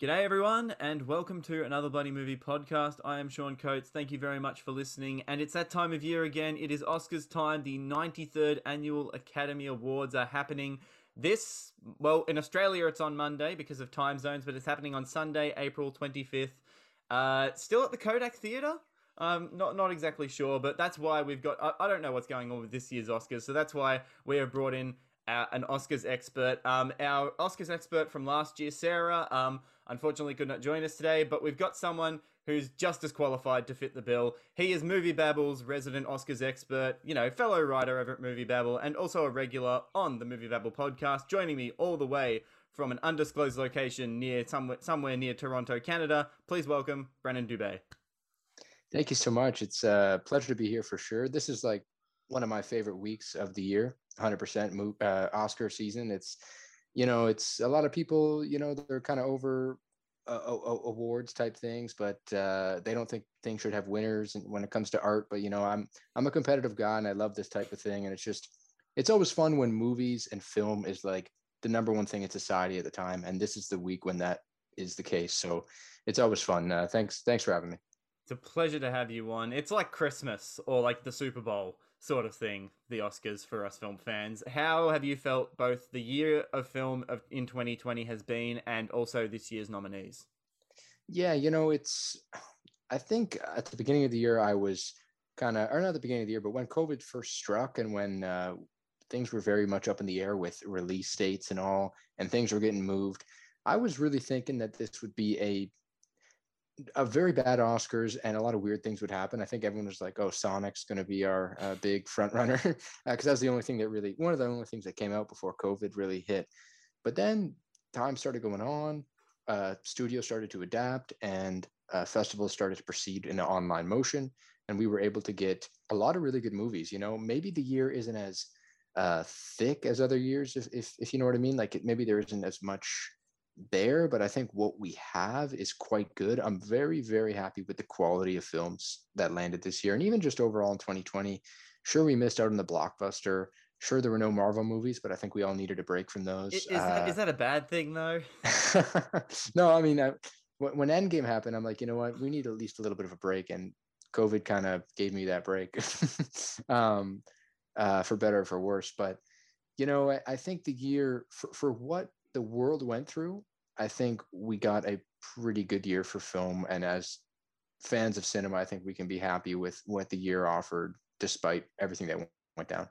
G'day, everyone, and welcome to another Bloody Movie podcast. I am Sean Coates. Thank you very much for listening. And it's that time of year again. It is Oscars time. The 93rd Annual Academy Awards are happening this, well, in Australia it's on Monday because of time zones, but it's happening on Sunday, April 25th. Uh, still at the Kodak Theatre. Um, not not exactly sure, but that's why we've got. I, I don't know what's going on with this year's Oscars, so that's why we have brought in uh, an Oscars expert. Um, our Oscars expert from last year, Sarah, um, unfortunately could not join us today, but we've got someone who's just as qualified to fit the bill. He is Movie Babble's resident Oscars expert, you know, fellow writer over at Movie Babble, and also a regular on the Movie Babble podcast, joining me all the way from an undisclosed location near somewhere, somewhere near Toronto, Canada. Please welcome Brennan Dubé. Thank you so much. It's a pleasure to be here for sure. This is like one of my favorite weeks of the year. 100% uh, Oscar season. It's, you know, it's a lot of people, you know, they're kind of over uh, awards type things, but uh, they don't think things should have winners when it comes to art. But you know, I'm I'm a competitive guy and I love this type of thing, and it's just it's always fun when movies and film is like the number one thing in society at the time, and this is the week when that is the case. So it's always fun. Uh, thanks thanks for having me. It's a pleasure to have you on. It's like Christmas or like the Super Bowl sort of thing, the Oscars for us film fans. How have you felt both the year of film of in 2020 has been and also this year's nominees? Yeah, you know, it's I think at the beginning of the year I was kind of or not the beginning of the year, but when COVID first struck and when uh, things were very much up in the air with release dates and all and things were getting moved, I was really thinking that this would be a a very bad Oscars and a lot of weird things would happen. I think everyone was like, "Oh, Sonic's going to be our uh, big front runner," because uh, that's the only thing that really one of the only things that came out before COVID really hit. But then time started going on, uh, studios started to adapt, and uh, festivals started to proceed in an online motion, and we were able to get a lot of really good movies. You know, maybe the year isn't as uh, thick as other years, if, if if you know what I mean. Like it, maybe there isn't as much there, but I think what we have is quite good. I'm very, very happy with the quality of films that landed this year and even just overall in 2020. Sure, we missed out on the blockbuster. Sure, there were no Marvel movies, but I think we all needed a break from those. Is, uh, is that a bad thing, though? no, I mean, I, when Endgame happened, I'm like, you know what? We need at least a little bit of a break. And COVID kind of gave me that break um, uh, for better or for worse. But, you know, I, I think the year for, for what the world went through, I think we got a pretty good year for film. And as fans of cinema, I think we can be happy with what the year offered, despite everything that went down.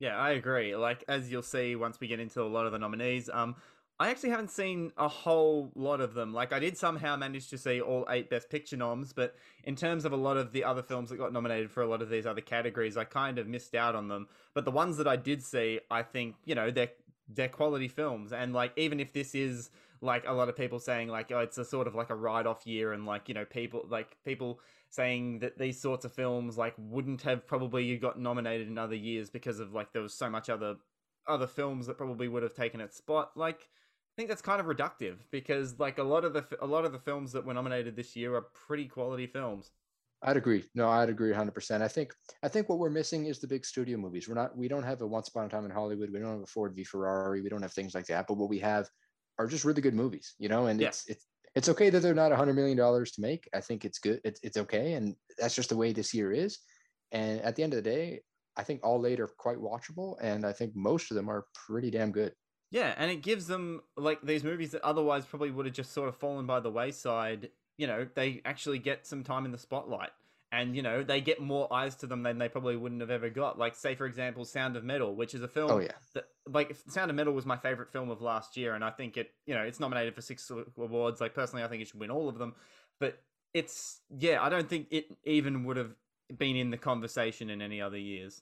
Yeah, I agree. Like as you'll see once we get into a lot of the nominees, um, I actually haven't seen a whole lot of them. Like I did somehow manage to see all eight Best Picture noms, but in terms of a lot of the other films that got nominated for a lot of these other categories, I kind of missed out on them. But the ones that I did see, I think you know they're they're quality films and like even if this is like a lot of people saying like oh it's a sort of like a write-off year and like you know people like people saying that these sorts of films like wouldn't have probably got nominated in other years because of like there was so much other other films that probably would have taken its spot like I think that's kind of reductive because like a lot of the a lot of the films that were nominated this year are pretty quality films. I'd agree. No, I'd agree 100%. I think I think what we're missing is the big studio movies. We're not we don't have a Once Upon a Time in Hollywood. We don't have a Ford v Ferrari. We don't have things like that. But what we have are just really good movies, you know. And yeah. it's it's it's okay that they're not a hundred million dollars to make. I think it's good. It's it's okay, and that's just the way this year is. And at the end of the day, I think all eight are quite watchable, and I think most of them are pretty damn good. Yeah, and it gives them like these movies that otherwise probably would have just sort of fallen by the wayside you know, they actually get some time in the spotlight. And, you know, they get more eyes to them than they probably wouldn't have ever got. Like, say, for example, Sound of Metal, which is a film oh, yeah. that, like, Sound of Metal was my favorite film of last year. And I think it, you know, it's nominated for six awards. Like, personally, I think it should win all of them. But it's, yeah, I don't think it even would have been in the conversation in any other years.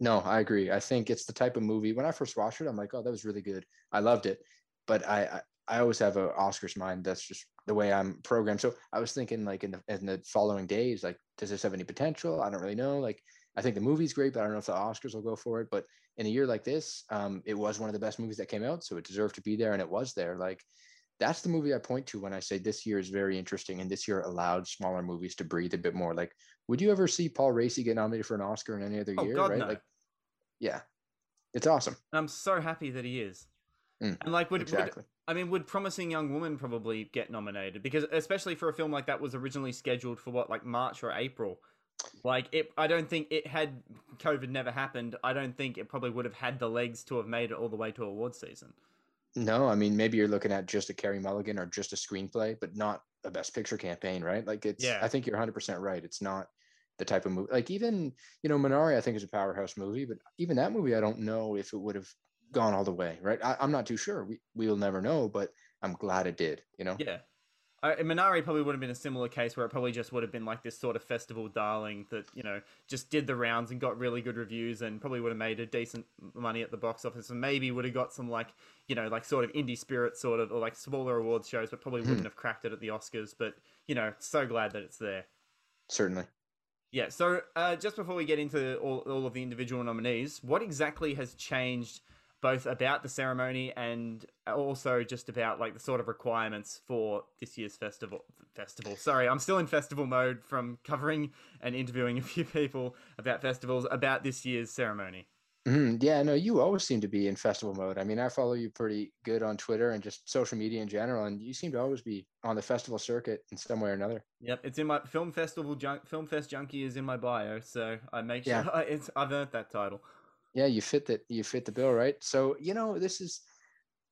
No, I agree. I think it's the type of movie. When I first watched it, I'm like, oh, that was really good. I loved it. But I, I always have a Oscars mind. That's just the way I'm programmed. So I was thinking like in the in the following days, like, does this have any potential? I don't really know. Like, I think the movie's great, but I don't know if the Oscars will go for it. But in a year like this, um, it was one of the best movies that came out, so it deserved to be there, and it was there. Like, that's the movie I point to when I say this year is very interesting, and this year allowed smaller movies to breathe a bit more. Like, would you ever see Paul Raci get nominated for an Oscar in any other oh, year? God, right? No. Like, yeah, it's awesome. I'm so happy that he is. Mm, and like, would, exactly. would I mean, would Promising Young Woman probably get nominated? Because especially for a film like that was originally scheduled for what, like March or April. Like it, I don't think it had COVID never happened. I don't think it probably would have had the legs to have made it all the way to award season. No, I mean maybe you're looking at just a Carey Mulligan or just a screenplay, but not a Best Picture campaign, right? Like it's. Yeah. I think you're 100 percent right. It's not the type of movie. Like even you know Minari, I think is a powerhouse movie, but even that movie, I don't know if it would have gone all the way, right? I, I'm not too sure. We we'll never know, but I'm glad it did. You know. Yeah. I, Minari probably would have been a similar case where it probably just would have been like this sort of festival darling that you know just did the rounds and got really good reviews and probably would have made a decent money at the box office and maybe would have got some like you know like sort of indie spirit sort of or like smaller awards shows but probably wouldn't have cracked it at the Oscars but you know so glad that it's there. Certainly. Yeah, so uh, just before we get into all, all of the individual nominees, what exactly has changed both about the ceremony and also just about like the sort of requirements for this year's festival festival sorry i'm still in festival mode from covering and interviewing a few people about festivals about this year's ceremony Mhm. Yeah, no, you always seem to be in festival mode. I mean, I follow you pretty good on Twitter and just social media in general, and you seem to always be on the festival circuit in some way or another. yep it's in my film festival junk film fest junkie is in my bio so i make sure Yeah. it's i've earned that title Yeah, you fit that. You fit the bill, right? So you know, this is.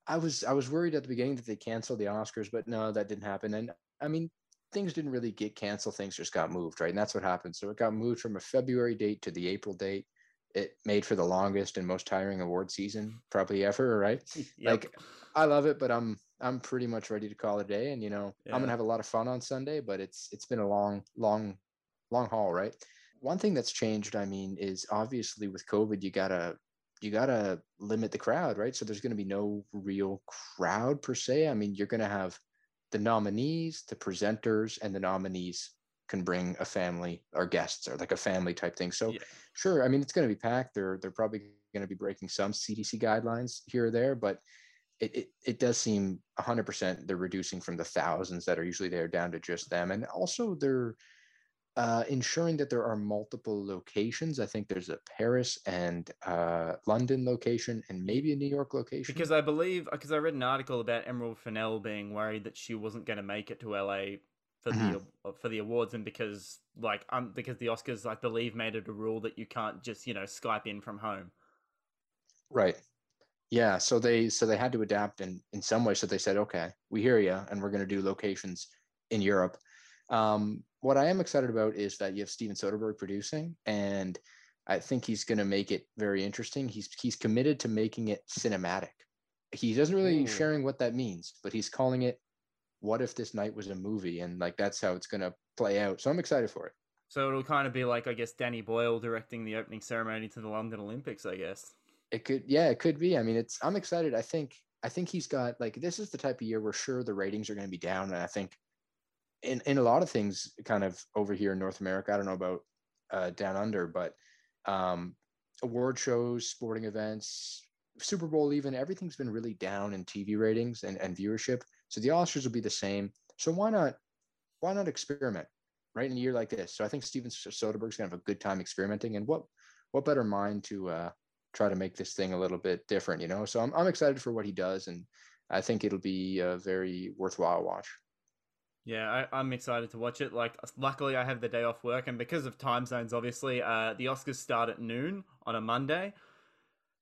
I was I was worried at the beginning that they canceled the Oscars, but no, that didn't happen. And I mean, things didn't really get canceled. Things just got moved, right? And that's what happened. So it got moved from a February date to the April date. It made for the longest and most tiring award season probably ever, right? Yep. Like I love it, but I'm I'm pretty much ready to call it a day. And you know, Yeah. I'm gonna have a lot of fun on Sunday, but it's it's been a long, long, long haul, right? One thing that's changed, I mean, is obviously with COVID, you gotta you gotta limit the crowd, right? So there's gonna be no real crowd per se. I mean, you're gonna have the nominees, the presenters, and the nominees can bring a family or guests or like a family type thing. So Yeah. sure, I mean it's gonna be packed. They're they're probably gonna be breaking some CDC guidelines here or there, but it, it, it does seem 100% they're reducing from the thousands that are usually there down to just them and also they're uh, ensuring that there are multiple locations i think there's a paris and uh, london location and maybe a new york location. Because I believe, because I read an article about Emerald Fennell being worried that she wasn't going to make it to LA for the for the awards, and because like um because the Oscars, I believe, made it a rule that you can't just you know Skype in from home. right. Yeah so they so they had to adapt in in some way so they said okay we hear you and we're going to do locations in europe. Um, what i am excited about is that you have steven soderbergh producing and i think he's going to make it very interesting he's he's committed to making it cinematic he doesn't really Ooh. sharing what that means but he's calling it what if this night was a movie and like that's how it's going to play out so i'm excited for it So it'll kind of be like I guess Danny Boyle directing the opening ceremony to the London Olympics, I guess. It could, yeah, it could be. I mean, it's. I'm excited. I think. I think he's got like this is the type of year where sure the ratings are going to be down, and I think in in a lot of things, kind of over here in North America. I don't know about uh, down under, but um, award shows, sporting events, Super Bowl, even everything's been really down in TV ratings and and viewership. So the Oscars will be the same. So why not? Why not experiment? Right in a year like this. So I think Steven Soderbergh's gonna have a good time experimenting. And what what better mind to uh, try to make this thing a little bit different, you know? So I'm I'm excited for what he does, and I think it'll be a very worthwhile watch. Yeah, I, I'm excited to watch it. Like, luckily, I have the day off work, and because of time zones, obviously, uh, the Oscars start at noon on a Monday.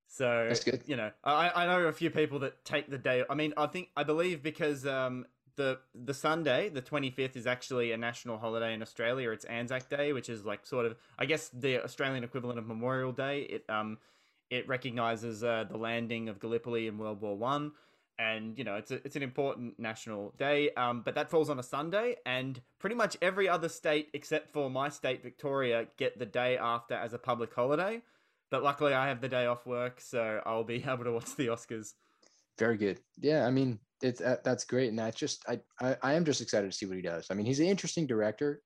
So That's good. You know, I, I know a few people that take the day. I mean, I think I believe because um the the Sunday, the 25th, is actually a national holiday in Australia. It's Anzac Day, which is like sort of, I guess, the Australian equivalent of Memorial Day. It um it recognizes uh, the landing of Gallipoli in World War One and you know it's a, it's an important national day um, but that falls on a sunday and pretty much every other state except for my state victoria get the day after as a public holiday but luckily i have the day off work so i'll be able to watch the oscars Very good. Yeah, I mean, it's that, that's great, and I just I, I I am just excited to see what he does. I mean, he's an interesting director.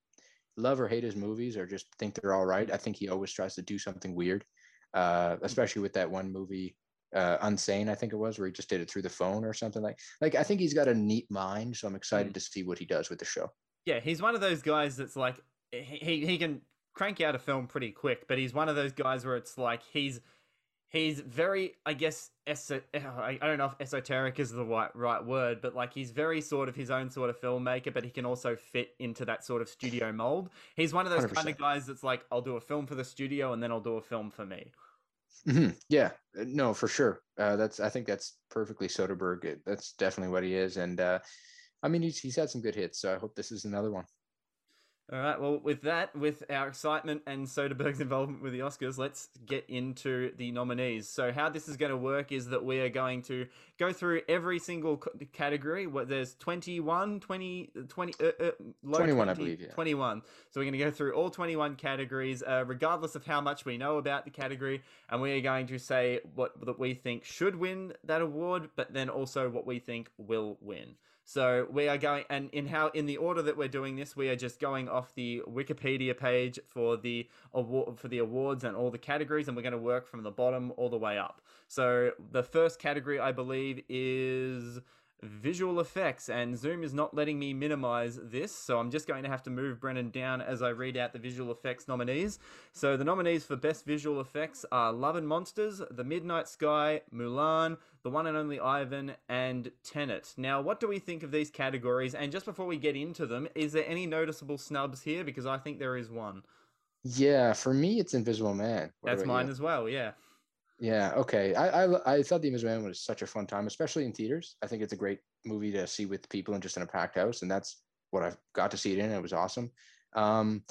Love or hate his movies, or just think they're all right. I think he always tries to do something weird, uh, especially with that one movie, uh, Unsane, I think it was, where he just did it through the phone or something like. Like I think he's got a neat mind, so I'm excited to see what he does with the show. yeah he's one of those guys that's like he, he can crank out a film pretty quick but he's one of those guys where it's like he's he's very, I guess, eso- I don't know if esoteric is the right right word, but like he's very sort of his own sort of filmmaker, but he can also fit into that sort of studio mold. He's one of those 100%. kind of guys that's like, I'll do a film for the studio and then I'll do a film for me. Mm-hmm. Yeah, uh, no, for sure. Uh, that's I think that's perfectly Soderbergh. That's definitely what he is, and uh, I mean he's he's had some good hits. So I hope this is another one. All right. Well, with that, with our excitement and Soderbergh's involvement with the Oscars, let's get into the nominees. So, how this is going to work is that we are going to go through every single category. What there's 21, 20, 20, uh, uh, 21, 20, I believe, yeah. 21. So, we're going to go through all 21 categories, uh, regardless of how much we know about the category. And we are going to say what that we think should win that award, but then also what we think will win. So we are going, and in how in the order that we're doing this, we are just going off the Wikipedia page for the award for the awards and all the categories, and we're going to work from the bottom all the way up. So the first category, I believe, is visual effects and zoom is not letting me minimize this so i'm just going to have to move brennan down as i read out the visual effects nominees. So the nominees for best visual effects are love and monsters the midnight sky mulan the one and only ivan and tenet. Now what do we think of these categories? And just before we get into them is there any noticeable snubs here? Because i think there is one. Yeah for me it's invisible man. What that's mine you? as well yeah yeah. Okay. I, I I thought The Invisible Man was such a fun time, especially in theaters. I think it's a great movie to see with people and just in a packed house, and that's what I've got to see it in. It was awesome. Um,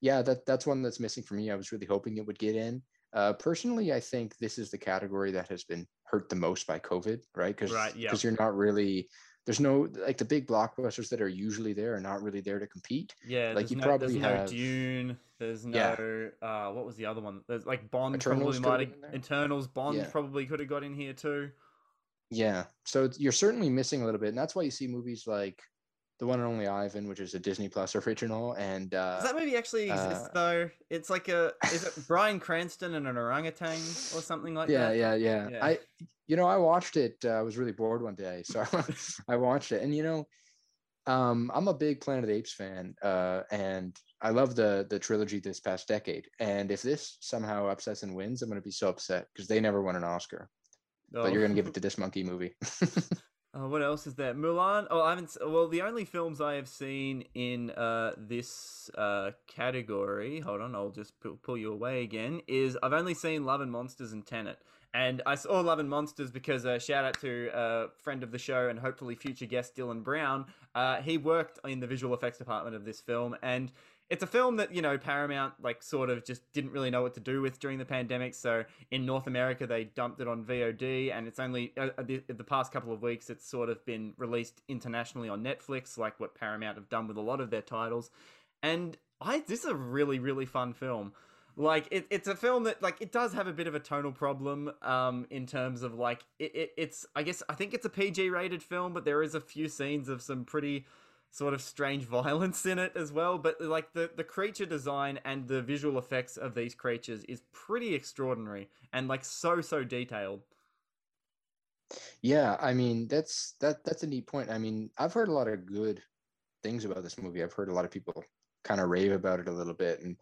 yeah, that that's one that's missing for me. I was really hoping it would get in. Uh, personally, I think this is the category that has been hurt the most by COVID, right? Because right, yeah. you're not really there's no like the big blockbusters that are usually there are not really there to compete. Yeah, like you no, probably there's have no Dune. There's no yeah. uh, what was the other one? There's like Bond Eternals probably might have, Eternals Bond yeah. probably could have got in here too. Yeah, so you're certainly missing a little bit, and that's why you see movies like the one and only Ivan, which is a Disney Plus original, and uh, does that movie actually exist uh, though? It's like a is it Bryan Cranston and an orangutan or something like yeah, that? Yeah, yeah, yeah. I you know I watched it. Uh, I was really bored one day, so I watched it, and you know, um, I'm a big Planet of the Apes fan, uh, and I love the the trilogy this past decade. And if this somehow upsets and wins, I'm going to be so upset because they never won an Oscar. Oh. But you're going to give it to this monkey movie. Oh, what else is there? Mulan. Oh, I haven't. Well, the only films I have seen in uh, this uh, category. Hold on, I'll just pull, pull you away again. Is I've only seen Love and Monsters and Tenet, and I saw Love and Monsters because uh, shout out to a uh, friend of the show and hopefully future guest Dylan Brown. Uh, he worked in the visual effects department of this film, and it's a film that you know Paramount like sort of just didn't really know what to do with during the pandemic. So in North America, they dumped it on VOD, and it's only uh, uh, the, the past couple of weeks it's sort of been released internationally on Netflix, like what Paramount have done with a lot of their titles. And I this is a really really fun film. Like it, it's a film that like it does have a bit of a tonal problem um in terms of like it, it it's I guess I think it's a PG rated film, but there is a few scenes of some pretty sort of strange violence in it as well. But like the the creature design and the visual effects of these creatures is pretty extraordinary and like so so detailed. Yeah, I mean that's that that's a neat point. I mean, I've heard a lot of good things about this movie. I've heard a lot of people kind of rave about it a little bit and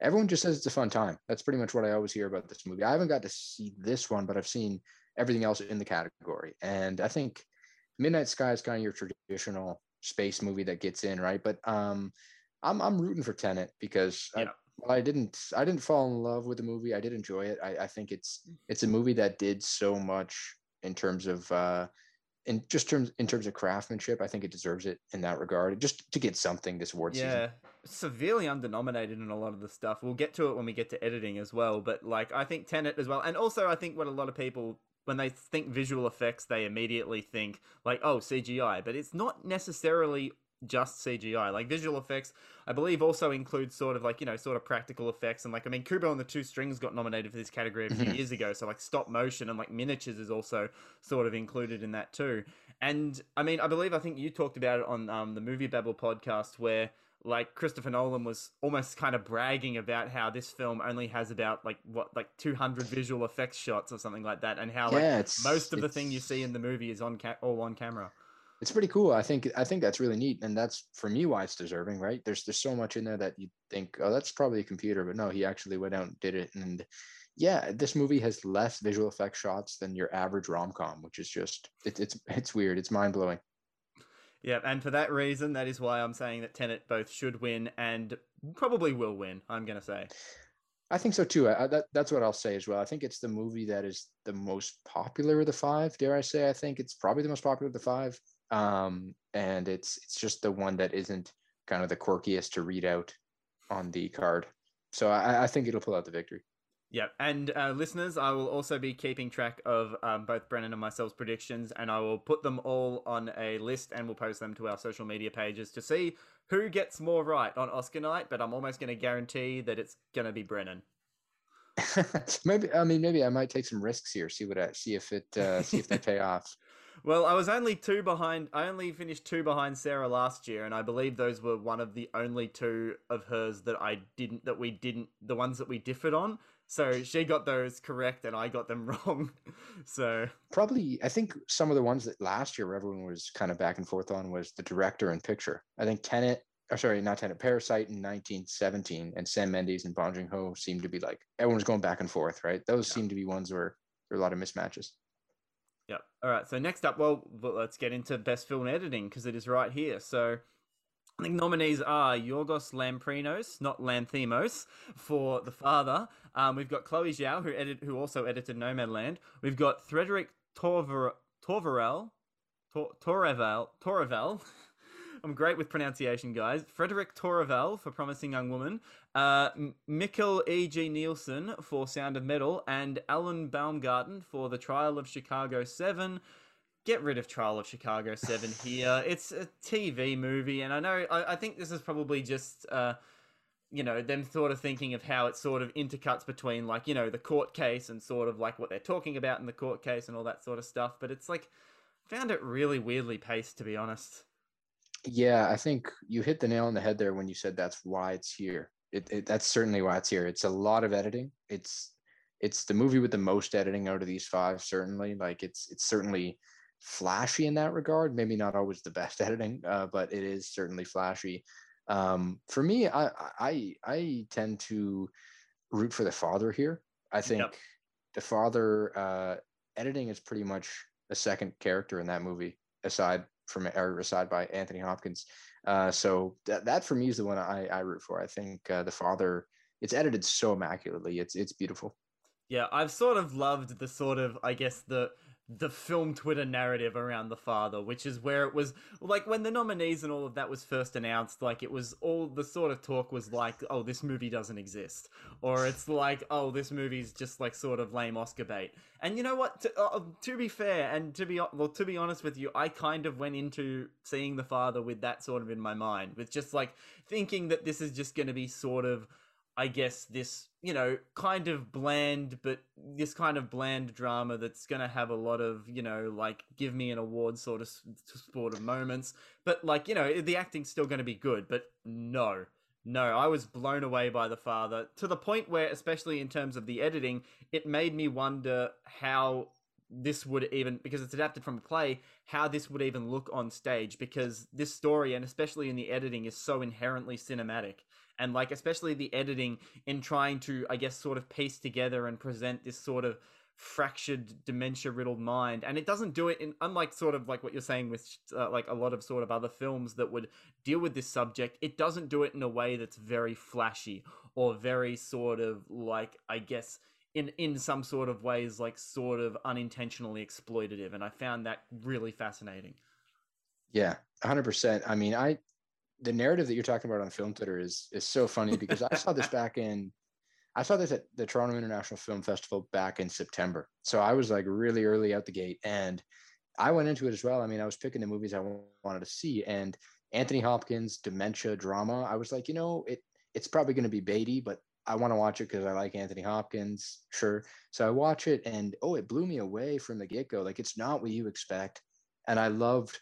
everyone just says it's a fun time. That's pretty much what I always hear about this movie. I haven't got to see this one, but I've seen everything else in the category. And I think Midnight Sky is kind of your traditional space movie that gets in, right? But um, I'm I'm rooting for Tenet because yeah. I, I didn't I didn't fall in love with the movie. I did enjoy it. I, I think it's it's a movie that did so much in terms of uh, in just terms in terms of craftsmanship. I think it deserves it in that regard. Just to get something this award yeah. season. Severely undernominated in a lot of the stuff. We'll get to it when we get to editing as well. But like I think Tenet as well, and also I think what a lot of people when they think visual effects, they immediately think like, oh, CGI, but it's not necessarily just CGI. Like visual effects, I believe also includes sort of like, you know, sort of practical effects. And like, I mean, Kubo and the Two Strings got nominated for this category a few mm-hmm. years ago. So like stop motion and like miniatures is also sort of included in that too. And I mean, I believe, I think you talked about it on um, the Movie Babble podcast where like Christopher Nolan was almost kind of bragging about how this film only has about like what like 200 visual effects shots or something like that and how yeah, like most of the thing you see in the movie is on ca- all on camera it's pretty cool i think i think that's really neat and that's for me why it's deserving right there's there's so much in there that you think oh that's probably a computer but no he actually went out and did it and yeah, this movie has less visual effect shots than your average rom com, which is just it, it's it's weird. It's mind blowing. Yeah, and for that reason, that is why I'm saying that Tenet both should win and probably will win. I'm gonna say. I think so too. I, that, that's what I'll say as well. I think it's the movie that is the most popular of the five. Dare I say? I think it's probably the most popular of the five. Um, and it's it's just the one that isn't kind of the quirkiest to read out on the card. So I, I think it'll pull out the victory. Yeah, and uh, listeners, I will also be keeping track of um, both Brennan and myself's predictions, and I will put them all on a list and we'll post them to our social media pages to see who gets more right on Oscar night. But I'm almost going to guarantee that it's going to be Brennan. maybe I mean maybe I might take some risks here. See what I see if it uh, see if they pay off. Well, I was only two behind. I only finished two behind Sarah last year, and I believe those were one of the only two of hers that I didn't that we didn't the ones that we differed on. So she got those correct and I got them wrong. so probably I think some of the ones that last year everyone was kind of back and forth on was the director and picture. I think Tenet, or sorry, not Tenet, Parasite in 1917 and Sam Mendes and Bong Joon-ho seemed to be like everyone's going back and forth, right? Those yeah. seem to be ones where there are a lot of mismatches. Yep. All right. So next up, well, let's get into best film editing because it is right here. So I think nominees are Yorgos Lamprinos, not Lanthimos, for The Father. Um, we've got Chloe Zhao, who edit, who also edited Nomadland. We've got Frederick Torver, Torvarel, Tor, Torrevel, Torrevel. I'm great with pronunciation, guys. Frederick Torrevel for Promising Young Woman. Uh, Mikkel E.G. Nielsen for Sound of Metal. And Alan Baumgarten for The Trial of Chicago 7 get rid of Trial of Chicago 7 here. It's a TV movie, and I know, I, I think this is probably just, uh, you know, them sort of thinking of how it sort of intercuts between, like, you know, the court case and sort of like what they're talking about in the court case and all that sort of stuff. But it's like, found it really weirdly paced, to be honest. Yeah, I think you hit the nail on the head there when you said that's why it's here. It, it that's certainly why it's here. It's a lot of editing. It's it's the movie with the most editing out of these five certainly like it's it's certainly flashy in that regard. Maybe not always the best editing, uh, but it is certainly flashy. Um, for me, I, I I tend to root for the father here. I think yep. the father uh, editing is pretty much a second character in that movie, aside from or aside by Anthony Hopkins. Uh, so that that for me is the one I, I root for. I think uh, the father it's edited so immaculately. It's it's beautiful. Yeah, I've sort of loved the sort of I guess the the film Twitter narrative around the father, which is where it was like when the nominees and all of that was first announced, like it was all the sort of talk was like, oh, this movie doesn't exist, or it's like, oh, this movie's just like sort of lame Oscar bait. And you know what? To, uh, to be fair, and to be well, to be honest with you, I kind of went into seeing the father with that sort of in my mind, with just like thinking that this is just going to be sort of I guess this, you know, kind of bland, but this kind of bland drama that's going to have a lot of, you know, like give me an award sort of sort of moments. But like, you know, the acting's still going to be good. But no, no, I was blown away by the father to the point where, especially in terms of the editing, it made me wonder how this would even because it's adapted from a play how this would even look on stage because this story and especially in the editing is so inherently cinematic and like especially the editing in trying to i guess sort of piece together and present this sort of fractured dementia riddled mind. And it doesn't do it in unlike sort of like what you're saying with uh, like a lot of sort of other films that would deal with this subject it doesn't do it in a way that's very flashy or very sort of like i guess in in some sort of ways like sort of unintentionally exploitative. And i found that really fascinating. Yeah 100% i mean i the narrative that you're talking about on film Twitter is is so funny because I saw this back in I saw this at the Toronto International Film Festival back in September. So I was like really early out the gate and I went into it as well. I mean, I was picking the movies I wanted to see and Anthony Hopkins dementia drama. I was like, you know, it it's probably going to be Beatty, but I want to watch it because I like Anthony Hopkins. Sure. So I watch it and oh, it blew me away from the get go. Like it's not what you expect. And I loved,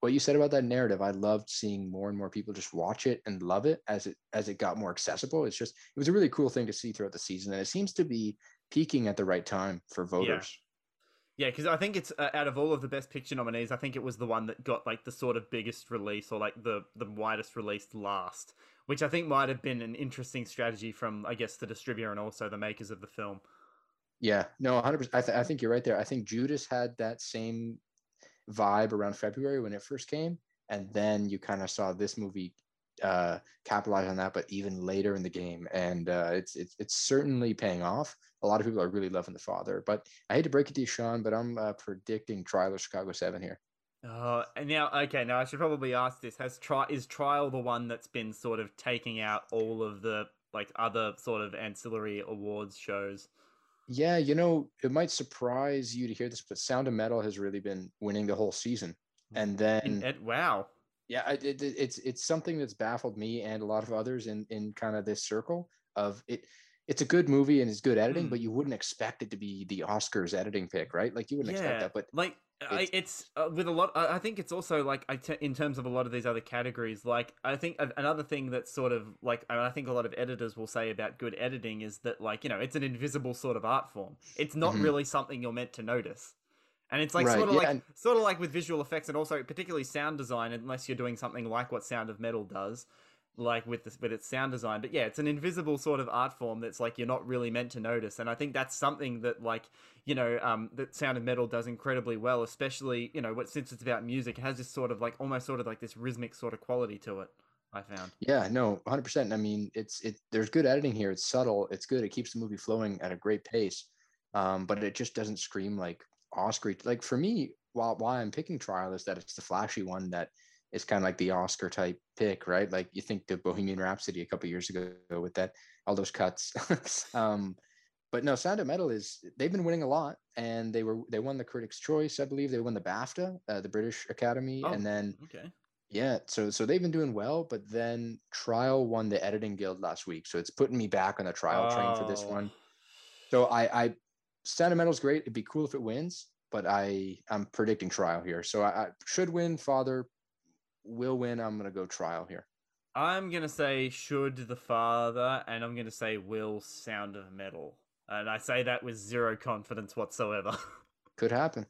what you said about that narrative i loved seeing more and more people just watch it and love it as it as it got more accessible it's just it was a really cool thing to see throughout the season and it seems to be peaking at the right time for voters yeah because yeah, i think it's uh, out of all of the best picture nominees i think it was the one that got like the sort of biggest release or like the the widest release last which i think might have been an interesting strategy from i guess the distributor and also the makers of the film Yeah, no, 100%. I, th- I think you're right there. I think Judas had that same vibe around February when it first came. And then you kind of saw this movie uh, capitalize on that, but even later in the game. And uh, it's, it's, it's certainly paying off. A lot of people are really loving the father. But I hate to break it to you, Sean, but I'm uh, predicting Trial of Chicago 7 here. Oh, and now okay. Now I should probably ask this: Has tri- is trial the one that's been sort of taking out all of the like other sort of ancillary awards shows? Yeah, you know, it might surprise you to hear this, but Sound of Metal has really been winning the whole season. And then, it, wow. yeah, it, it, it's it's something that's baffled me and a lot of others in in kind of this circle of it. It's a good movie and it's good editing, Mm. but you wouldn't expect it to be the Oscars editing pick, right? Like you wouldn't expect that. But like I, it's- it's uh, with a lot. I think it's also like I t- in terms of a lot of these other categories. Like I think another thing that's sort of like I, mean, I think a lot of editors will say about good editing is that like you know it's an invisible sort of art form. It's not Mhm. really something you're meant to notice. And it's like Right, sort of yeah, like and- sort of like with visual effects and also particularly sound design, unless you're doing something like what Sound of Metal does, like with this, with its sound design. But yeah, it's an invisible sort of art form that's like you're not really meant to notice. And I think that's something that like you know um, that Sound of Metal does incredibly well, especially you know what since it's about music, it has this sort of like almost sort of like this rhythmic sort of quality to it. I found. yeah, no, 100. percent I mean, it's it. There's good editing here. It's subtle. It's good. It keeps the movie flowing at a great pace. Um, but it just doesn't scream like Oscar. Like for me, while why I'm picking Trial is that it's the flashy one that is kind of like the Oscar type pick, right? Like you think the Bohemian Rhapsody a couple years ago with that all those cuts. um, but no, Sound of Metal is they've been winning a lot, and they were they won the Critics' Choice, I believe. They won the BAFTA, uh, the British Academy, Oh. and then Okay. yeah, so so they've been doing well. But then Trial won the Editing Guild last week, so it's putting me back on the Trial train for this Oh. one. So I, I Sound of Metal's great. It'd be cool if it wins, but I I'm predicting Trial here. So I, I should win. Father will win. I'm gonna go Trial here. I'm gonna say should the father, and I'm gonna say will Sound of Metal, and I say that with zero confidence whatsoever. Could happen.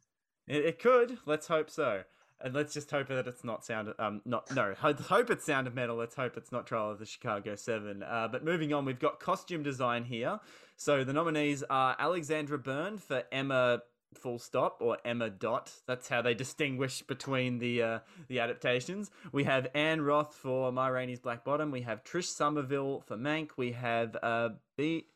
It, it could. Let's hope so. And let's just hope that it's not sound. Um, not no. ho- Hope it's Sound of Metal. Let's hope it's not Trial of the Chicago Seven. Uh, but moving on, we've got costume design here. So the nominees are Alexandra Byrne for Emma full stop or Emma dot. That's how they distinguish between the uh, the adaptations. We have Anne Roth for Ma Rainey's Black Bottom. We have Trish Summerville for Mank. We have uh, B.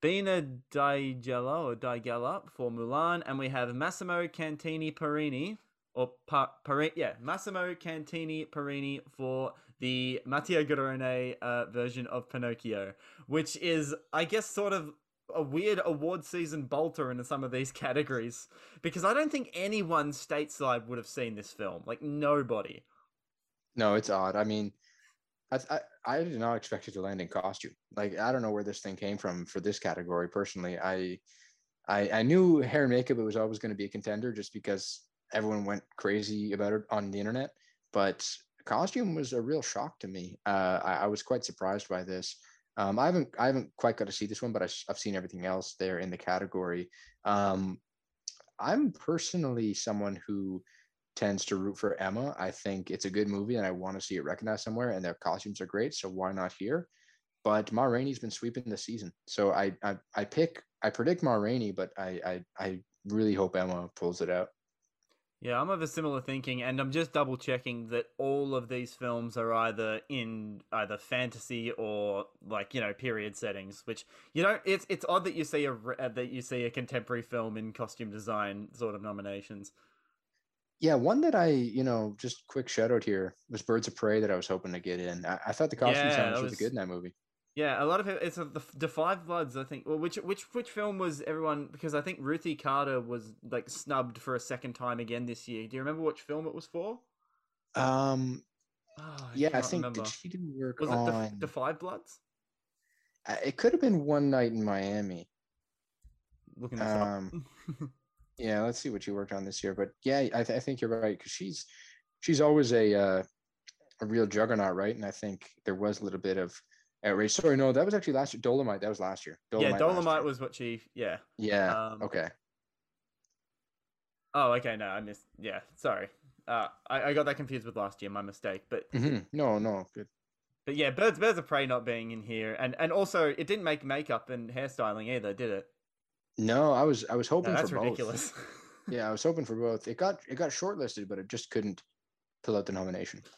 Bina Digella or Digella for Mulan, and we have Massimo Cantini Parrini or pa- yeah, Massimo Cantini Parrini for the Matteo Garrone uh, version of Pinocchio, which is, I guess, sort of a weird award season bolter into some of these categories because I don't think anyone stateside would have seen this film. Like nobody. No, it's odd. I mean, I, I I did not expect it to land in costume. Like I don't know where this thing came from for this category. Personally, I I, I knew hair and makeup it was always going to be a contender just because everyone went crazy about it on the internet. But costume was a real shock to me. Uh, I, I was quite surprised by this. Um, I haven't I haven't quite got to see this one, but I, have seen everything else there in the category. Um, I'm personally someone who tends to root for Emma. I think it's a good movie and I want to see it recognized somewhere, and their costumes are great. So why not here? But Ma Rainey's been sweeping the season. So I I, I pick I predict Ma Rainey, but I, I I really hope Emma pulls it out. Yeah, I'm of a similar thinking, and I'm just double checking that all of these films are either in either fantasy or like you know period settings. Which you know, it's it's odd that you see a uh, that you see a contemporary film in costume design sort of nominations. Yeah, one that I, you know, just quick shout out here was Birds of Prey that I was hoping to get in. I, I thought the costume Yeah, design that was really good in that movie. Yeah, a lot of it. It's a, the the Five Bloods. I think. Well, which which which film was everyone? Because I think Ruthie Carter was like snubbed for a second time again this year. Do you remember which film it was for? Um, Oh, yeah, I think remember. did she do work was it the, the Five Bloods? Uh, it could have been One Night in Miami. Looking this Um, up. Yeah, let's see what you worked on this year. But yeah, I, th- I think you're right because she's she's always a uh, a real juggernaut, right? And I think there was a little bit of outrage. Sorry, no, that was actually last year. Dolomite, that was last year. yeah, Dolomite was what she. Yeah. Yeah. Um, okay. Oh, okay. No, I missed. Yeah, sorry. Uh, I, I got that confused with last year. My mistake. But hmm No, no, good. but yeah, birds birds of prey not being in here, and and also it didn't make makeup and hairstyling either, did it? No, I was I was hoping No, that's for ridiculous. both. Yeah, I was hoping for both. It got it got shortlisted, but it just couldn't pull out the nomination.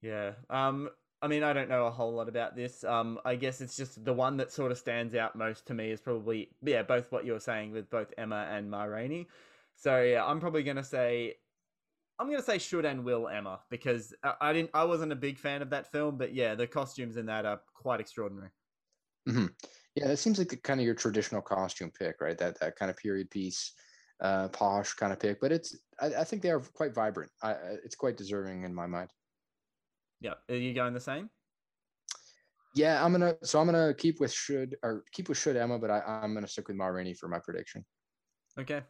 Yeah. Um. I mean, I don't know a whole lot about this. Um. I guess it's just the one that sort of stands out most to me is probably yeah, both what you were saying with both Emma and Ma Rainey. So yeah, I'm probably gonna say. I'm gonna say should and will Emma because I, I didn't I wasn't a big fan of that film, but yeah, the costumes in that are quite extraordinary. hmm Yeah, that seems like the kind of your traditional costume pick, right? That that kind of period piece, uh, posh kind of pick. But it's I, I think they are quite vibrant. I- it's quite deserving in my mind. Yeah, are you going the same? Yeah, I'm gonna so I'm gonna keep with should or keep with should Emma, but I, I'm gonna stick with Ma Rainey for my prediction. Okay.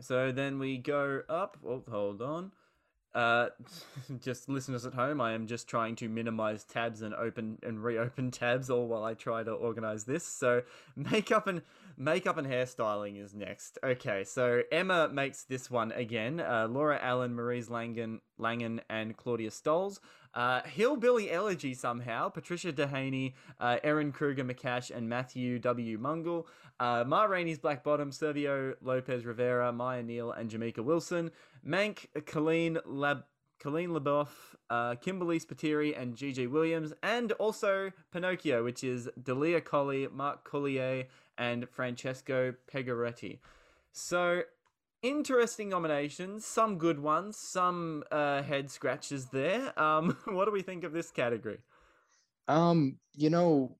So then we go up. Oh, hold on. Uh, just listeners at home, I am just trying to minimize tabs and open and reopen tabs all while I try to organize this. So makeup and makeup and hairstyling is next. Okay, so Emma makes this one again. Uh, Laura Allen, Maurice Langen, Langen, and Claudia Stolz. Uh, Hillbilly Elegy somehow. Patricia Dehaney, uh, Eryn Krueger Mekash, and Matthew W. Mungle. Uh, Ma Rainey's Black Bottom, Sergio Lopez Rivera, Maya Neal, and Jamika Wilson. Mank, Colleen Lab. Colleen LaBaff, uh, Kimberly Spiteri, and Gigi Williams, and also Pinocchio, which is Dalia Colli, Mark Coulier, and Francesco Pegoretti. So, interesting nominations, some good ones, some uh, head scratches there. Um, what do we think of this category? Um, you know,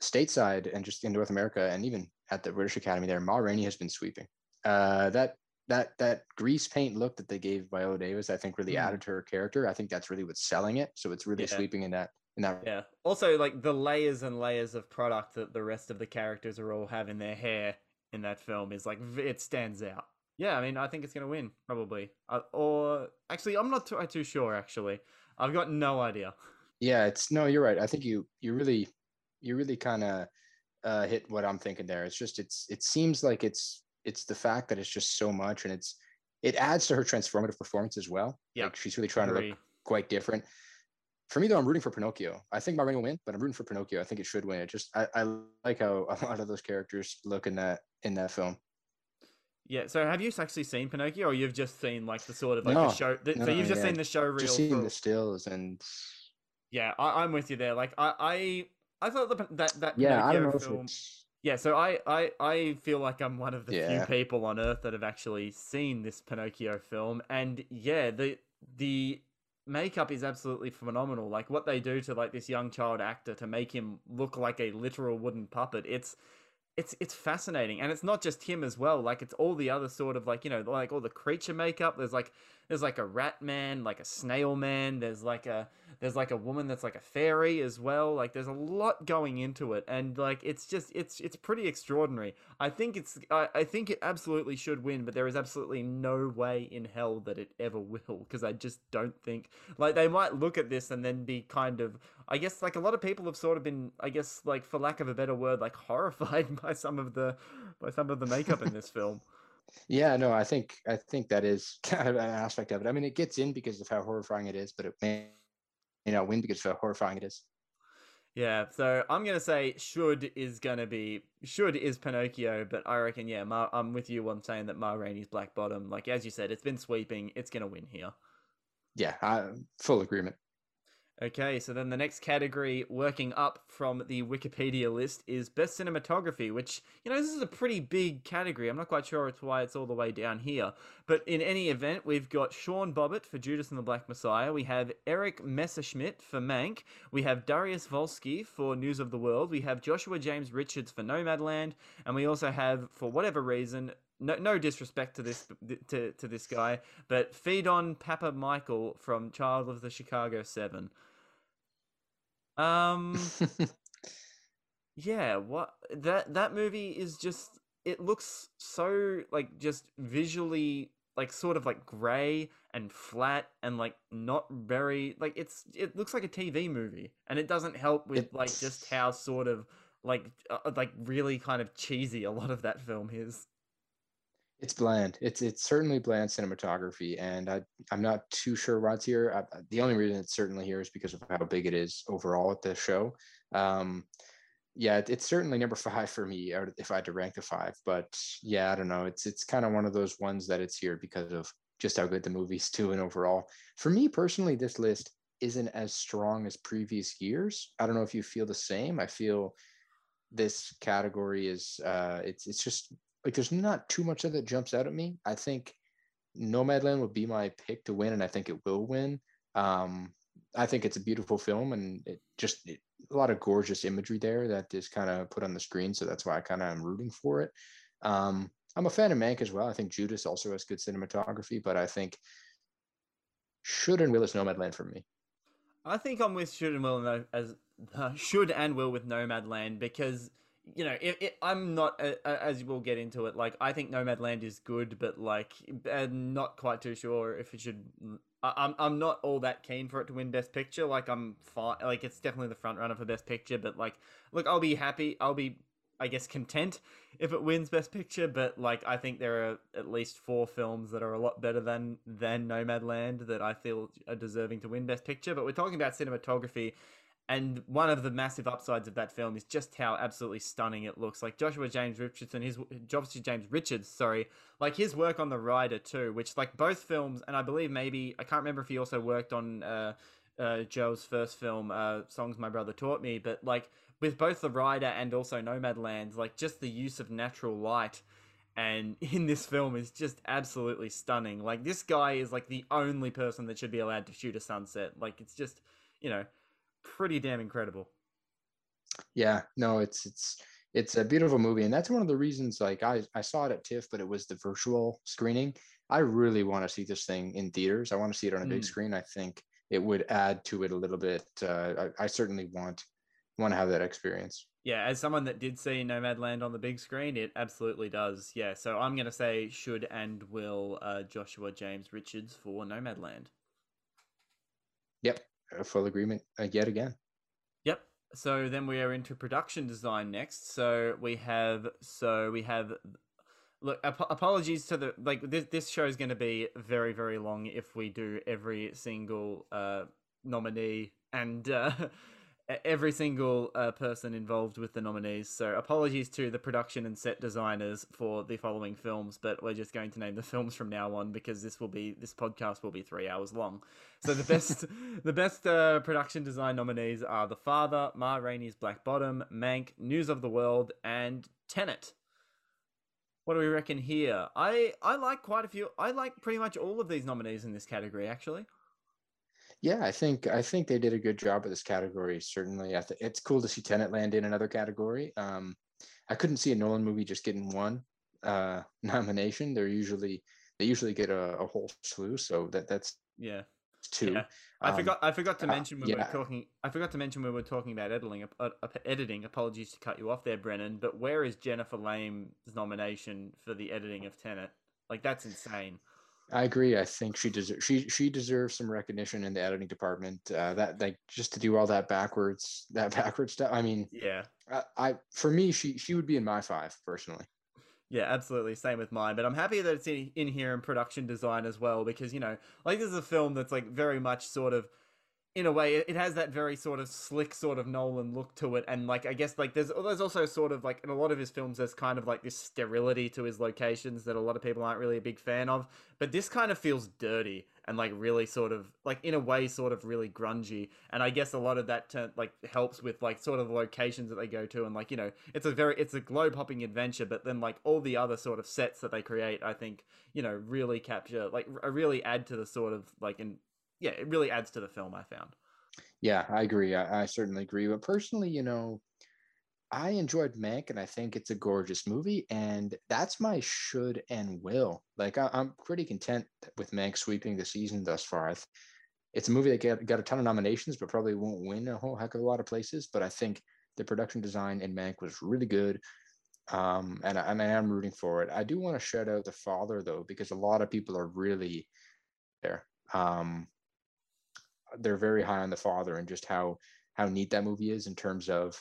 stateside and just in North America and even at the British Academy there, Ma Rainey has been sweeping. Uh, that that that grease paint look that they gave Viola Davis, I think, really Mm. added to her character. I think that's really what's selling it. So it's really Yeah. sweeping in that in that. Yeah. Also, like the layers and layers of product that the rest of the characters are all have in their hair in that film is like it stands out. Yeah, I mean, I think it's gonna win probably. Uh, or actually, I'm not too, too sure. Actually, I've got no idea. Yeah, it's no, you're right. I think you you really you really kind of uh, hit what I'm thinking there. It's just it's it seems like it's it's the fact that it's just so much and it's it adds to her transformative performance as well. Yeah, like she's really trying to look quite different. For me though, I'm rooting for Pinocchio. I think Ma Rainey will win, but I'm rooting for Pinocchio. I think it should win. It just I, I like how a lot of those characters look in that in that film. Yeah. So, have you actually seen Pinocchio, or you've just seen like the sort of like No, the show? The, so no, you've just yeah, seen the show reel. Just seeing for- the stills and Yeah, I, I'm with you there. Like, I, I, I thought the, that that yeah, I don't Pinocchio know film. Yeah, so I, I, I feel like I'm one of the few people on Earth that have actually seen this Pinocchio film, and yeah, the the makeup is absolutely phenomenal. Like what they do to like this young child actor to make him look like a literal wooden puppet. It's it's it's fascinating, and it's not just him as well. Like it's all the other sort of like you know like all the creature makeup. There's like there's like a rat man, like a snail man. There's like a there's like a woman that's like a fairy as well. Like there's a lot going into it, and like it's just it's it's pretty extraordinary. I think it's I, I think it absolutely should win, but there is absolutely no way in hell that it ever will because I just don't think like they might look at this and then be kind of I guess like a lot of people have sort of been I guess like for lack of a better word like horrified by some of the by some of the makeup in this film. Yeah, no, I think I think that is kind of an aspect of it. I mean, it gets in because of how horrifying it is, but it may you know win because of how horrifying it is. Yeah, so I'm gonna say should is gonna be should is Pinocchio, but I reckon yeah, Ma, I'm with you on saying that Ma Rainey's Black Bottom. Like as you said, it's been sweeping. It's gonna win here. Yeah, I, full agreement. Okay, so then the next category, working up from the Wikipedia list, is Best Cinematography, which, you know, this is a pretty big category. I'm not quite sure it's why it's all the way down here. But in any event, we've got Sean Bobbitt for Judas and the Black Messiah. We have Erik Messerschmidt for Mank. We have Dariusz Wolski for News of the World. We have Joshua James Richards for Nomadland. And we also have, for whatever reason, no, no disrespect to this to, to this guy, but Phedon Papamichael from Trial of the Chicago Seven. Um, yeah, what that that movie is just it looks so like just visually like sort of like gray and flat and like not very like it's it looks like a TV movie and it doesn't help with like just how sort of like uh, like really kind of cheesy a lot of that film is. It's bland. It's it's certainly bland cinematography, and I I'm not too sure why it's here. I, the only reason it's certainly here is because of how big it is overall at the show. Um, yeah, it's certainly number five for me if I had to rank the five. But yeah, I don't know. It's it's kind of one of those ones that it's here because of just how good the movie's doing overall. For me personally, this list isn't as strong as previous years. I don't know if you feel the same. I feel this category is uh it's it's just like there's not too much of that jumps out at me. I think Nomadland would be my pick to win, and I think it will win. Um, I think it's a beautiful film, and it just it, a lot of gorgeous imagery there that is kind of put on the screen. So that's why I kind of am rooting for it. Um, I'm a fan of Mank as well. I think Judas also has good cinematography, but I think should and will is Nomadland for me. I think I'm with should and will as uh, should and will with Nomadland because you know it, it, I'm not uh, as we'll get into it. Like I think Nomadland is good, but like I'm not quite too sure if it should. I, I'm I'm not all that keen for it to win Best Picture. Like I'm fine. Like it's definitely the front runner for Best Picture, but like look, I'll be happy. I'll be I guess content if it wins Best Picture, but like I think there are at least four films that are a lot better than than Nomadland that I feel are deserving to win Best Picture. But we're talking about cinematography, and one of the massive upsides of that film is just how absolutely stunning it looks. Like Joshua James Richardson, his Joshua James Richards, sorry, like his work on The Rider too, which like both films, and I believe maybe I can't remember if he also worked on uh, uh, Zhao's first film, uh, Songs My Brother Taught Me, but like with both the rider and also Nomadlands, like just the use of natural light and in this film is just absolutely stunning. Like this guy is like the only person that should be allowed to shoot a sunset. Like it's just, you know, pretty damn incredible. Yeah, no, it's it's it's a beautiful movie and that's one of the reasons like I I saw it at TIFF but it was the virtual screening. I really want to see this thing in theaters. I want to see it on a big mm. screen. I think it would add to it a little bit. Uh, I, I certainly want want to have that experience. Yeah, as someone that did see Nomadland on the big screen, it absolutely does. Yeah, so I'm going to say should and will uh, Joshua James Richards for Nomadland. Yep, full agreement uh, yet again. Yep. So then we are into production design next. So we have so we have look ap- apologies to the like this this show is going to be very very long if we do every single uh nominee and uh every single uh, person involved with the nominees. So apologies to the production and set designers for the following films, but we're just going to name the films from now on because this will be this podcast will be three hours long. So the best the best uh, production design nominees are The Father, Ma Rainey's Black Bottom, Mank, News of the World, and Tenet. What do we reckon here? I I like quite a few. I like pretty much all of these nominees in this category actually. Yeah, I think I think they did a good job with this category. Certainly, I th- it's cool to see Tenet land in another category. Um, I couldn't see a Nolan movie just getting one uh, nomination. They're usually they usually get a, a whole slew, so that that's yeah two. Yeah. I um, forgot. I forgot to uh, mention when yeah. we were talking. I forgot to mention when we were talking about editing. Uh, uh, editing. Apologies to cut you off there, Brennan. But where is Jennifer Lame's nomination for the editing of Tenet? Like that's insane. I agree. I think she deserves she she deserves some recognition in the editing department. Uh, that like just to do all that backwards that backwards stuff. I mean, yeah. I, I for me she she would be in my five personally. Yeah, absolutely. Same with mine. But I'm happy that it's in, in here in production design as well because you know, like this is a film that's like very much sort of in a way it has that very sort of slick sort of Nolan look to it. And like I guess like there's oh, there's also sort of like in a lot of his films there's kind of like this sterility to his locations that a lot of people aren't really a big fan of. But this kind of feels dirty and like really sort of like in a way sort of really grungy. And I guess a lot of that like helps with like sort of the locations that they go to and like you know it's a very it's a globe hopping adventure but then like all the other sort of sets that they create I think you know really capture like really add to the sort of like in yeah, it really adds to the film. I found. Yeah, I agree. I, I certainly agree. But personally, you know, I enjoyed Mank, and I think it's a gorgeous movie, and that's my should and will. Like I, am pretty content with Mank sweeping the season thus far. It's a movie that got, got a ton of nominations, but probably won't win a whole heck of a lot of places. But I think the production design in Mank was really good, um, and, I, and I am rooting for it. I do want to shout out the father though, because a lot of people are really there. Um, they're very high on the father and just how how neat that movie is in terms of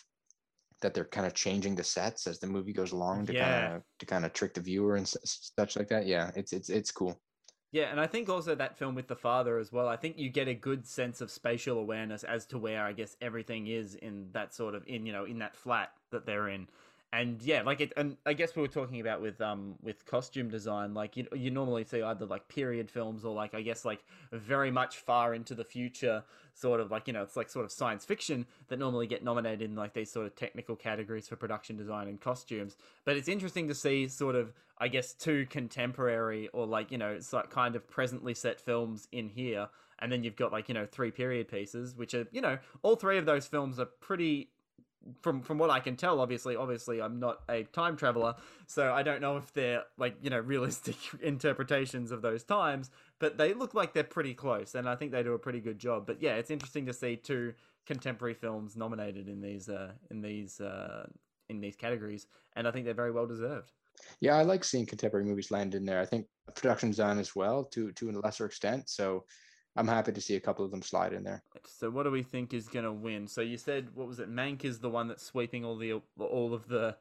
that they're kind of changing the sets as the movie goes along to yeah. kind of to kind of trick the viewer and such like that. Yeah, it's it's it's cool. Yeah, and I think also that film with the father as well. I think you get a good sense of spatial awareness as to where I guess everything is in that sort of in you know in that flat that they're in and yeah, like it, and I guess we were talking about with um with costume design, like you you normally see either like period films or like I guess like very much far into the future, sort of like you know it's like sort of science fiction that normally get nominated in like these sort of technical categories for production design and costumes. But it's interesting to see sort of I guess two contemporary or like you know it's like kind of presently set films in here, and then you've got like you know three period pieces, which are you know all three of those films are pretty from from what I can tell, obviously, obviously, I'm not a time traveler, so I don't know if they're like you know realistic interpretations of those times. But they look like they're pretty close, and I think they do a pretty good job. But yeah, it's interesting to see two contemporary films nominated in these uh, in these uh, in these categories, and I think they're very well deserved. Yeah, I like seeing contemporary movies land in there. I think production design as well, to to a lesser extent. So I'm happy to see a couple of them slide in there. So what do we think is going to win? So you said what was it? Mank is the one that's sweeping all the all of the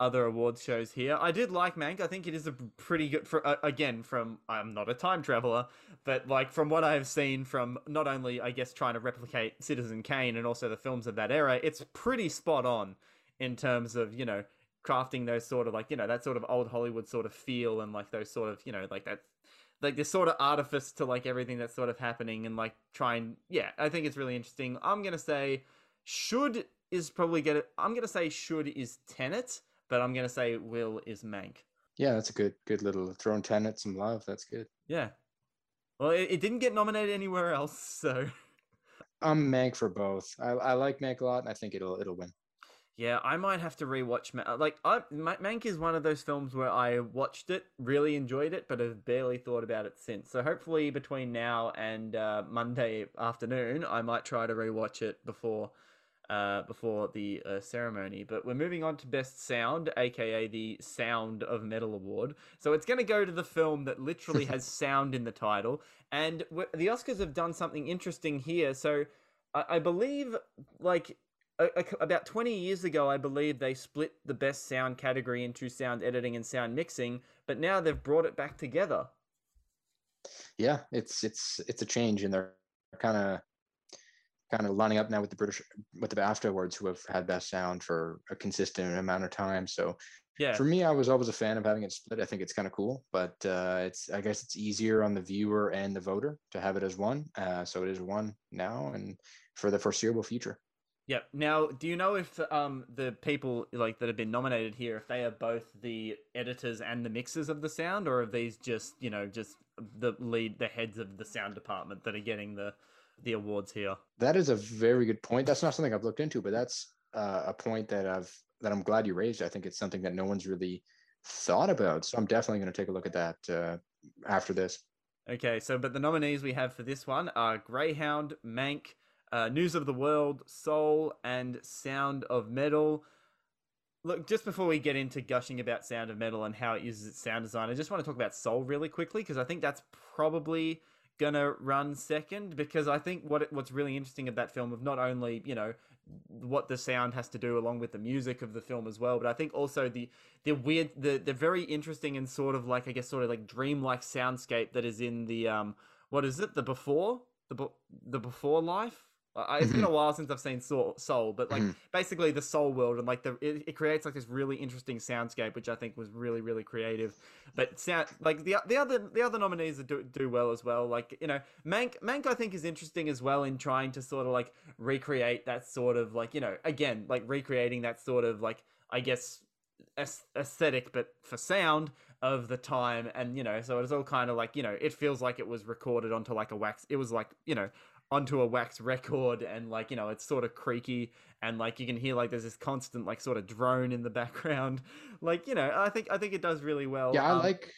other awards shows here. I did like Mank. I think it is a pretty good for uh, again from I'm not a time traveler, but like from what I have seen from not only I guess trying to replicate Citizen Kane and also the films of that era, it's pretty spot on in terms of, you know, crafting those sort of like, you know, that sort of old Hollywood sort of feel and like those sort of, you know, like that like this sort of artifice to like everything that's sort of happening and like try and yeah i think it's really interesting. I'm gonna say should is probably get it i'm gonna say should is tenet but i'm gonna say will is mank. Yeah that's a good good little throwing tenet some love that's good. Yeah. Well it, it didn't get nominated anywhere else so. I'm mank for both. I, I like mank a lot and i think it'll it'll win yeah, I might have to rewatch. Like, I Mank is one of those films where I watched it, really enjoyed it, but have barely thought about it since. So hopefully, between now and uh, Monday afternoon, I might try to rewatch it before, uh, before the uh, ceremony. But we're moving on to Best Sound, aka the Sound of Metal Award. So it's going to go to the film that literally has sound in the title, and the Oscars have done something interesting here. So I, I believe, like about 20 years ago, I believe they split the best sound category into sound editing and sound mixing, but now they've brought it back together. Yeah, it's it's it's a change, and they're kind of kind of lining up now with the British with the BAFTA awards, who have had best sound for a consistent amount of time. So, yeah, for me, I was always a fan of having it split. I think it's kind of cool, but uh, it's I guess it's easier on the viewer and the voter to have it as one. Uh, so it is one now, and for the foreseeable future. Yep. Now, do you know if um the people like that have been nominated here, if they are both the editors and the mixers of the sound, or are these just you know just the lead, the heads of the sound department that are getting the the awards here? That is a very good point. That's not something I've looked into, but that's uh, a point that I've that I'm glad you raised. I think it's something that no one's really thought about. So I'm definitely going to take a look at that uh, after this. Okay. So, but the nominees we have for this one are Greyhound, Mank uh, News of the World, Soul, and Sound of Metal. Look, just before we get into gushing about Sound of Metal and how it uses its sound design, I just want to talk about Soul really quickly because I think that's probably gonna run second because I think what what's really interesting of that film of not only you know what the sound has to do along with the music of the film as well, but I think also the the weird the the very interesting and sort of like I guess sort of like dreamlike soundscape that is in the um what is it? The before? The the before life I, it's been a while since I've seen Soul, Soul but like mm-hmm. basically the Soul world and like the it, it, creates like this really interesting soundscape, which I think was really really creative. But sound like the the other the other nominees do do well as well. Like you know, Mank Mank I think is interesting as well in trying to sort of like recreate that sort of like you know again like recreating that sort of like I guess aesthetic but for sound of the time and you know so it's all kind of like you know it feels like it was recorded onto like a wax it was like you know onto a wax record and like you know it's sort of creaky and like you can hear like there's this constant like sort of drone in the background. Like you know i think i think it does really well yeah i um, like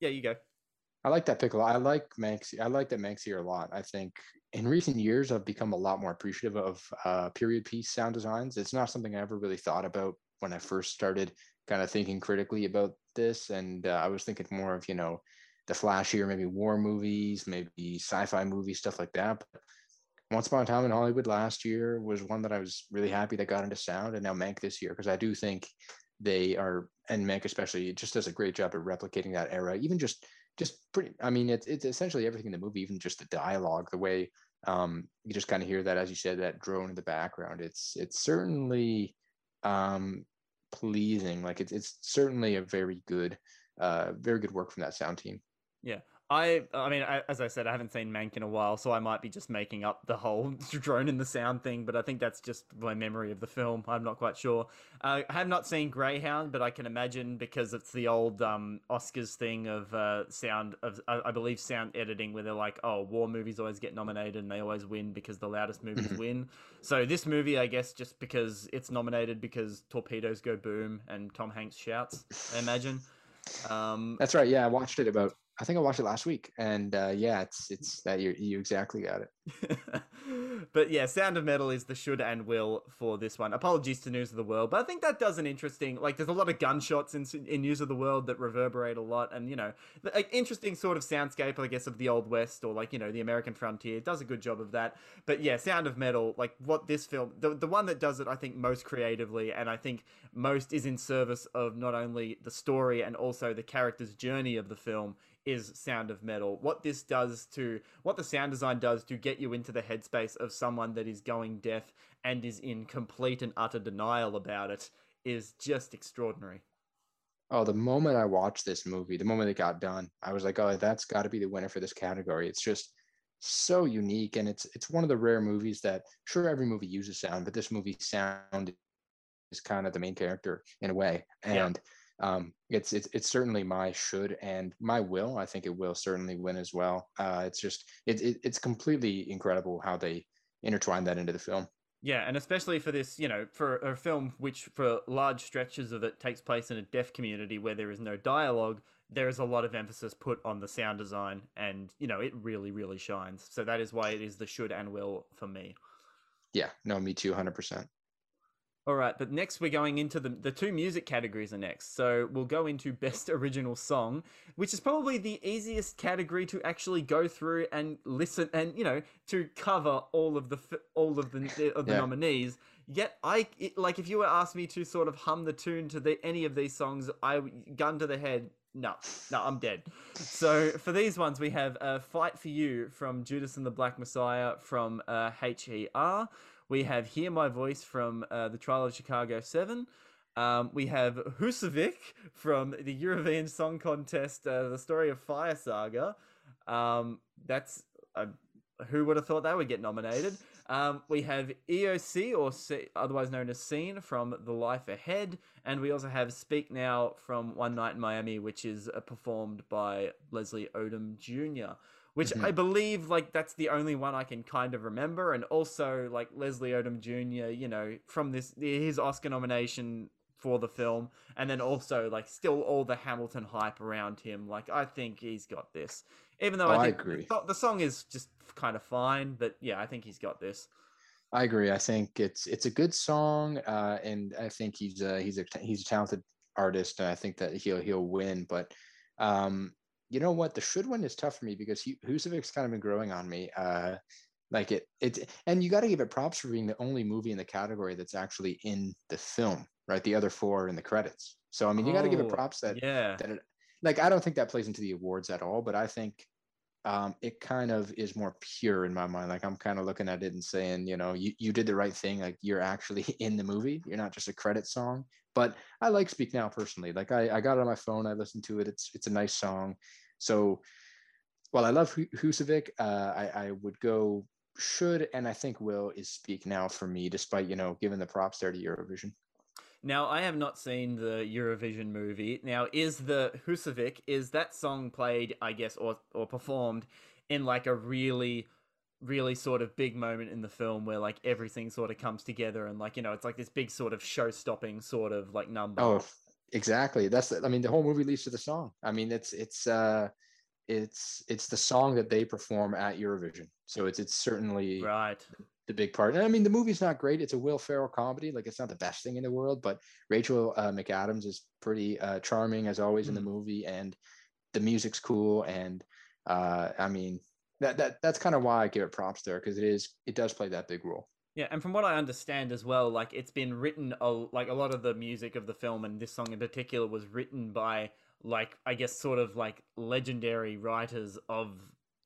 yeah you go. I like that pick a lot i like Mank's i like that Mank's here a lot. I think in recent years i've become a lot more appreciative of uh, period piece sound designs. It's not something i ever really thought about when i first started kind of thinking critically about this and uh, i was thinking more of you know the flashier, maybe war movies, maybe sci-fi movies, stuff like that. But Once Upon a Time in Hollywood last year was one that I was really happy that got into sound, and now Mank this year because I do think they are, and Mank especially, just does a great job of replicating that era. Even just just pretty. I mean, it's it's essentially everything in the movie, even just the dialogue, the way um, you just kind of hear that, as you said, that drone in the background. It's it's certainly um, pleasing. Like it's it's certainly a very good, uh, very good work from that sound team. Yeah, I, I mean, I, as I said, I haven't seen Mank in a while, so I might be just making up the whole drone in the sound thing. But I think that's just my memory of the film. I'm not quite sure. Uh, I have not seen Greyhound, but I can imagine because it's the old um, Oscars thing of uh, sound of, I, I, believe, sound editing, where they're like, "Oh, war movies always get nominated and they always win because the loudest movies mm-hmm. win." So this movie, I guess, just because it's nominated because torpedoes go boom and Tom Hanks shouts. I imagine. Um, That's right. Yeah, I watched it about I think I watched it last week, and uh, yeah, it's it's that you you exactly got it. but yeah, Sound of Metal is the should and will for this one. Apologies to News of the World, but I think that does an interesting like. There's a lot of gunshots in in News of the World that reverberate a lot, and you know, like interesting sort of soundscape, I guess, of the old west or like you know the American frontier. It does a good job of that. But yeah, Sound of Metal, like what this film, the the one that does it, I think most creatively, and I think most is in service of not only the story and also the character's journey of the film is Sound of Metal. What this does to what the sound design does to get you into the headspace of someone that is going deaf and is in complete and utter denial about it is just extraordinary. Oh, the moment I watched this movie, the moment it got done, I was like, "Oh, that's got to be the winner for this category." It's just so unique, and it's it's one of the rare movies that sure every movie uses sound, but this movie sound is kind of the main character in a way, and. Yeah um, it's, it's it's certainly my should and my will. I think it will certainly win as well. Uh, it's just it, it it's completely incredible how they intertwine that into the film. Yeah, and especially for this, you know, for a film which, for large stretches of it, takes place in a deaf community where there is no dialogue, there is a lot of emphasis put on the sound design, and you know, it really, really shines. So that is why it is the should and will for me. Yeah, no, me too, hundred percent. All right, but next we're going into the the two music categories are next. So we'll go into best original song, which is probably the easiest category to actually go through and listen and you know to cover all of the all of the of the yeah. nominees. Yet I it, like if you were asked me to sort of hum the tune to the any of these songs, I gun to the head. No, no, I'm dead. So for these ones, we have a "Fight for You" from Judas and the Black Messiah from uh, H.E.R. We have Hear My Voice from uh, the Trial of Chicago 7. Um, we have Husavik from the Eurovision Song Contest, uh, the story of Fire Saga. Um, that's uh, who would have thought that would get nominated. Um, we have Io sì, or C- otherwise known as Seen, from The Life Ahead, and we also have Speak Now from One Night in Miami, which is uh, performed by Leslie Odom Jr which mm-hmm. I believe like that's the only one I can kind of remember. And also like Leslie Odom Jr., you know, from this his Oscar nomination for the film, and then also like still all the Hamilton hype around him. Like I think he's got this, even though oh, I, think I agree. The, the song is just kind of fine, but yeah, I think he's got this. I agree. I think it's it's a good song, uh, and I think he's a, he's a he's a talented artist, and I think that he'll he'll win. But um, you know what? The should win is tough for me because Husavik's kind of been growing on me. Uh, like it, it, and you got to give it props for being the only movie in the category that's actually in the film, right? The other four are in the credits. So I mean, you got to give it oh, props that, yeah. That it, like I don't think that plays into the awards at all, but I think um, it kind of is more pure in my mind. Like I'm kind of looking at it and saying, you know, you, you did the right thing. Like you're actually in the movie. You're not just a credit song. But I like Speak Now personally. Like I, I got it on my phone. I listened to it. It's it's a nice song. So while I love Husavik, uh, I, I would go should and I think will is speak now for me, despite you know giving the props there to Eurovision. Now I have not seen the Eurovision movie. Now is the Husavik is that song played, I guess, or or performed in like a really really sort of big moment in the film where like everything sort of comes together and like you know it's like this big sort of show stopping sort of like number. Oh, exactly. That's the, i mean the whole movie leads to the song. I mean it's it's uh it's it's the song that they perform at eurovision. So it's it's certainly right. the big part. And i mean the movie's not great. It's a will ferrell comedy. Like it's not the best thing in the world but rachel uh, mcadams is pretty uh, charming as always mm. in the mm. movie and the music's cool and uh i mean that that that's kind of why i give it props there because it is it does play that big role yeah, and from what I understand as well, like it's been written, like a lot of the music of the film and this song in particular was written by like I guess sort of like legendary writers of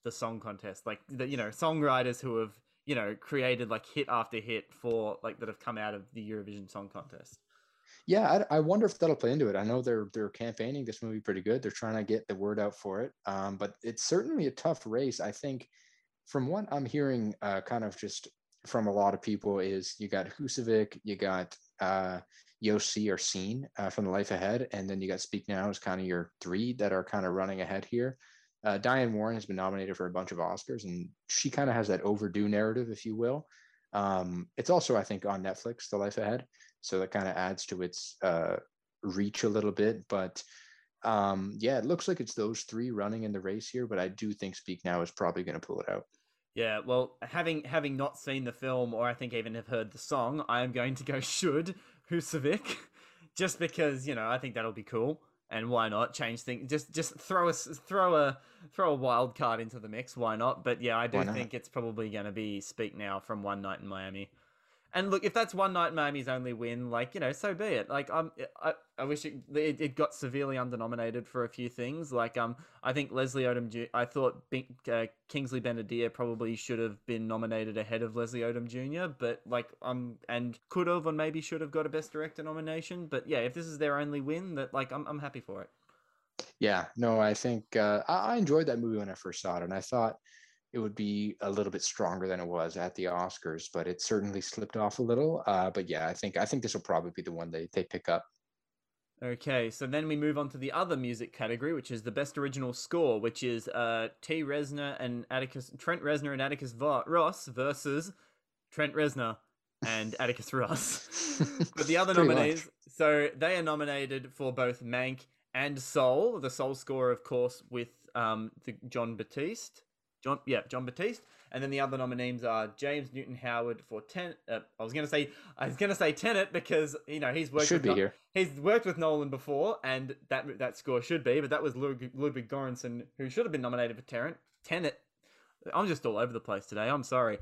the song contest, like the you know songwriters who have you know created like hit after hit for like that have come out of the Eurovision Song Contest. Yeah, I, I, wonder if that'll play into it. I know they're they're campaigning this movie pretty good. They're trying to get the word out for it. Um, but it's certainly a tough race. I think, from what I'm hearing, uh, kind of just from a lot of people, is you got Husavik, you got uh, Io sì or Seen uh, from The Life Ahead, and then you got Speak Now is kind of your three that are kind of running ahead here. Uh, Diane Warren has been nominated for a bunch of Oscars, and she kind of has that overdue narrative, if you will. Um, it's also, I think, on Netflix, The Life Ahead so that kind of adds to its uh, reach a little bit. But um, yeah, it looks like it's those three running in the race here, but I do think Speak Now is probably going to pull it out. Yeah, well, having having not seen the film or I think even have heard the song, I am going to go should Husavik, just because you know I think that'll be cool and why not change things? Just just throw a throw a throw a wild card into the mix. Why not? But yeah, I do think it's probably going to be Speak Now from One Night in Miami. And look, if that's one night Miami's only win, like you know, so be it. Like um, I, I wish it, it, it got severely undernominated for a few things. Like um, I think Leslie Odom, I thought Bink, uh, Kingsley Ben-Adir probably should have been nominated ahead of Leslie Odom Jr. But like um, and could have or maybe should have got a Best Director nomination. But yeah, if this is their only win, that like I'm I'm happy for it. Yeah, no, I think uh, I, I enjoyed that movie when I first saw it, and I thought it would be a little bit stronger than it was at the Oscars, but it certainly slipped off a little. Uh, but yeah, I think I think this will probably be the one they they pick up. Okay, so then we move on to the other music category, which is the best original score, which is uh, T. Reznor and Atticus Trent Reznor and Atticus Ross versus Trent Reznor and Atticus Ross. but the other nominees, much. so they are nominated for both Mank and Soul. The Soul score, of course, with um, the Jon Batiste. Jon, yeah, Jon Batiste, and then the other nominees are James Newton Howard for ten. Uh, I was gonna say I was gonna say Tenet because you know he's worked should with be here. He's worked with Nolan before, and that that score should be, but that was Ludwig, Ludwig Göransson who should have been nominated for Tenet. Tenet. I'm just all over the place today. I'm sorry.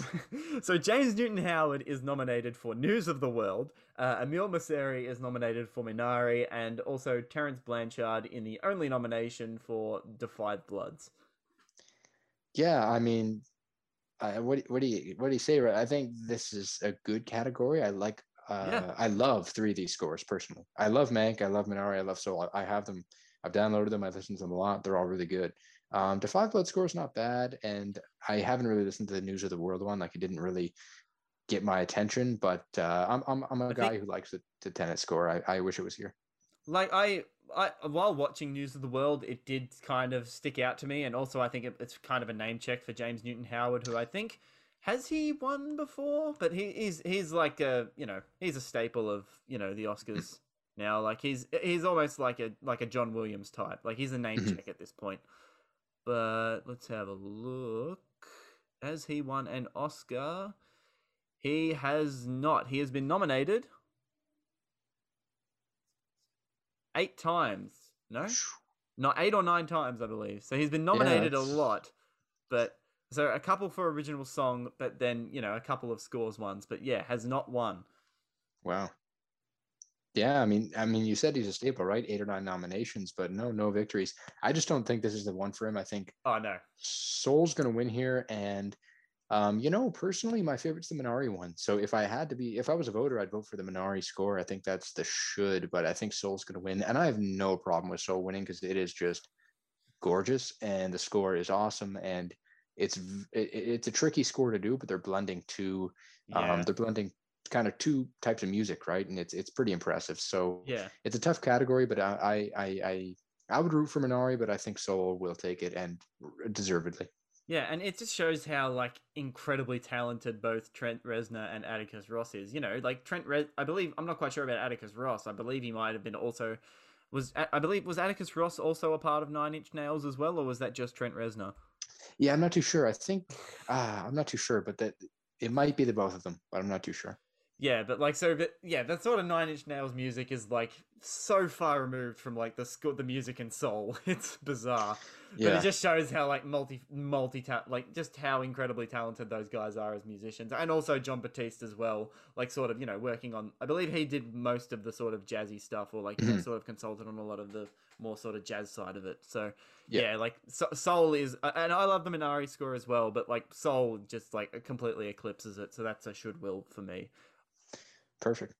so James Newton Howard is nominated for News of the World. Uh, Emile Mosseri is nominated for Minari, and also Terence Blanchard in the only nomination for Da 5 Bloods. Yeah, I mean, I, what what do you what do you say? Right, I think this is a good category. I like. Uh, yeah. I love three of these scores personally. I love Mank. I love Minari. I love Soul. I have them. I've downloaded them. I listened to them a lot. They're all really good. Um, the Five Blood score is not bad, and I haven't really listened to the News of the World one. Like it didn't really get my attention, but uh, I'm I'm I'm a I guy who likes the, the Tenet score. I, I wish it was here. Like I I, while watching News of the World, it did kind of stick out to me, and also I think it, it's kind of a name check for James Newton Howard, who I think has he won before, but he, he's he's like a you know he's a staple of you know the Oscars now. Like he's he's almost like a like a John Williams type. Like he's a name check at this point. But let's have a look. Has he won an Oscar? He has not. He has been nominated eight times. No, not eight or nine times, I believe. So he's been nominated yeah, a lot, but so a couple for original song, but then you know a couple of scores ones. But yeah, has not won. Wow. Yeah, I mean, I mean, you said he's a staple, right? Eight or nine nominations, but no, no victories. I just don't think this is the one for him. I think. Oh no. Soul's going to win here, and um, you know, personally, my favorite's the Minari one. So if I had to be, if I was a voter, I'd vote for the Minari score. I think that's the should, but I think Soul's going to win, and I have no problem with Soul winning because it is just gorgeous and the score is awesome and it's it, it's a tricky score to do, but they're blending two, um, yeah. um, they're blending kind of two types of music, right? And it's it's pretty impressive. So yeah, it's a tough category, but I I I I, I would root for Minari, but I think Soul will take it and deservedly. Yeah, and it just shows how like incredibly talented both Trent Reznor and Atticus Ross is. You know, like Trent Res- I believe I'm not quite sure about Atticus Ross. I believe he might have been also was I believe was Atticus Ross also a part of Nine Inch Nails as well, or was that just Trent Reznor? Yeah, I'm not too sure. I think uh, I'm not too sure, but that it might be the both of them, but I'm not too sure. Yeah, but like so, but yeah, that sort of Nine Inch Nails music is like so far removed from like the score, the music and soul. It's bizarre, but it just shows how like multi multi ta- like just how incredibly talented those guys are as musicians, and also Jon Batiste as well. Like sort of you know working on. I believe he did most of the sort of jazzy stuff, or like Mhm. sort of consulted on a lot of the more sort of jazz side of it. So Yeah. yeah, like so- soul is, and I love the Minari score as well, but like soul just like completely eclipses it. So that's a should will for me. Perfect.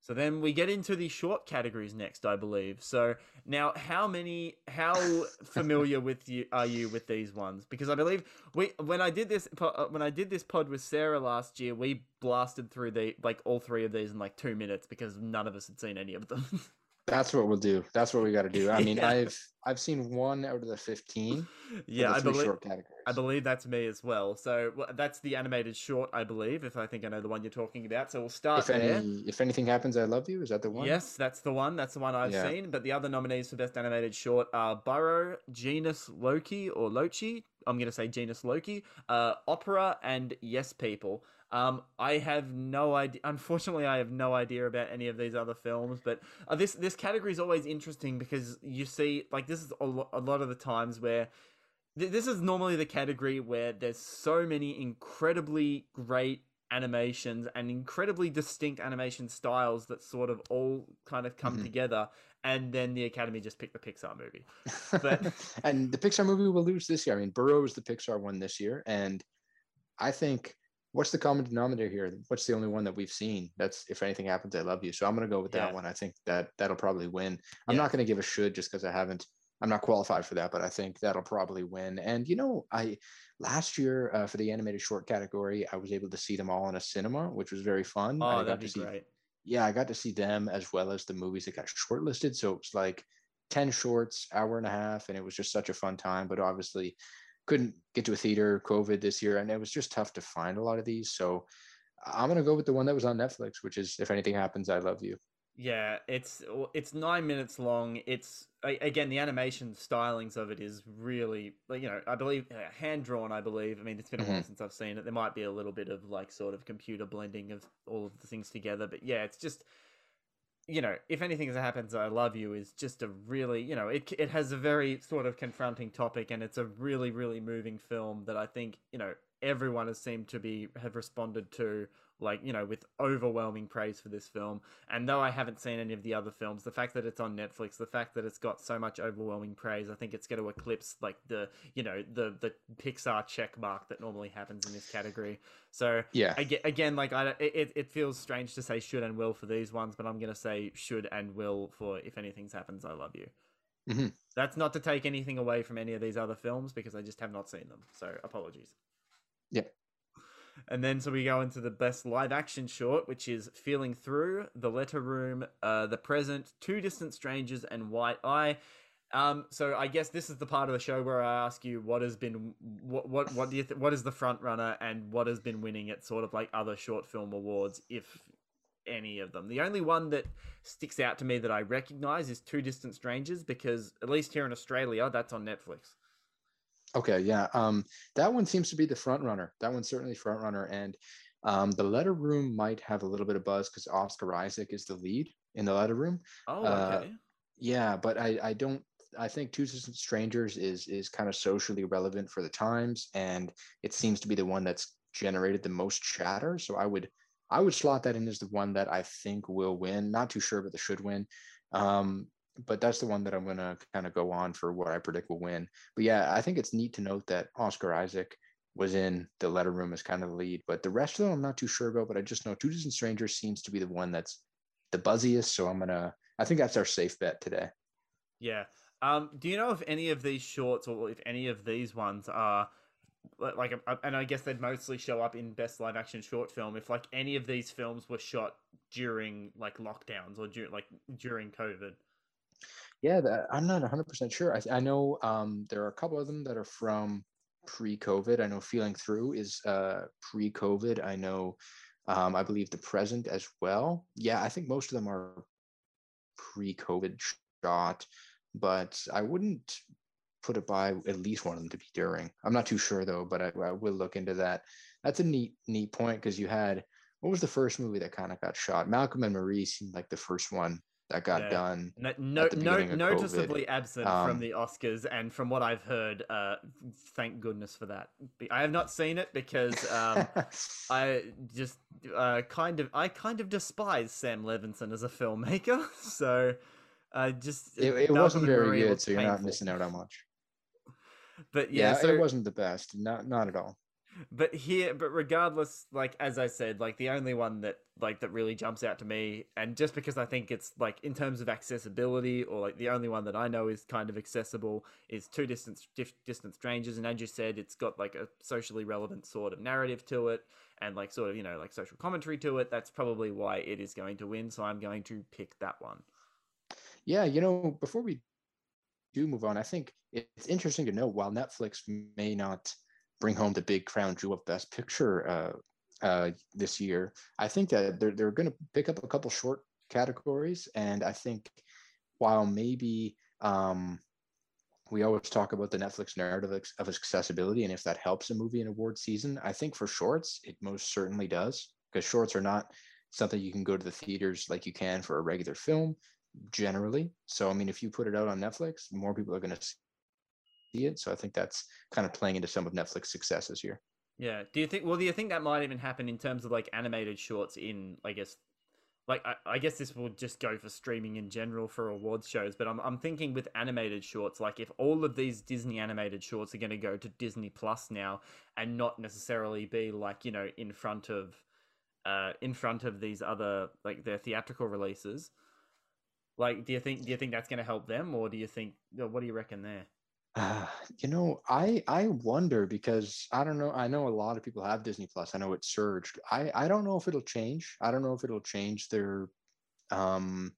So then we get into the short categories next, I believe. So now, how many, how familiar with you are you with these ones? Because I believe we, when I did this, uh, when I did this pod with Sarah last year, we blasted through the like all three of these in like two minutes because none of us had seen any of them. That's what we'll do. That's what we got to do. I mean, Yeah. I've I've seen one out of the fifteen. yeah, the I believe. I believe that's me as well. So well, that's the animated short, I believe, if I think I know the one you're talking about. So we'll start If there. any, if anything happens, I love you. Is that the one? Yes, that's the one. That's the one I've Yeah. seen. But the other nominees for Best Animated Short are Burrow, Genus Loki or Lochi. I'm going to say Genus Loki, uh, Opera, and Yes People. Um, I have no idea. Unfortunately, I have no idea about any of these other films. But uh, this this category is always interesting because you see, like, this is a, lo- a lot of the times where th- this is normally the category where there's so many incredibly great animations and incredibly distinct animation styles that sort of all kind of come Mhm. together and then the academy just picked the pixar movie But- and the Pixar movie will lose this year. I mean, Burrow is the Pixar one this year, and I think what's the common denominator here? What's the only one that we've seen? That's if anything happens, I love you. So I'm gonna go with that Yeah. one. I think that that'll probably win. I'm Yeah. not gonna give a should just because I haven't. I'm not qualified for that, but I think that'll probably win. And you know, I last year uh, for the animated short category, I was able to see them all in a cinema, which was very fun. Oh got that'd be see great yeah, I got to see them as well as the movies that got shortlisted. So it was like 10 shorts, hour and a half, and it was just such a fun time. But obviously, couldn't get to a theater, COVID this year, and it was just tough to find a lot of these. So I'm going to go with the one that was on Netflix, which is If Anything Happens, I Love You. yeah it's it's nine minutes long it's again the animation stylings of it is really you know i believe uh, hand drawn i believe i mean it's been a while Mhm. since i've seen it there might be a little bit of like sort of computer blending of all of the things together but yeah it's just you know, if anything happens, I love you is just a really, you know, it it has a very sort of confronting topic, and it's a really really moving film that I think you know everyone has seemed to be have responded to like you know with overwhelming praise for this film. And though I haven't seen any of the other films, the fact that it's on Netflix, the fact that it's got so much overwhelming praise, I think it's going to eclipse like the you know the the Pixar check mark that normally happens in this category. So Yeah. Again, like I, it, it feels strange to say should and will for these ones, but I'm gonna say should and will for if anything happens, I love you. Mhm. That's not to take anything away from any of these other films because I just have not seen them. So apologies. Yeah. And then so we go into the best live action short, which is Feeling Through, The Letter Room, uh, The Present, Two Distant Strangers, and White Eye. Um, so I guess this is the part of the show where I ask you what has been what what what do you th- what is the front runner and what has been winning at sort of like other short film awards, if any of them. The only one that sticks out to me that I recognize is Two Distant Strangers because at least here in Australia, that's on Netflix. Okay, yeah. Um, that one seems to be the front runner. That one's certainly front runner, and um, the letter room might have a little bit of buzz because Oscar Isaac is the lead in the letter room. Oh, Uh, okay. Yeah, but I, I don't. I think Two Distant Strangers is is kind of socially relevant for the times, and it seems to be the one that's generated the most chatter. So I would I would slot that in as the one that I think will win. Not too sure, but the should win. Um, but that's the one that I'm gonna kind of go on for what I predict will win. But yeah, I think it's neat to note that Oscar Isaac was in the letter room as kind of the lead, but the rest of them I'm not too sure about. But I just know Two Distant Strangers seems to be the one that's the buzziest. So I'm gonna I think that's our safe bet today. Yeah. Um, do you know if any of these shorts or if any of these ones are like, and I guess they'd mostly show up in best live action short film if like any of these films were shot during like lockdowns or during like during COVID. Yeah, I'm not 100% sure. I, I know um, there are a couple of them that are from pre-COVID. I know Feeling Through is uh, pre-COVID. I know, um, I believe The Present as well. Yeah, I think most of them are pre-COVID shot, but I wouldn't put it by at least one of them to be during. I'm not too sure though, but I, I will look into that. That's a neat, neat point because you had what was the first movie that kind of got shot? Malcolm and Marie seemed like the first one that got Yeah. done. No, no, no noticeably absent from Um, the Oscars, and from what I've heard, uh, thank goodness for that. I have not seen it because um, I just uh, kind of I kind of despise Sam Levinson as a filmmaker, so I just it, it wasn't very good, so you're not missing out on much. But Yeah, yeah, so it wasn't the best. Not not at all. But here but regardless like as i said like the only one that like that really jumps out to me and just because i think it's like in terms of accessibility or like the only one that i know is kind of accessible is two distant distant strangers and as you said it's got like a socially relevant sort of narrative to it and like sort of you know like social commentary to it that's probably why it is going to win so i'm going to pick that one. Yeah, you know, before we do move on, I think it's interesting to note while Netflix may not bring home the big crown jewel of Best Picture uh, uh, this year, I think that they're they're going to pick up a couple short categories, and I think while maybe um, we always talk about the Netflix narrative of accessibility and if that helps a movie in award season, I think for shorts it most certainly does because shorts are not something you can go to the theaters like you can for a regular film generally. So I mean, if you put it out on Netflix, more people are going to see it. So I think that's kind of playing into some of Netflix successes here. Yeah. Do you think? Well, do you think that might even happen in terms of like animated shorts in, I guess, like I, I guess this will just go for streaming in general for awards shows. But I'm I'm thinking with animated shorts, like if all of these Disney animated shorts are going to go to Disney Plus now and not necessarily be like you know in front of, uh, in front of these other like their theatrical releases. Like, do you think do you think that's going to help them, or do you think what do you reckon there? Uh, you know, I I wonder because I don't know. I know a lot of people have Disney Plus. I know it surged. I I don't know if it'll change. I don't know if it'll change their um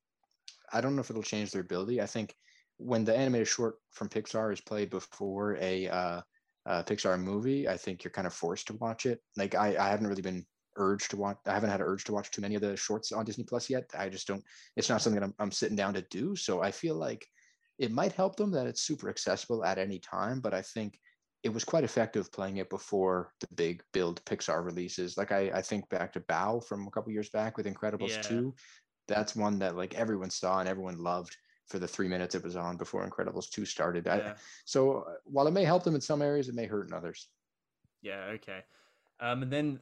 I don't know if it'll change their ability. I think when the animated short from Pixar is played before a uh, uh, Pixar movie, I think you're kind of forced to watch it. Like I, I haven't really been urged to watch. I haven't had an urge to watch too many of the shorts on Disney Plus yet. I just don't. It's not something that I'm, I'm sitting down to do. So I feel like it might help them that it's super accessible at any time. But I think it was quite effective playing it before the big build Pixar releases. Like I, I think back to Bao from a couple years back with Incredibles Yeah. 2. That's one that like everyone saw and everyone loved for the three minutes it was on before Incredibles 2 started. I, so uh, while it may help them in some areas, it may hurt in others. Yeah, okay. Um, and then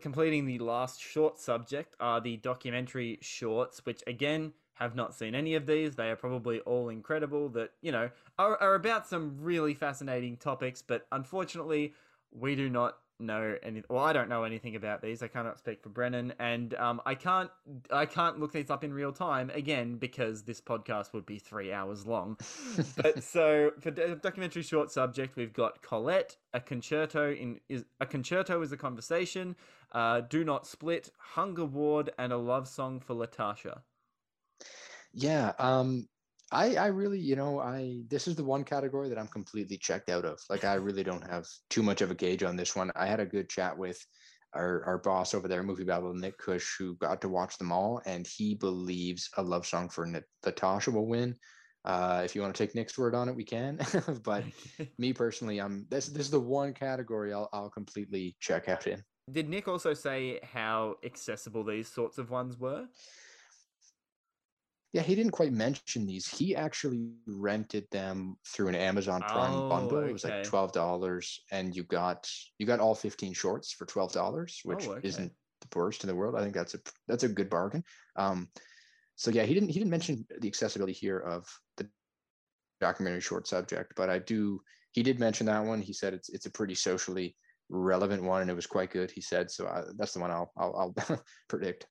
completing the last short subject are the documentary shorts, which again have not seen any of these. They are probably all incredible. That you know are are about some really fascinating topics, but unfortunately, we do not know any. Well, I don't know anything about these. I cannot speak for Brennan, and um, I can't I can't look these up in real time again because this podcast would be three hours long. but so for documentary short subject, we've got Colette, a concerto in is a concerto is a conversation, uh, do not split, hunger ward, and a love song for Latasha. Yeah, um, I I really, you know, I this is the one category that I'm completely checked out of. Like I really don't have too much of a gauge on this one. I had a good chat with our our boss over there, Movie Babble, Nick Cush, who got to watch them all, and he believes a love song for Nat- Natasha will win. Uh, if you want to take Nick's word on it, we can. but me personally, I'm this this is the one category I'll I'll completely check out in. Did Nick also say how accessible these sorts of ones were? Yeah, he didn't quite mention these. He actually rented them through an Amazon Prime Oh, bundle. It was okay. like twelve dollars, and you got you got all fifteen shorts for twelve dollars, which Oh, okay. isn't the worst in the world. I think that's a that's a good bargain. Um, so yeah, he didn't he didn't mention the accessibility here of the documentary short subject, but I do. He did mention that one. He said it's it's a pretty socially relevant one, and it was quite good. He said so. I, that's the one I'll I'll, I'll predict.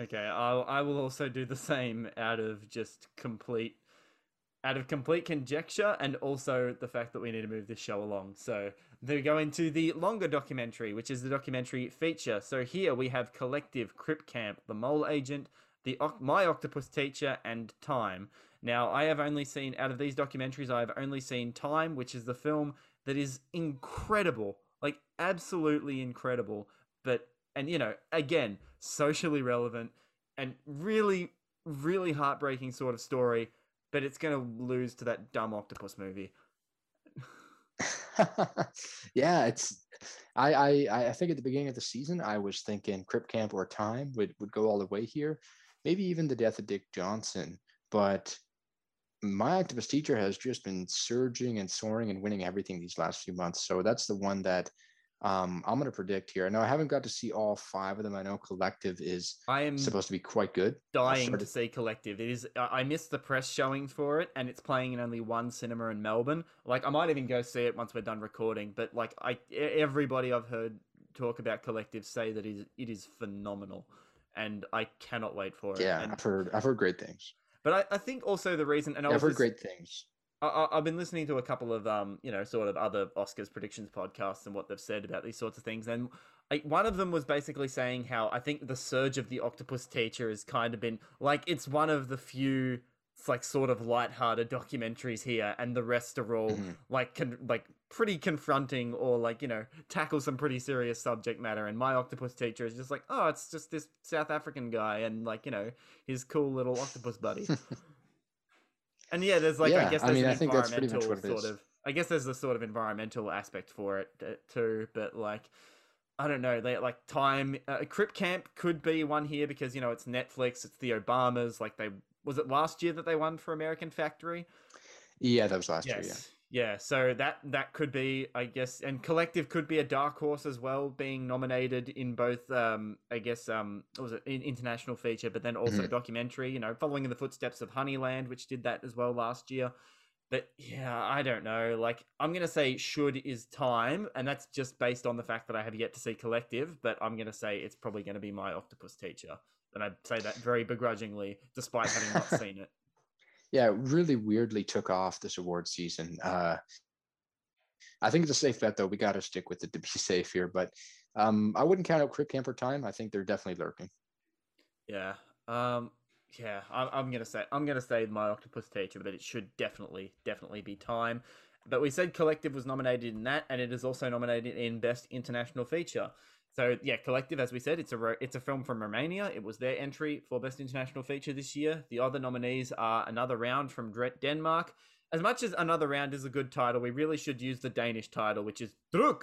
Okay, I'll, I will also do the same out of just complete, out of complete conjecture, and also the fact that we need to move this show along. So they go into the longer documentary, which is the documentary feature. So here we have Collective, Crip Camp, The Mole Agent, the My Octopus Teacher, and Time. Now I have only seen out of these documentaries, I have only seen Time, which is the film that is incredible, like absolutely incredible, but and you know again socially relevant and really really heartbreaking sort of story but it's going to lose to that dumb octopus movie yeah, it's I, I I think at the beginning of the season I was thinking Crip Camp or Time would would go all the way here. maybe even the death of Dick Johnson. But my octopus teacher has just been surging and soaring and winning everything these last few months. So that's the one that um, I'm going to predict here. Now I haven't got to see all five of them. I know Collective is I am supposed to be quite good. dying started- to see Collective. It is. I I missed the press showing for it, and it's playing in only one cinema in Melbourne. Like, I might even go see it once we're done recording. But like, I, everybody I've heard talk about Collective say that it is, it is phenomenal, and I cannot wait for it. Yeah, And- I've heard I've heard great things. but I, I think also the reason, and I I've heard just- great things. I, I- I've been listening to a couple of um, you know, sort of other Oscars predictions podcasts and what they've said about these sorts of things, and like one of them was basically saying how I think the surge of the Octopus Teacher has kind of been like it's one of the few like sort of light-hearted documentaries here, and the rest are all Mhm. like con- like pretty confronting or like you know tackle some pretty serious subject matter. And my Octopus Teacher is just like, oh, it's just this South African guy and like you know his cool little octopus buddy. And yeah, there's like I Yeah, guess I there's mean, an I think that's pretty environmental much what it sort is. of. I guess there's a sort of environmental aspect for it uh, too, but like I don't know, they like time. Uh, Crip Camp could be one here because you know it's Netflix, it's the Obamas. Like they was it last year that they won for American Factory? Yeah, that was last year. Yeah. Yeah, so that that could be, I guess, and Collective could be a dark horse as well, being nominated in both, um, I guess, um, what was it in international feature, but then also Mhm. documentary. You know, following in the footsteps of Honeyland, which did that as well last year. But yeah, I don't know. Like, I'm gonna say should is time, and that's just based on the fact that I have yet to see Collective. But I'm gonna say it's probably gonna be my Octopus Teacher, and I say that very begrudgingly, despite having not seen it. Yeah, it really weirdly took off this award season. Uh, I think it's a safe bet, though. We got to stick with it to be safe here. But um, I wouldn't count out Crip Camper time. I think they're definitely lurking. Yeah. Um. Yeah. I'm, I'm gonna say I'm gonna say my octopus teacher, but it should definitely definitely be time. But we said Collective was nominated in that, and it is also nominated in Best International Feature. So yeah, Collective, as we said, it's a it's a film from Romania. It was their entry for Best International Feature this year. The other nominees are Another Round from Denmark. As much as Another Round is a good title, we really should use the Danish title, which is Druk.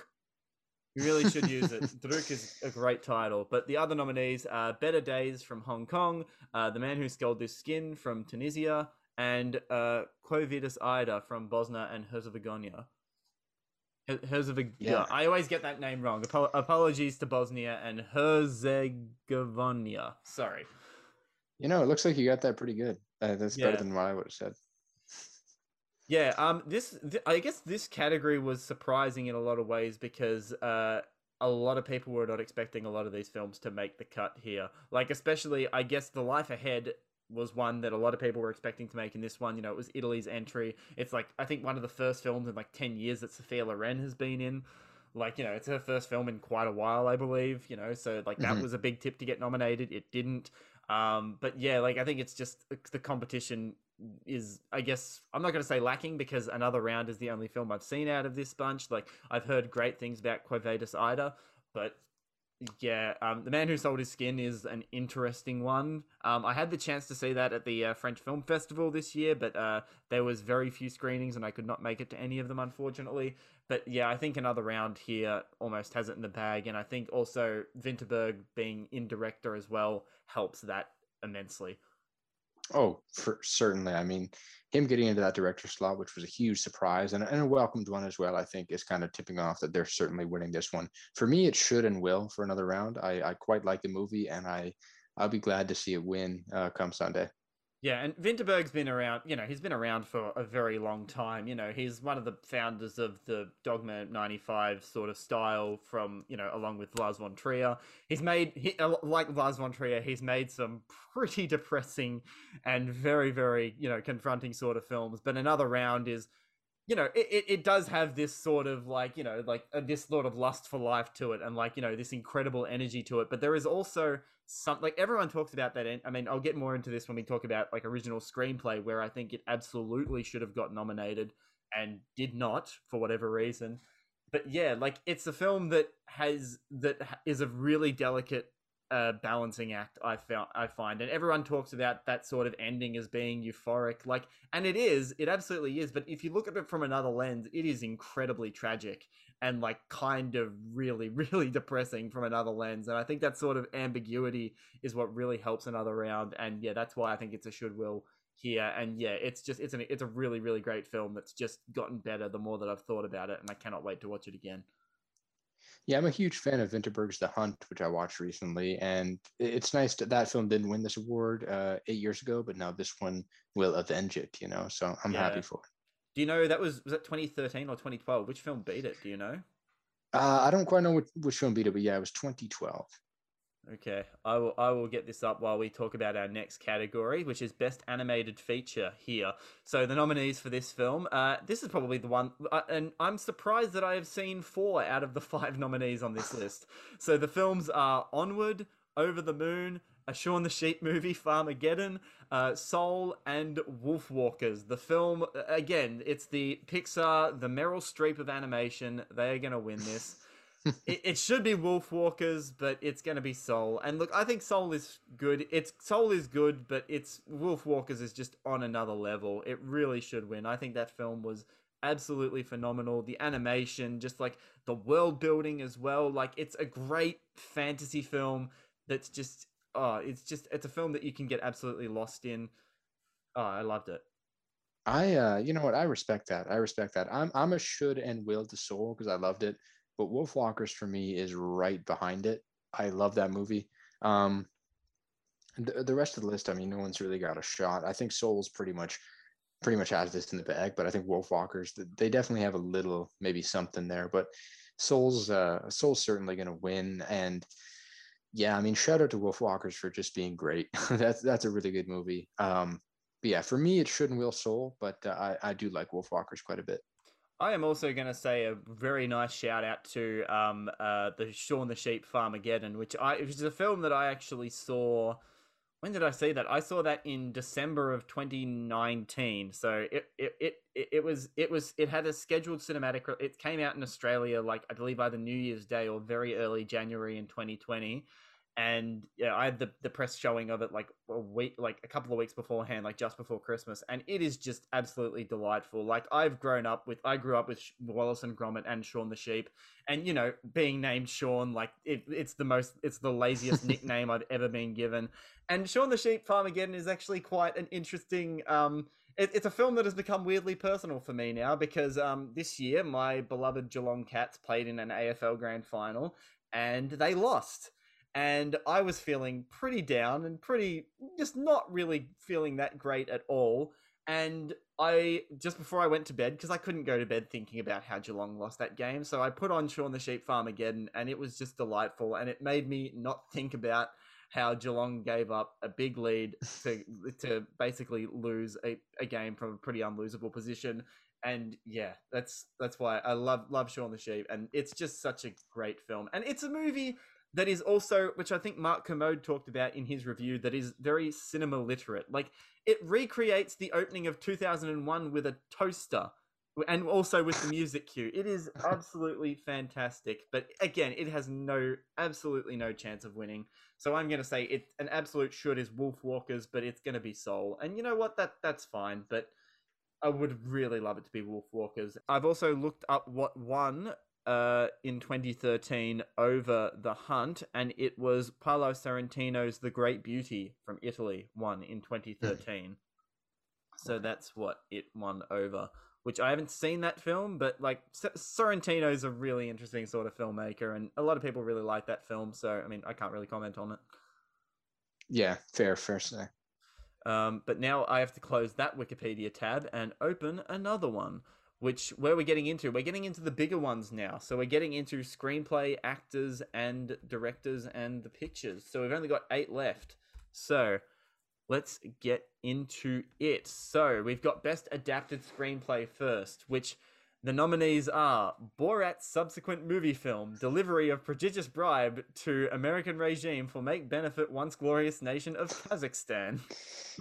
We really should use it. Druk is a great title. But the other nominees are Better Days from Hong Kong, uh, The Man Who Sold His Skin from Tunisia, and uh, Quo Ida from Bosnia and Herzegovina. Her- Herzegovina. Yeah. I always get that name wrong. Apo- apologies to Bosnia and Herzegovina. Sorry. You know, it looks like you got that pretty good. Uh, that's Yeah. better than what I would have said. Yeah, um, this th- I guess this category was surprising in a lot of ways because uh, a lot of people were not expecting a lot of these films to make the cut here. Like, especially, I guess, The Life Ahead was one that a lot of people were expecting to make in this one. You know, it was Italy's entry. It's like I think one of the first films in like ten years that Sophia Loren has been in. Like, you know, it's her first film in quite a while, I believe. You know, so like that Mhm. was a big tip to get nominated. It didn't. Um, but yeah, like I think it's just the competition is I guess I'm not going to say lacking because another round is the only film I've seen out of this bunch. Like I've heard great things about Quo Vadis Aida, but yeah, um, the man who sold his skin is an interesting one. Um, I had the chance to see that at the uh, French Film Festival this year, but uh, there was very few screenings and I could not make it to any of them, unfortunately. But yeah, I think another round here almost has it in the bag, and I think also Vinterberg being in director as well helps that immensely. Oh, for certainly. I mean, him getting into that director slot, which was a huge surprise and, and a welcomed one as well, I think is kind of tipping off that they're certainly winning this one. For me, it should and will for another round. I, I quite like the movie and I I'll be glad to see it win uh, come Sunday. Yeah, and Vinterberg's been around, you know, he's been around for a very long time. You know, he's one of the founders of the Dogma 95 sort of style from, you know, along with Lars von Trier. He's made, he, uh, like Lars von Trier, he's made some pretty depressing and very, very, you know, confronting sort of films. But another round is, you know, it, it, it does have this sort of like, you know, like uh, this sort of lust for life to it and like, you know, this incredible energy to it. But there is also some, like everyone talks about that. I mean, I'll get more into this when we talk about like original screenplay, where I think it absolutely should have got nominated and did not for whatever reason. But yeah, like it's a film that has, that is a really delicate uh, balancing act. I I find, and everyone talks about that sort of ending as being euphoric, like, and it is, it absolutely is. But if you look at it from another lens, it is incredibly tragic and like kind of really, really depressing from another lens. And I think that sort of ambiguity is what really helps another round. And yeah, that's why I think it's a should will here. And yeah, it's just it's an it's a really, really great film that's just gotten better the more that I've thought about it, and I cannot wait to watch it again. Yeah, I'm a huge fan of Vinterberg's The Hunt, which I watched recently, and it's nice that that film didn't win this award uh, eight years ago, but now this one will avenge it. You know, so I'm yeah. happy for it. Do you know that was was that 2013 or 2012? Which film beat it? Do you know? Uh, I don't quite know which, which film beat it, but yeah, it was 2012. Okay, I will I will get this up while we talk about our next category, which is best animated feature here. So the nominees for this film, uh, this is probably the one, uh, and I'm surprised that I have seen four out of the five nominees on this list. So the films are Onward, Over the Moon, a Shaun the Sheep movie, Farmageddon, uh, Soul, and Wolfwalkers. The film, again, it's the Pixar, the Meryl Streep of animation. They are going to win this it, it, should be Wolfwalkers, but it's going to be Soul. And look, I think Soul is good. It's Soul is good, but it's Wolfwalkers is just on another level. It really should win. I think that film was absolutely phenomenal. The animation, just like the world building as well. Like it's a great fantasy film that's just oh, it's just it's a film that you can get absolutely lost in. Oh, I loved it. I uh you know what I respect that. I respect that. I'm I'm a should and will to Soul because I loved it but Wolf Walkers for me is right behind it. I love that movie. Um, the, the rest of the list, I mean, no one's really got a shot. I think Soul's pretty much pretty much has this in the bag, but I think Wolf Walkers they definitely have a little maybe something there. But Soul's uh, Soul's certainly going to win, and yeah, I mean, shout out to Wolf Walkers for just being great. that's that's a really good movie. Um, but yeah, for me, it shouldn't will Soul, but uh, I I do like Wolf Walkers quite a bit. I am also going to say a very nice shout out to um, uh, the Shaun the Sheep Farmageddon, which I which is a film that I actually saw. When did I see that? I saw that in December of 2019. So it it it, it was it was it had a scheduled cinematic. It came out in Australia like I believe either New Year's Day or very early January in 2020 and yeah, I had the, the press showing of it like a week, like a couple of weeks beforehand, like just before Christmas, and it is just absolutely delightful. Like I've grown up with, I grew up with Wallace and Gromit and Shaun the Sheep, and you know, being named Shaun, like it, it's the most, it's the laziest nickname I've ever been given. And Shaun the Sheep Farmageddon is actually quite an interesting. Um, it, it's a film that has become weirdly personal for me now because um, this year my beloved Geelong Cats played in an AFL Grand Final and they lost and I was feeling pretty down and pretty just not really feeling that great at all. And I just before I went to bed because I couldn't go to bed thinking about how Geelong lost that game, so I put on Shaun the Sheep Farmageddon, and it was just delightful, and it made me not think about how Geelong gave up a big lead to to basically lose a, a game from a pretty unlosable position. And yeah, that's that's why I love love Shaun the Sheep, and it's just such a great film, and it's a movie that is also, which I think Mark Kermode talked about in his review, that is very cinema literate. Like it recreates the opening of 2001 with a toaster and also with the music cue. It is absolutely fantastic. But again, it has no, absolutely no chance of winning. So I'm going to say it an absolute should is Wolfwalkers, but it's going to be Soul. And you know what? That that's fine. But I would really love it to be Wolfwalkers. I've also looked up what won uh, in 2013 over The Hunt, and it was Paolo Sorrentino's The Great Beauty from Italy won in 2013. so that's what it won over. Which I haven't seen that film, but like Sorrentino's a really interesting sort of filmmaker, and a lot of people really like that film. So I mean, I can't really comment on it. Yeah, fair, fair say. Um, but now I have to close that Wikipedia tab and open another one which where we're getting into we're getting into the bigger ones now. So we're getting into screenplay actors and directors and the pictures. So we've only got eight left. So let's get into it. So we've got best adapted screenplay first which the nominees are Borat's subsequent movie film, delivery of prodigious bribe to American regime for make benefit once glorious nation of Kazakhstan.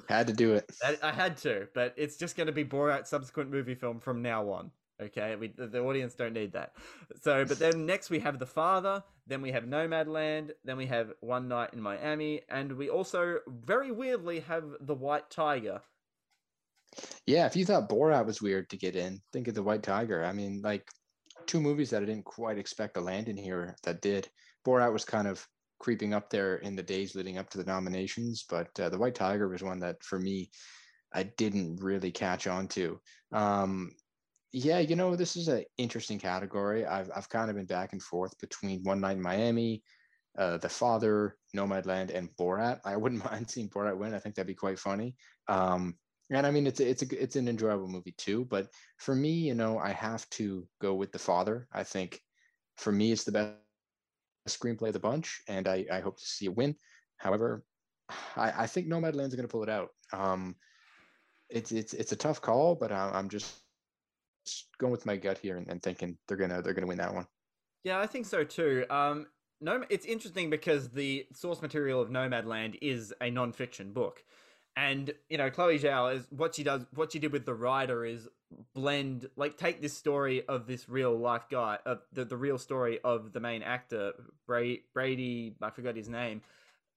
Had to do it. I, had to, but it's just going to be Borat's subsequent movie film from now on. Okay, we the audience don't need that. So, but then next we have The Father, Then we have Nomadland. Then we have One Night in Miami, and we also very weirdly have The White Tiger. Yeah, if you thought Borat was weird to get in, think of The White Tiger. I mean, like two movies that I didn't quite expect to land in here that did. Borat was kind of creeping up there in the days leading up to the nominations, but uh, The White Tiger was one that for me I didn't really catch on to. Um, yeah, you know, this is an interesting category. I've I've kind of been back and forth between One Night in Miami, uh, The Father, Nomadland, and Borat. I wouldn't mind seeing Borat win. I think that'd be quite funny. Um, and I mean, it's a, it's a it's an enjoyable movie too. But for me, you know, I have to go with The Father. I think for me, it's the best screenplay of the bunch, and I I hope to see a win. However, I, I think Nomadland's going to pull it out. Um, it's it's it's a tough call, but I'm just going with my gut here and, and thinking they're gonna they're gonna win that one. Yeah, I think so too. Um, no, it's interesting because the source material of Nomadland is a non-fiction book, and you know Chloe Zhao is what she does. What she did with The Rider is blend, like, take this story of this real life guy, of the the real story of the main actor Brady. Brady I forgot his name,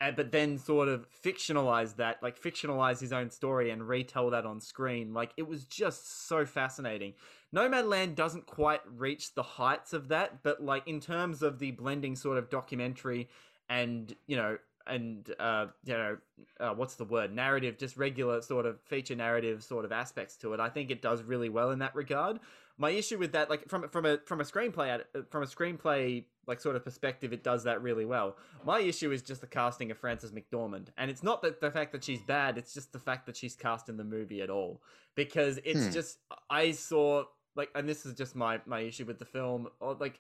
and, but then sort of fictionalize that, like fictionalize his own story and retell that on screen. Like it was just so fascinating. Nomadland doesn't quite reach the heights of that, but like in terms of the blending sort of documentary and you know and uh, you know uh, what's the word? Narrative just regular sort of feature narrative sort of aspects to it. I think it does really well in that regard. My issue with that like from from a from a screenplay from a screenplay like sort of perspective it does that really well. My issue is just the casting of frances mcdormand. And it's not that the fact that she's bad it's just the fact that she's cast in the movie at all. Because it's hmm. just i saw like and this is just my my issue with the film or like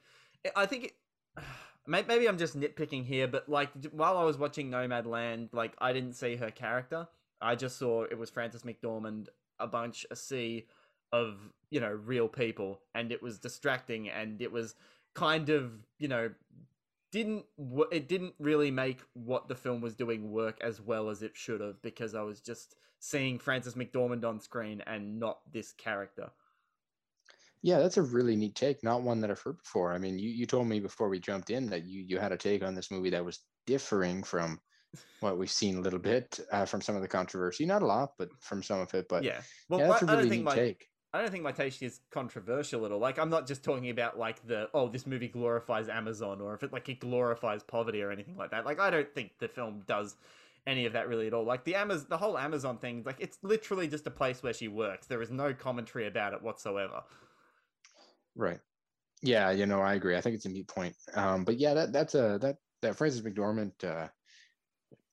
i think it, maybe i'm just nitpicking here but like while i was watching nomadland like i didn't see her character i just saw it was frances mcdormand a bunch a sea of you know real people and it was distracting and it was kind of you know didn't it didn't really make what the film was doing work as well as it should have because I was just seeing Frances McDormand on screen and not this character. Yeah, that's a really neat take. Not one that I've heard before. I mean, you, you told me before we jumped in that you you had a take on this movie that was differing from what we've seen a little bit uh, from some of the controversy. Not a lot, but from some of it. But yeah, well, yeah, that's a really neat my, take. I don't think my take is controversial at all. Like, I'm not just talking about like the oh, this movie glorifies Amazon, or if it like it glorifies poverty or anything like that. Like, I don't think the film does any of that really at all. Like the Amazon, the whole Amazon thing, like it's literally just a place where she works. There is no commentary about it whatsoever. Right. Yeah, you know, I agree. I think it's a neat point. Um, but yeah, that that's a that that Frances McDormand uh,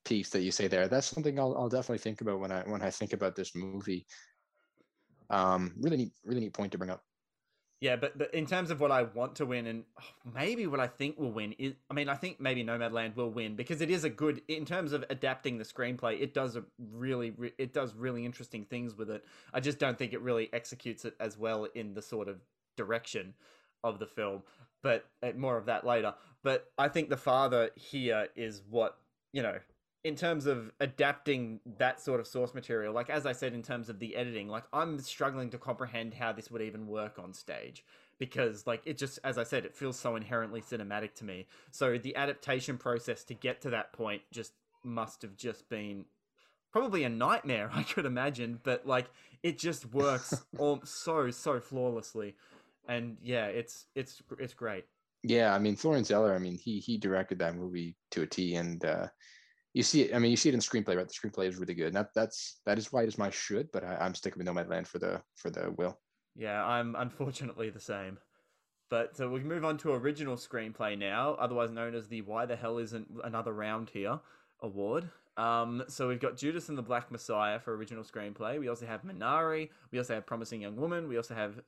piece that you say there. That's something I'll I'll definitely think about when I when I think about this movie. Um, really neat, really neat point to bring up. Yeah, but, but in terms of what I want to win and maybe what I think will win is, I mean, I think maybe Nomadland will win because it is a good in terms of adapting the screenplay. It does a really, it does really interesting things with it. I just don't think it really executes it as well in the sort of direction of the film. But uh, more of that later. But I think the father here is what you know in terms of adapting that sort of source material, like as I said, in terms of the editing, like I'm struggling to comprehend how this would even work on stage because, like, it just, as I said, it feels so inherently cinematic to me. So the adaptation process to get to that point just must have just been probably a nightmare, I could imagine, but like it just works all so so flawlessly, and yeah, it's it's it's great. Yeah, I mean Florian Zeller, I mean he he directed that movie to a T, and uh, you see it. I mean, you see it in screenplay, right? The screenplay is really good. And that that's that is why it is my should, but I, am sticking with Nomadland for the for the will. Yeah, I'm unfortunately the same. But so we move on to original screenplay now, otherwise known as the "Why the hell isn't another round here?" award. Um, so we've got Judas and the Black Messiah for original screenplay. We also have Minari. We also have Promising Young Woman. We also have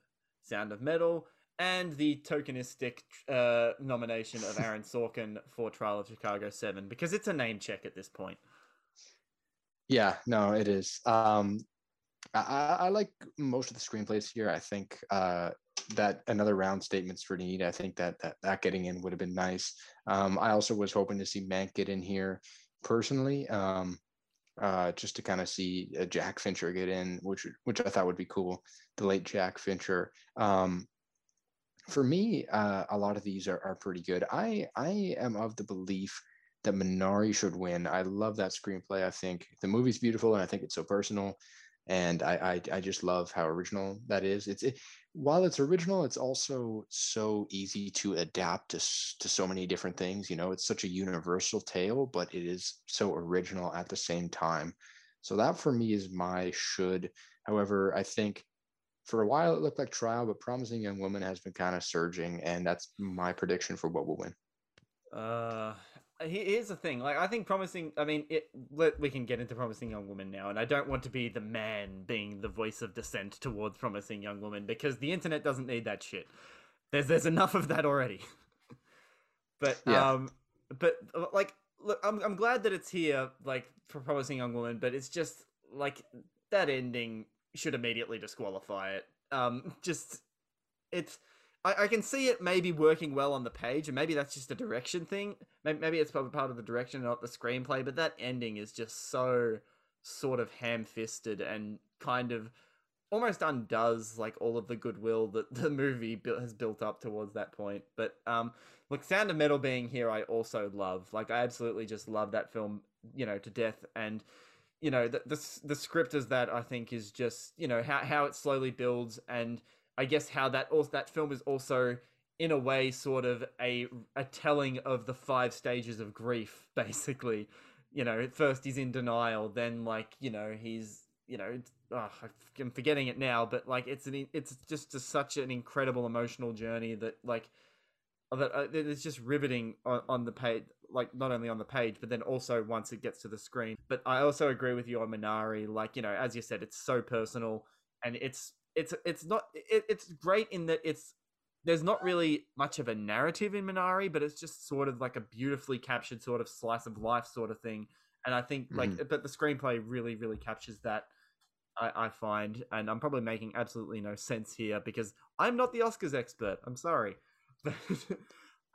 Sound of Metal and the tokenistic uh, nomination of Aaron Sorkin for Trial of Chicago 7 because it's a name check at this point. Yeah, no, it is. Um, I, I like most of the screenplays here. I think uh, that another round statements for need. I think that that, that getting in would have been nice. Um, I also was hoping to see Mank get in here personally, um, uh, just to kind of see Jack Fincher get in, which which I thought would be cool. The late Jack Fincher. Um, for me, uh, a lot of these are, are pretty good. I I am of the belief that Minari should win. I love that screenplay. I think the movie's beautiful, and I think it's so personal. And I I, I just love how original that is. It's it, while it's original, it's also so easy to adapt to to so many different things. You know, it's such a universal tale, but it is so original at the same time. So that for me is my should. However, I think for a while it looked like trial, but promising young woman has been kind of surging, and that's my prediction for what will win. Uh, here's the thing. Like, I think promising. I mean, it. Let, we can get into promising young woman now, and I don't want to be the man being the voice of dissent towards promising young woman because the internet doesn't need that shit. There's there's enough of that already. but yeah. um, but like, look, I'm I'm glad that it's here, like for promising young woman, but it's just like that ending should immediately disqualify it. Um, just it's I, I can see it maybe working well on the page, and maybe that's just a direction thing. Maybe, maybe it's probably part of the direction, not the screenplay. But that ending is just so sort of ham-fisted and kind of almost undoes like all of the goodwill that the movie has built up towards that point. But um, look, Sound of Metal being here, I also love. Like, I absolutely just love that film, you know, to death. And you know the, the the script is that I think is just you know how how it slowly builds and I guess how that also that film is also in a way sort of a a telling of the five stages of grief basically. You know at first he's in denial then like you know he's you know oh, I'm forgetting it now but like it's an it's just a, such an incredible emotional journey that like that uh, it's just riveting on, on the page like not only on the page but then also once it gets to the screen. But i also agree with you on minari like you know as you said it's so personal and it's it's it's not it, it's great in that it's there's not really much of a narrative in minari but it's just sort of like a beautifully captured sort of slice of life sort of thing and i think like mm. but the screenplay really really captures that I, I find and i'm probably making absolutely no sense here because i'm not the oscars expert i'm sorry but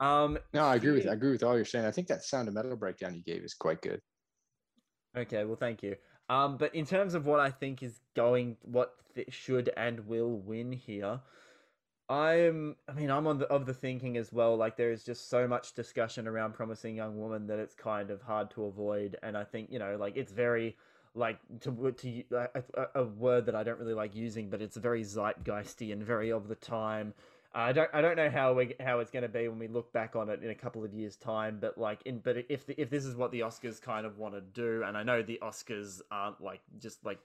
um, no, I agree with I agree with all you're saying. I think that sound of metal breakdown you gave is quite good. Okay, well, thank you. Um, but in terms of what I think is going, what th- should and will win here, I'm. I mean, I'm on the of the thinking as well. Like there is just so much discussion around promising young woman that it's kind of hard to avoid. And I think you know, like it's very like to to a, a, a word that I don't really like using, but it's very zeitgeisty and very of the time. I don't I don't know how we how it's going to be when we look back on it in a couple of years time but like in but if the, if this is what the Oscars kind of want to do and I know the Oscars aren't like just like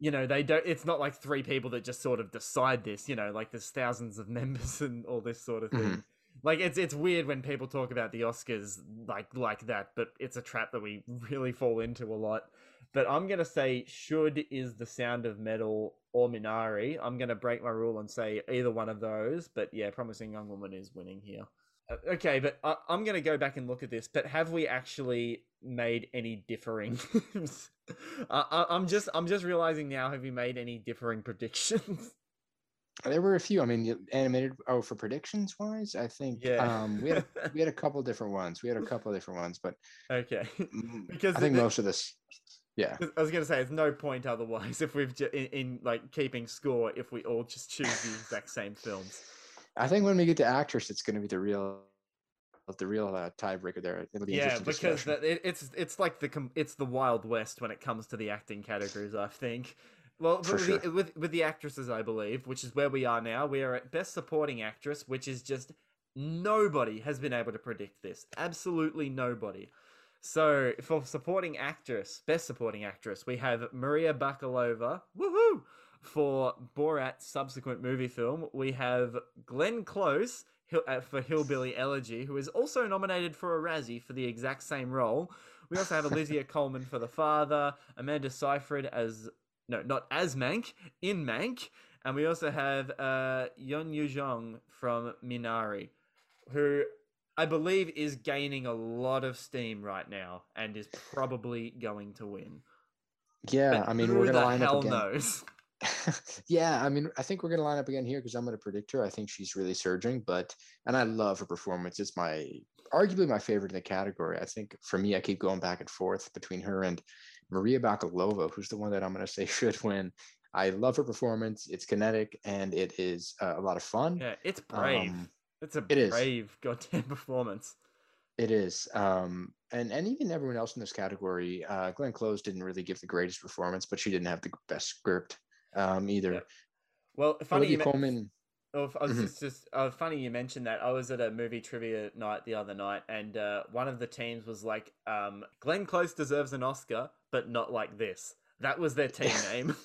you know they don't it's not like three people that just sort of decide this you know like there's thousands of members and all this sort of thing mm-hmm. like it's it's weird when people talk about the Oscars like like that but it's a trap that we really fall into a lot but I'm going to say should is the sound of metal or Minari. I'm going to break my rule and say either one of those. But yeah, Promising Young Woman is winning here. Uh, okay, but I, am going to go back and look at this. But have we actually made any differing? I, am just I'm just realizing now. Have we made any differing predictions? There were a few. I mean, animated. Oh, for predictions wise, I think yeah. um, we had a, we had a couple different ones. We had a couple different ones, but okay, because I think the, most of this yeah, I was gonna say, there's no point otherwise if we've ju- in, in like keeping score if we all just choose the exact same films. I think when we get to actress, it's gonna be the real, the real uh, tiebreaker there. It'll Be yeah, because the, it, it's it's like the it's the wild west when it comes to the acting categories. I think. Well, with, sure. the, with with the actresses, I believe, which is where we are now. We are at best supporting actress, which is just nobody has been able to predict this. Absolutely nobody. So for supporting actress, best supporting actress, we have Maria Bakalova. Woohoo! For Borat's subsequent movie film, we have Glenn Close uh, for Hillbilly Elegy, who is also nominated for a Razzie for the exact same role. We also have Olivia Colman for the father, Amanda Seyfried as no, not as Mank in Mank, and we also have uh, Yeon Jong from Minari, who I believe is gaining a lot of steam right now and is probably going to win. Yeah, but I mean, we're gonna line up again. Knows? yeah, I mean, I think we're gonna line up again here because I'm gonna predict her. I think she's really surging, but and I love her performance. It's my arguably my favorite in the category. I think for me, I keep going back and forth between her and Maria Bakalova, who's the one that I'm gonna say should win. I love her performance. It's kinetic and it is uh, a lot of fun. Yeah, it's brave. Um, it's a it is. brave goddamn performance. It is. Um, and and even everyone else in this category, uh, Glenn Close didn't really give the greatest performance, but she didn't have the best script um, either. Yeah. Well, funny you Olivia Colman. Oh, I was Mhm. just, just uh, funny you mentioned that. I was at a movie trivia night the other night, and uh, one of the teams was like, um, "Glenn Close deserves an Oscar, but not like this." That was their team name.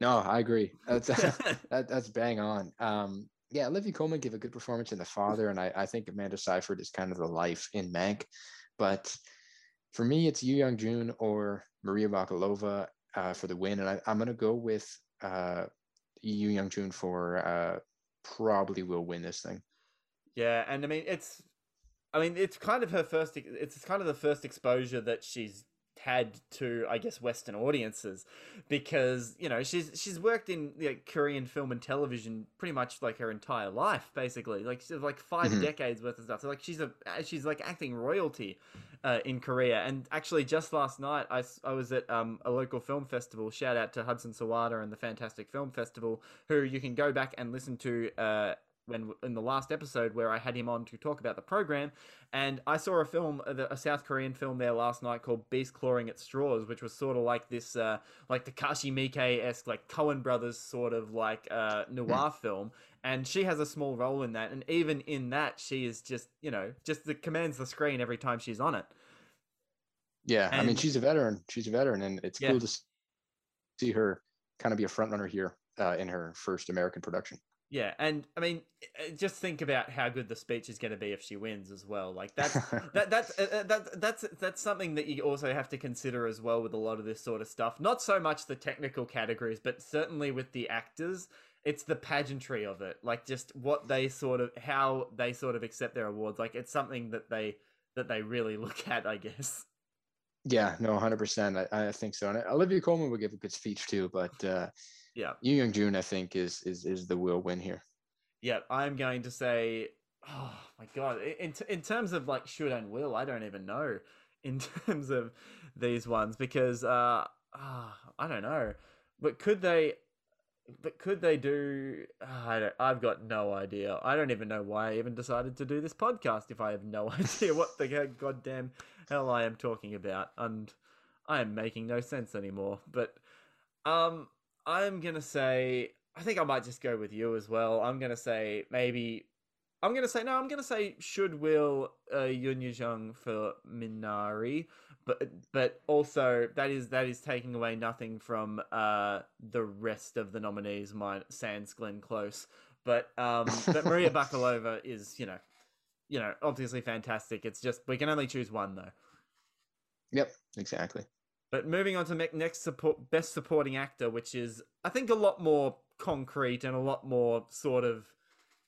No, I agree. That's that, that's bang on. Um, yeah, Olivia Colman gave a good performance in The Father, and I, I think Amanda Seyfried is kind of the life in Mank. But for me, it's Youn Yuh-jung or Maria Bakalova uh, for the win, and I, I'm gonna go with uh, Youn Yuh-jung for uh, probably will win this thing. yeah, and I mean, it's, I mean, it's kind of her first. It's kind of the first exposure that she's had to, I guess, Western audiences, because you know she's she's worked in like, Korean film and television pretty much like her entire life, basically, like she's like 5 Mhm. decades worth of stuff. So like she's a she's like acting royalty uh, in Korea. And actually, just last night, I, I was at um, a local film festival. Shout out to Hudson Sawada and the Fantastic Film Festival, who you can go back and listen to. Uh, when in the last episode where I had him on to talk about the program, and I saw a film, uh, a South Korean film there last night called Beast Clawing at Straws, which was sort of like this, uh, like Takashi Miike esque, like Coen Brothers sort of like uh, noir film, and she has a small role in that, and even in that, she is just you know just the commands the screen every time she's on it. Yeah, I mean she's a veteran. She's a veteran, and it's Yeah. cool to see her kind of be a front runner here uh, in her first American production. Yeah, and I mean, uh, just think about how good the speech is going to be if she wins as well. Like that's that that's uh, that that's that's something that you also have to consider as well with a lot of this sort of stuff. Not so much the technical categories, but certainly with the actors, it's the pageantry of it. Like just what they sort of how they sort of accept their awards. Like it's something that they that they really look at, I guess. Yeah, no, hundred percent. I, I think so. And Olivia Colman would give a good speech too, but uh, Yeah. Youn Yuh-jung, I think, is is is the will win here. Yeah, I'm going to say, oh my god, in in terms of like should and will, I don't even know in terms of these ones because uh, ah, I don't know, but could they? But could they do? ah, I don't, I've got no idea. I don't even know why I even decided to do this podcast if I have no idea what the goddamn hell I am talking about, and I am making no sense anymore. But um, I'm gonna say I think I might just go with you as well. I'm gonna say maybe I'm gonna say no. I'm gonna say should will uh, Yun Jung for Minari, but but also that is that is taking away nothing from uh the rest of the nominees. Mine sans Glenn Close, but um but Maria Bakalova is you know you know obviously fantastic. It's just we can only choose one though. Yep, exactly. But moving on to next support, best supporting actor, which is I think a lot more concrete and a lot more sort of,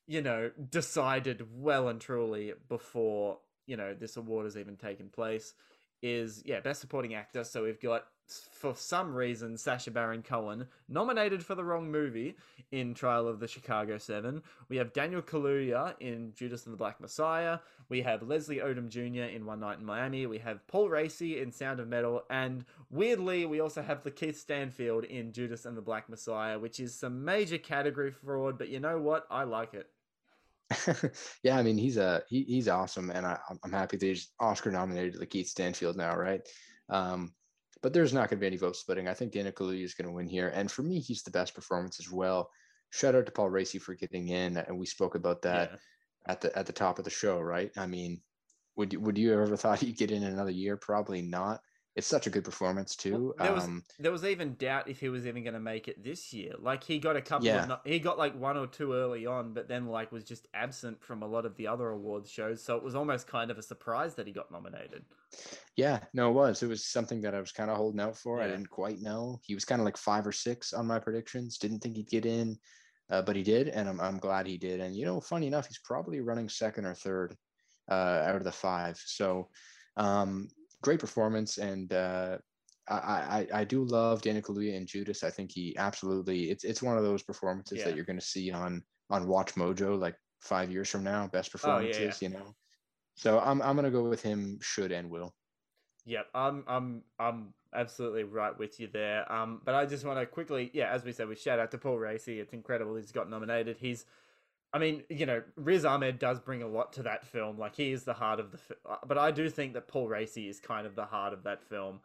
you know, decided well and truly before you know this award has even taken place. Is yeah, best supporting actor. So we've got for some reason Sacha Baron Cohen nominated for the wrong movie in Trial of the Chicago Seven. We have Daniel Kaluuya in Judas and the Black Messiah. We have Leslie Odom Jr. in One Night in Miami. We have Paul Raci in Sound of Metal. And weirdly, we also have Lakeith Stanfield in Judas and the Black Messiah, which is some major category fraud, but you know what? I like it. yeah, I mean he's a he, he's awesome, and I, I'm- I'm happy that he's Oscar nominated Lakeith Stanfield now, right? Um, but there's not going to be any vote splitting. I think Daniel Kaluuya is going to win here, and for me, he's the best performance as well. Shout out to Paul Raci for getting in, and we spoke about that Yeah. at the at the top of the show, right? I mean, would you would you have ever thought he'd get in another year? Probably not. It's such a good performance too. There was um, there was even doubt if he was even going to make it this year. Like he got a couple Yeah. of he got like one or two early on, but then like was just absent from a lot of the other awards shows. So it was almost kind of a surprise that he got nominated. Yeah, no, it was. It was something that I was kind of holding out for. I didn't quite know. He was kind of like five or six on my predictions. Didn't think he'd get in, uh, but he did, and I'm I'm glad he did. And you know, funny enough, he's probably running second or third uh, out of the five. So, um, great performance, and uh, I, I I do love Daniel Kaluuya and Judas. I think he absolutely. It's it's one of those performances Yeah. that you're going to see on on Watch Mojo like five years from now. Best Oh, yeah, performances, you know. So I'm I'm gonna go with him. Should and will. Yep, I'm I'm I'm absolutely right with you there. Um, but I just want to quickly, yeah, as we said, we shout out to Paul Raci. It's incredible he's got nominated. He's, I mean, you know, Riz Ahmed does bring a lot to that film. Like he is the heart of the, fi- but I do think that Paul Raci is kind of the heart of that film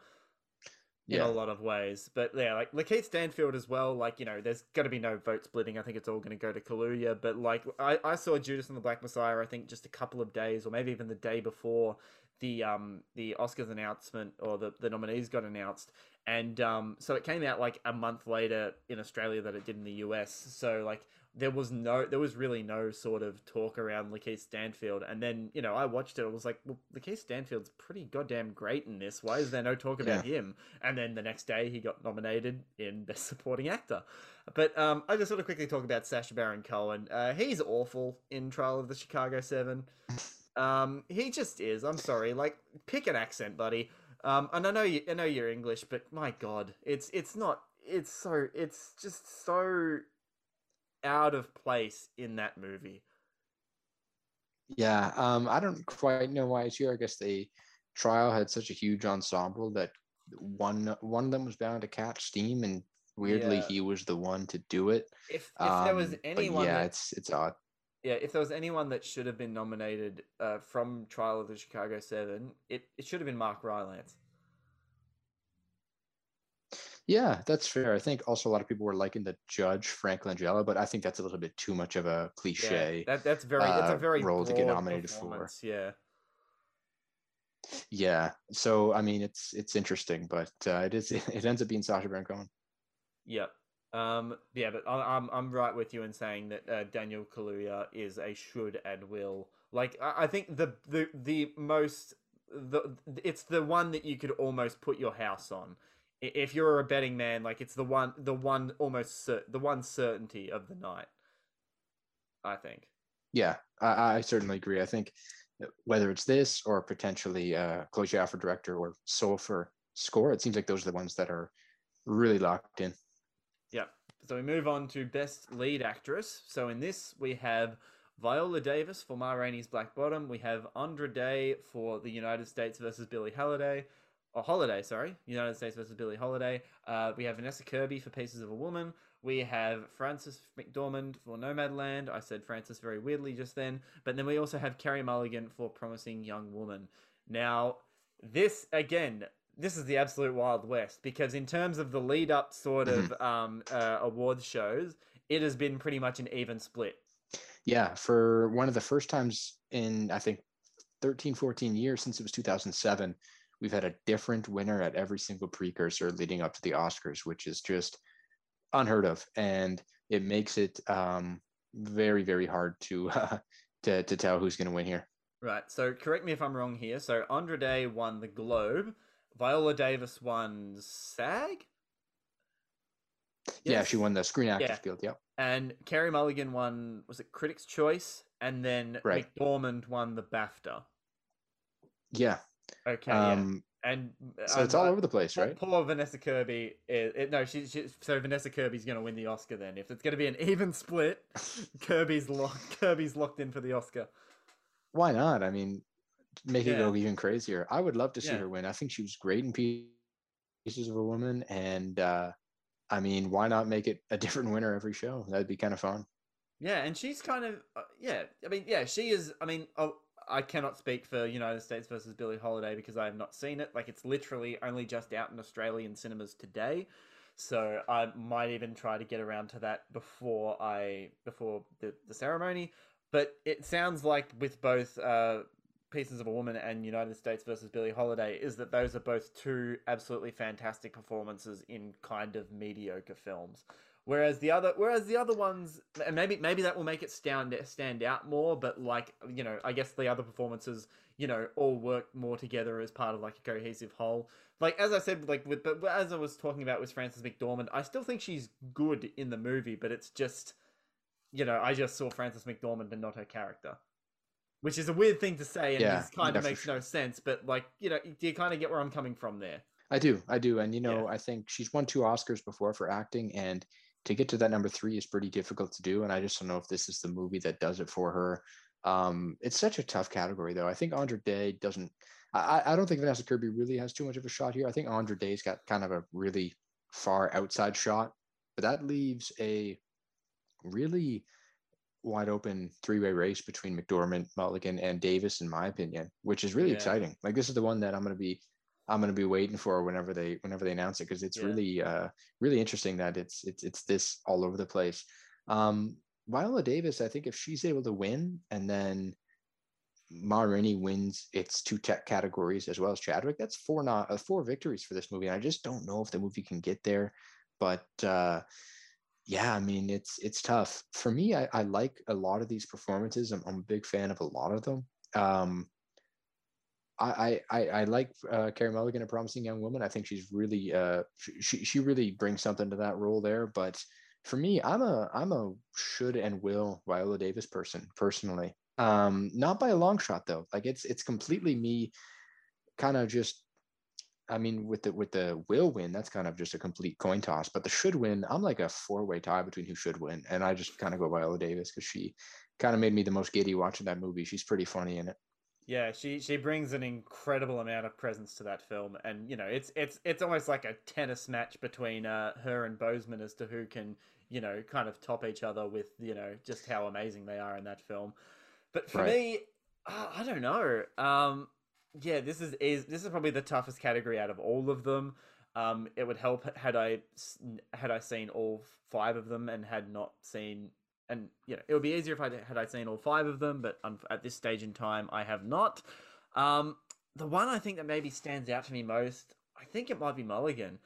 in Yeah. a lot of ways. But yeah, like Lakeith Stanfield as well. Like you know, there's going to be no vote splitting. I think it's all going to go to Kaluuya. But like I, I saw Judas and the Black Messiah. I think just a couple of days, or maybe even the day before the um the Oscars announcement or the the nominees got announced. And um, so it came out like a month later in Australia that it did in the US. So like there was no, there was really no sort of talk around Lakeith Stanfield. And then you know I watched it. I was like, well, Lakeith Stanfield's pretty goddamn great in this. Why is there no talk about him? And then the next day he got nominated in Best Supporting Actor. But um, I just want to quickly talk about Sacha Baron Cohen. Uh, he's awful in Trial of the Chicago Seven. Um, he just is. I'm sorry. Like, pick an accent, buddy. Um, and I know you, I know you're English, but my God, it's it's not. It's so. It's just so out of place in that movie. Yeah, um, I don't quite know why it's here. I guess the trial had such a huge ensemble that one one of them was bound to catch steam, and weirdly, Yeah. he was the one to do it. If if there was Um, anyone, yeah, that, it's it's odd. yeah, if there was anyone that should have been nominated uh, from Trial of the Chicago Seven, it, it should have been Mark Rylance. Yeah, that's fair. I think also a lot of people were liking the judge Frank Langella, but I think that's a little bit too much of a Yeah, cliche. that that's very. That's a uh, very role to get nominated for. Yeah. Yeah, so I mean, it's it's interesting, but uh, it is it ends up being Sacha Baron Cohen. Yep. Um, yeah, but I'm I'm right with you in saying that uh, Daniel Kaluuya is a should and will. Like I, I think the the the most the it's the one that you could almost put your house on. If you're a betting man, like it's the one the one almost cer- the one certainty of the night. I think. Yeah, I, I certainly agree. I think whether it's this or potentially uh, Chloe Zhao for director or Soul for score, it seems like those are the ones that are really locked in. Yep. So we move on to best lead actress. So in this we have Viola Davis for Ma Rainey's Black Bottom. We have Andra Day for The United States versus Billie Holiday. Or Holiday, sorry. United States versus Billie Holiday. Uh, we have Vanessa Kirby for Pieces of a Woman. We have Frances McDormand for Nomadland. I said Frances very weirdly just then. But then we also have Carey Mulligan for Promising Young Woman. Now, this, again, this is the absolute Wild West because in terms of the lead up sort of um, uh, awards shows, it has been pretty much an even split. Yeah, for one of the first times in I think 13, 14 years since it was 2007, we've had a different winner at every single precursor leading up to the Oscars, which is just unheard of, and it makes it um, very, very hard to uh, to to tell who's going to win here. Right. So correct me if I'm wrong here. So Andra Day won the Globe. Viola Davis won SAG. Yeah, she won the Screen Actors Yeah. Guild. Yep. And Carey Mulligan won, was it Critics' Choice? And then Right. McDormand won the BAFTA. Yeah. Okay. yeah. Um, And so it's all over the place, right? Poor Vanessa Kirby. Is, it, no, she, she. So Vanessa Kirby's going to win the Oscar then. If it's going to be an even split, Kirby's locked. Kirby's locked in for the Oscar. Why not? I mean, make it Yeah. go even crazier. I would love to see Yeah. her win. I think she was great in Pieces of a Woman, and uh, I mean, why not make it a different winner every show? That'd be kind of fun. Yeah, and she's kind of uh, yeah. I mean, yeah, she is. I mean, oh, I cannot speak for United States versus Billie Holiday because I have not seen it. Like, it's literally only just out in Australian cinemas today, so I might even try to get around to that before I before the the ceremony. But it sounds like with both uh, Pieces of a Woman and United States versus Billie Holiday, is that those are both two absolutely fantastic performances in kind of mediocre films. Whereas the other, whereas the other ones, and maybe maybe that will make it stand stand out more. But like you know, I guess the other performances, you know, all work more together as part of like a cohesive whole. Like as I said, like with but as I was talking about with Frances McDormand, I still think she's good in the movie, but it's just, you know, I just saw Frances McDormand and not her character, which is a weird thing to say and Yeah, this kind of makes sure. no sense. But like you know, do you kind of get where I'm coming from there? I do, I do, and you Yeah. know, I think she's won two Oscars before for acting, and to get to that number three is pretty difficult to do. And I just don't know if this is the movie that does it for her. Um, it's such a tough category, though. I think Andra Day doesn't. I, I don't think Vanessa Kirby really has too much of a shot here. I think Andra Day's got kind of a really far outside shot, but that leaves a really wide open three way race between McDormand, Mulligan, and Davis, in my opinion, which is really yeah. exciting. Like this is the one that I'm going to be I'm going to be waiting for whenever they whenever they announce it because it's yeah. really uh really interesting that it's it's it's this all over the place. Um, Viola Davis, I think if she's able to win and then Ma Rainey wins its two tech categories as well as Chadwick, that's four not uh, four victories for this movie. And I just don't know if the movie can get there, but uh, yeah, I mean it's it's tough for me. I, I like a lot of these performances. I'm, I'm a big fan of a lot of them. Um, I, I, I like uh, Carey Mulligan, a promising young woman. I think she's really uh, she she really brings something to that role there. But for me, I'm a I'm a should and will Viola Davis person personally. Um, not by a long shot though. Like it's it's completely me, kind of just. I mean, with the with the will win, that's kind of just a complete coin toss. But the should win, I'm like a four way tie between who should win, and I just kind of go Viola Davis because she kind of made me the most giddy watching that movie. She's pretty funny in it. Yeah, she she brings an incredible amount of presence to that film, and you know it's it's it's almost like a tennis match between uh, her and Boseman as to who can you know kind of top each other with you know just how amazing they are in that film. But for right. me, uh, I don't know. Um, yeah, this is, is this is probably the toughest category out of all of them. Um, it would help had I had I seen all five of them and had not seen and you know it would be easier if I had I seen all five of them, but at this stage in time, I have not. Um, the one I think that maybe stands out to me most, I think it might be Mulligan.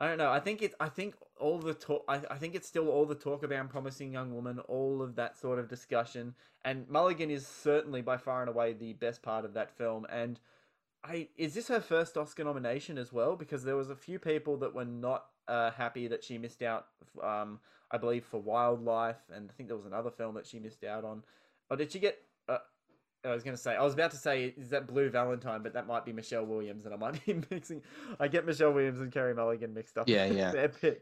I don't know. I think it's. I think all the talk. I, I think it's still all the talk about promising young woman, all of that sort of discussion. And Mulligan is certainly by far and away the best part of that film. And I is this her first Oscar nomination as well? Because there was a few people that were not uh, happy that she missed out. Um, I believe, for Wildlife, and I think there was another film that she missed out on. Oh, did she get? Uh, I was going to say, I was about to say, is that Blue Valentine? But that might be Michelle Williams, and I might be mixing. I get Michelle Williams and Carey Mulligan mixed up. Yeah, yeah.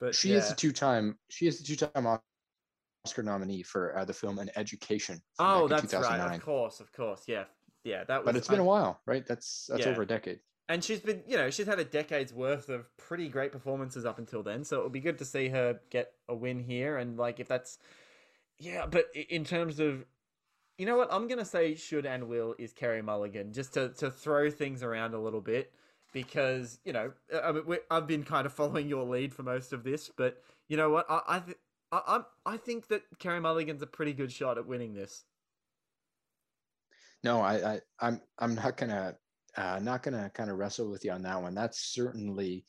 But she yeah. is a two-time. She is a two-time Oscar nominee for uh, the film An Education. Oh, that's right. Of course, of course. Yeah, yeah. That was. But it's been I, a while, right? That's that's yeah. over a decade and she's been you know she's had a decade's worth of pretty great performances up until then so it'll be good to see her get a win here and like if that's yeah but in terms of you know what i'm gonna say should and will is carey mulligan just to, to throw things around a little bit because you know I mean, i've been kind of following your lead for most of this but you know what i i, th- I, I think that carey mulligan's a pretty good shot at winning this. No I, I i'm i'm not gonna uh, not going to kind of wrestle with you on that one. That's certainly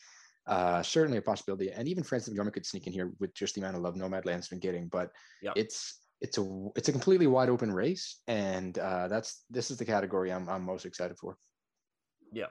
uh, certainly a possibility. And even Frances McDormand could sneak in here with just the amount of love Nomadland's been getting. But yep. it's it's a it's a completely wide open race, and uh, that's this is the category I'm I'm most excited for. Yeah.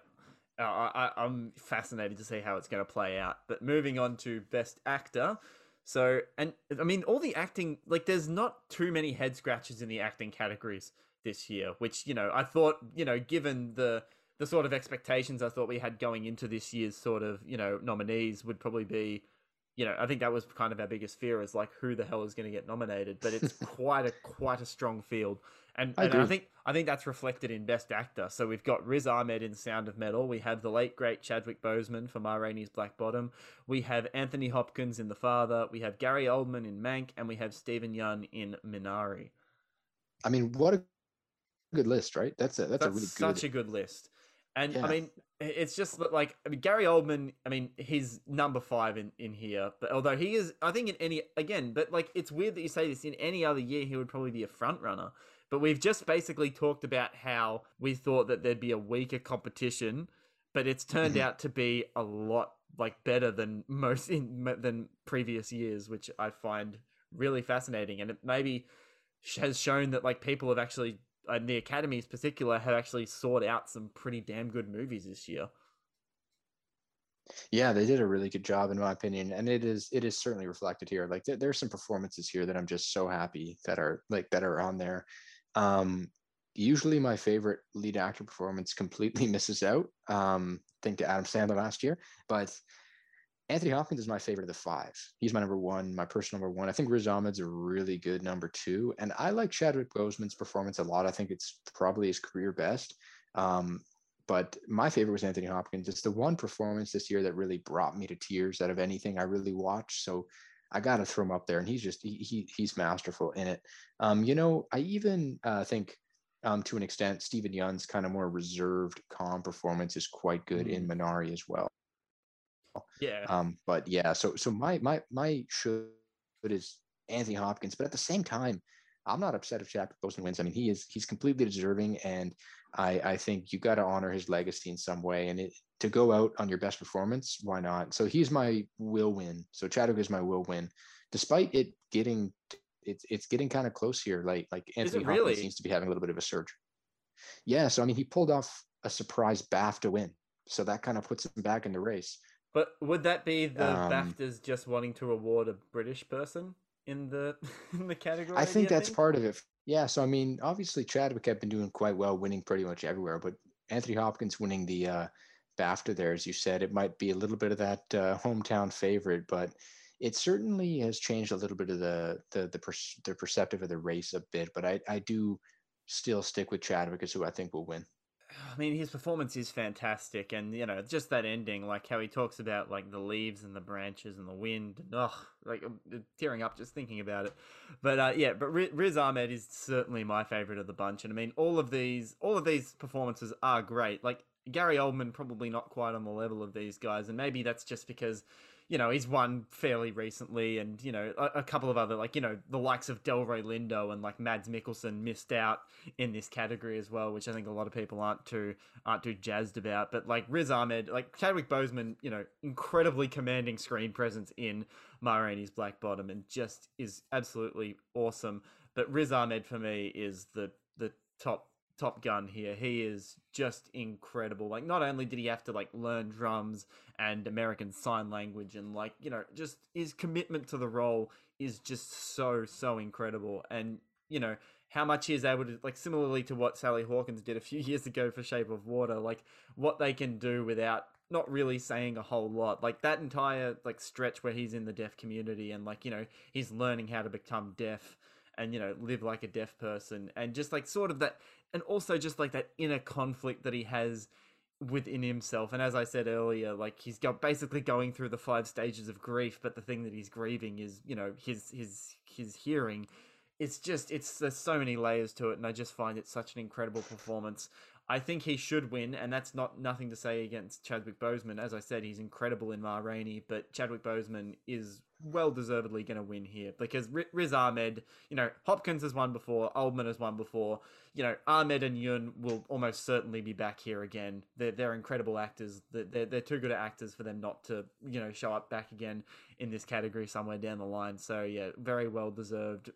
Uh, I, I'm fascinated to see how it's going to play out. But moving on to Best Actor. So, and I mean, all the acting, like, there's not too many head scratches in the acting categories this year, which, you know, I thought, you know, given the the sort of expectations I thought we had going into this year's sort of you know nominees would probably be, you know, I think that was kind of our biggest fear is like who the hell is going to get nominated, but it's quite a quite a strong field, and I, and I think I think that's reflected in Best Actor. So we've got Riz Ahmed in Sound of Metal, we have the late great Chadwick Boseman for Ma Rainey's Black Bottom, we have Anthony Hopkins in The Father, we have Gary Oldman in Mank, and we have Steven Yeun in Minari. I mean, what a good list, right? That's a that's, that's a really good, such a good list. And yeah. I mean, it's just that, like, I mean, Gary Oldman, I mean, he's number five in, in here. But although he is, I think in any, again, but like, it's weird that you say this. In any other year, he would probably be a front runner. But we've just basically talked about how we thought that there'd be a weaker competition, but it's turned mm-hmm. out to be a lot like better than most in, than previous years, which I find really fascinating. And it maybe has shown that like people have actually and the academies particular have actually sought out some pretty damn good movies this year. Yeah, they did a really good job in my opinion, and it is it is certainly reflected here. Like there, there's some performances here that I'm just so happy that are like that are on there. Um, usually, my favorite lead actor performance completely misses out. Um, think to Adam Sandler last year, but Anthony Hopkins is my favorite of the five. He's my number one, my personal number one. I think Riz Ahmed's a really good number two. And I like Chadwick Boseman's performance a lot. I think it's probably his career best. Um, but my favorite was Anthony Hopkins. It's the one performance this year that really brought me to tears out of anything I really watched. So I got to throw him up there, and he's just he, he he's masterful in it. Um, you know, I even uh, think um, to an extent Steven Yeun's kind of more reserved, calm performance is quite good mm. in Minari as well. Yeah. Um, but yeah, so so my my my should is Anthony Hopkins, but at the same time, I'm not upset if Chadwick Boseman wins. I mean, he is he's completely deserving, and I, I think you got to honor his legacy in some way. And it, to go out on your best performance, why not? So he's my will win. So Chadwick is my will win, despite it getting it's it's getting kind of close here. Like like Anthony really? seems to be having a little bit of a surge. Yeah, so I mean, he pulled off a surprise BAFTA win, so that kind of puts him back in the race. But would that be the um, BAFTAs just wanting to reward a British person in the in the category? I think that's think? part of it. Yeah, so I mean, obviously Chadwick had been doing quite well, winning pretty much everywhere, but Anthony Hopkins winning the uh, BAFTA there, as you said, it might be a little bit of that uh, hometown favorite, but it certainly has changed a little bit of the the the, per- the perceptive of the race a bit. But I I do still stick with Chadwick as who I think will win. I mean, his performance is fantastic, and you know, just that ending, like how he talks about like the leaves and the branches and the wind, and oh, like I'm tearing up just thinking about it. But uh, yeah, but Riz Ahmed is certainly my favorite of the bunch, and I mean, all of these, all of these performances are great. Like Gary Oldman, probably not quite on the level of these guys, and maybe that's just because you know, he's won fairly recently, and you know, a, a, couple of other like you know the likes of Delroy Lindo and like Mads Mikkelsen missed out in this category as well, which I think a lot of people aren't too aren't too jazzed about. But like Riz Ahmed, like Chadwick Boseman, you know, incredibly commanding screen presence in Ma Rainey's Black Bottom, and just is absolutely awesome. But Riz Ahmed for me is the the top Top Gun here. He is just incredible. Like, not only did he have to like learn drums and American Sign Language, and like you know, just his commitment to the role is just so so incredible. And you know how much he is able to like similarly to what Sally Hawkins did a few years ago for Shape of Water. Like what they can do without not really saying a whole lot. Like that entire like stretch where he's in the deaf community and like you know he's learning how to become deaf and you know live like a deaf person and just like sort of that and also just like that inner conflict that he has within himself and as i said earlier like he's got basically going through the five stages of grief but the thing that he's grieving is you know his his his hearing. It's just it's there's so many layers to it and i just find it such an incredible performance I think he should win, and that's not nothing to say against Chadwick Boseman. As I said, he's incredible in Ma Rainey, but Chadwick Boseman is well deservedly going to win here because Riz Ahmed, you know, Hopkins has won before, Oldman has won before. You know, Ahmed and Yeun will almost certainly be back here again. They're they're incredible actors. They're they're too good at actors for them not to you know show up back again in this category somewhere down the line. So yeah, very well deserved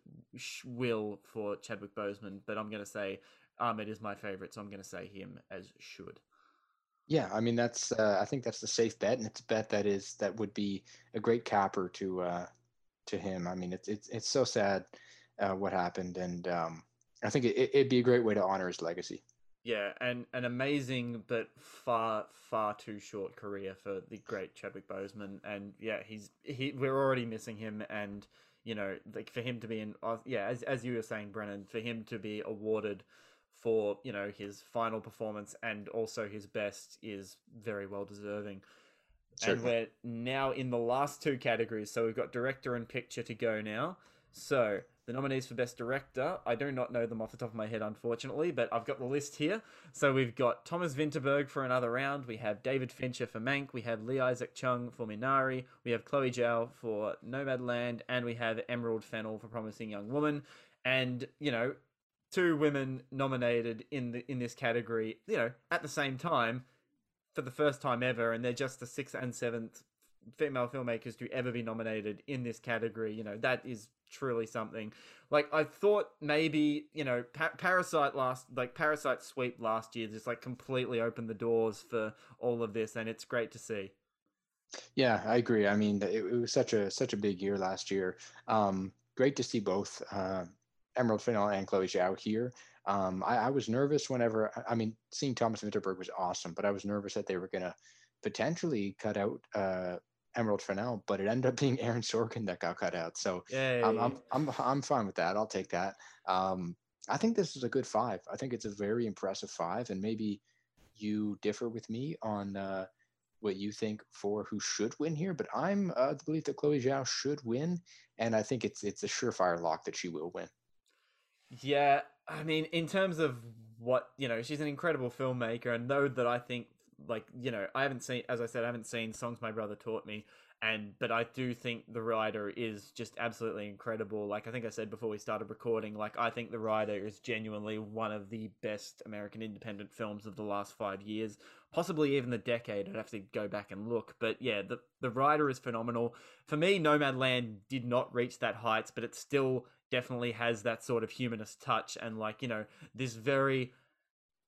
will for Chadwick Boseman. But I'm going to say Ahmed is my favorite, so I'm going to say him as should. Yeah, I mean that's uh, I think that's the safe bet, and it's a bet that is that would be a great capper to uh, to him. I mean it's it's it's so sad uh, what happened, and um, I think it, it'd be a great way to honor his legacy. Yeah, and an amazing but far far too short career for the great Chadwick Boseman, and yeah, he's he we're already missing him, and you know like for him to be in uh, yeah as as you were saying, Brennan, for him to be awarded for you know his final performance and also his best is very well deserving. Certainly. And we're now in the last two categories, so we've got director and picture to go now. So the nominees for best director, I do not know them off the top of my head, unfortunately, but I've got the list here. So we've got Thomas Vinterberg for another round. We have David Fincher for Mank. We have Lee Isaac Chung for Minari. We have Chloe Zhao for Nomadland, and we have Emerald Fennell for Promising Young Woman. And you know, two women nominated in the in this category, you know, at the same time for the first time ever, and they're just the sixth and seventh female filmmakers to ever be nominated in this category. You know, that is truly something. Like I thought maybe you know pa- Parasite last like Parasite sweep last year just like completely opened the doors for all of this, and it's great to see. Yeah, I agree. I mean, it, it was such a such a big year last year. Um, great to see both. Uh, Emerald Fennell and Chloe Zhao here. Um, I, I, was nervous whenever, I mean, seeing Thomas Vinterberg was awesome, but I was nervous that they were going to potentially cut out uh, Emerald Fennell, but it ended up being Aaron Sorkin that got cut out. So I'm, I'm, I'm, I'm, fine with that. I'll take that. Um, I think this is a good five. I think it's a very impressive five, and maybe you differ with me on uh, what you think for who should win here. But I'm uh, the belief that Chloe Zhao should win, and I think it's it's a surefire lock that she will win. Yeah, I mean, in terms of what you know, she's an incredible filmmaker, and though that I think like you know, I haven't seen, as I said, I haven't seen songs my brother taught me, and but I do think the Rider is just absolutely incredible. Like I think I said before we started recording, like I think the Rider is genuinely one of the best American independent films of the last five years, possibly even the decade. I'd have to go back and look, but yeah, the the Rider is phenomenal. For me, Nomadland did not reach that heights, but it's still definitely has that sort of humanist touch and like you know this very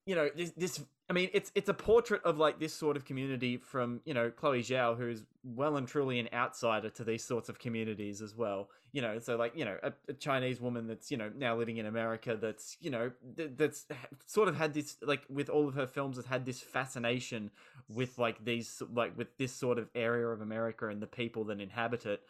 you know this this I mean it's it's a portrait of like this sort of community from you know Chloe Zhao who's well and truly an outsider to these sorts of communities as well. You know so like you know a, a Chinese woman that's you know now living in America that's you know th- that's sort of had this like with all of her films has had this fascination with like these like with this sort of area of America and the people that inhabit it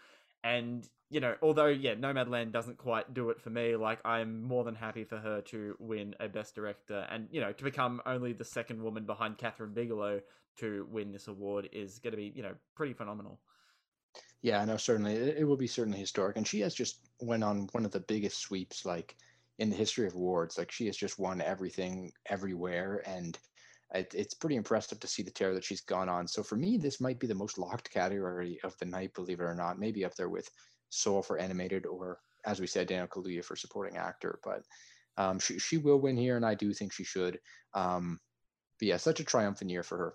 and you know, although yeah, Nomadland doesn't quite do it for me. Like I'm more than happy for her to win a Best Director, and you know, to become only the second woman behind Kathryn Bigelow to win this award is going to be you know pretty phenomenal. Yeah, no, certainly it, it will be certainly historic, and she has just went on one of the biggest sweeps like in the history of awards. Like she has just won everything everywhere, and it, it's pretty impressive to see the tear that she's gone on. So for me, this might be the most locked category of the night, believe it or not. Maybe up there with Soul for animated, or as we said, Daniel Kaluuya for supporting actor. But um, she she will win here, and I do think she should. Um, but yeah, such a triumphant year for her.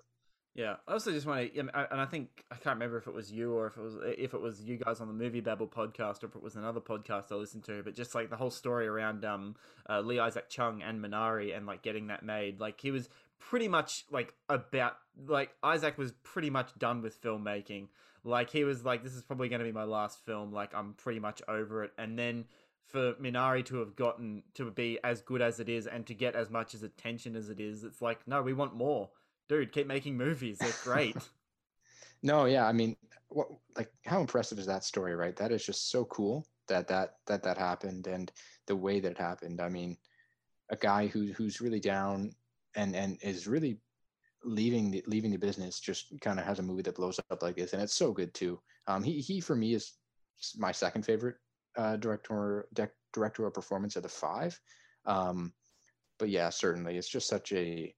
Yeah, I also just want to, and I think I can't remember if it was you or if it was if it was you guys on the Movie Babble podcast or if it was another podcast I listened to, but just like the whole story around um uh, Lee Isaac Chung and Minari and like getting that made, like he was pretty much like about like Isaac was pretty much done with filmmaking. Like he was like, this is probably going to be my last film. Like I'm pretty much over it. And then for Minari to have gotten to be as good as it is and to get as much as attention as it is, it's like, no, we want more, dude. Keep making movies. They're great. no, yeah, I mean, what like how impressive is that story, right? That is just so cool that that that that happened and the way that it happened. I mean, a guy who who's really down and and is really leaving the leaving the business just kind of has a movie that blows up like this and it's so good too. Um he he for me is my second favorite uh director de- directorial performance of the five. Um but yeah certainly it's just such a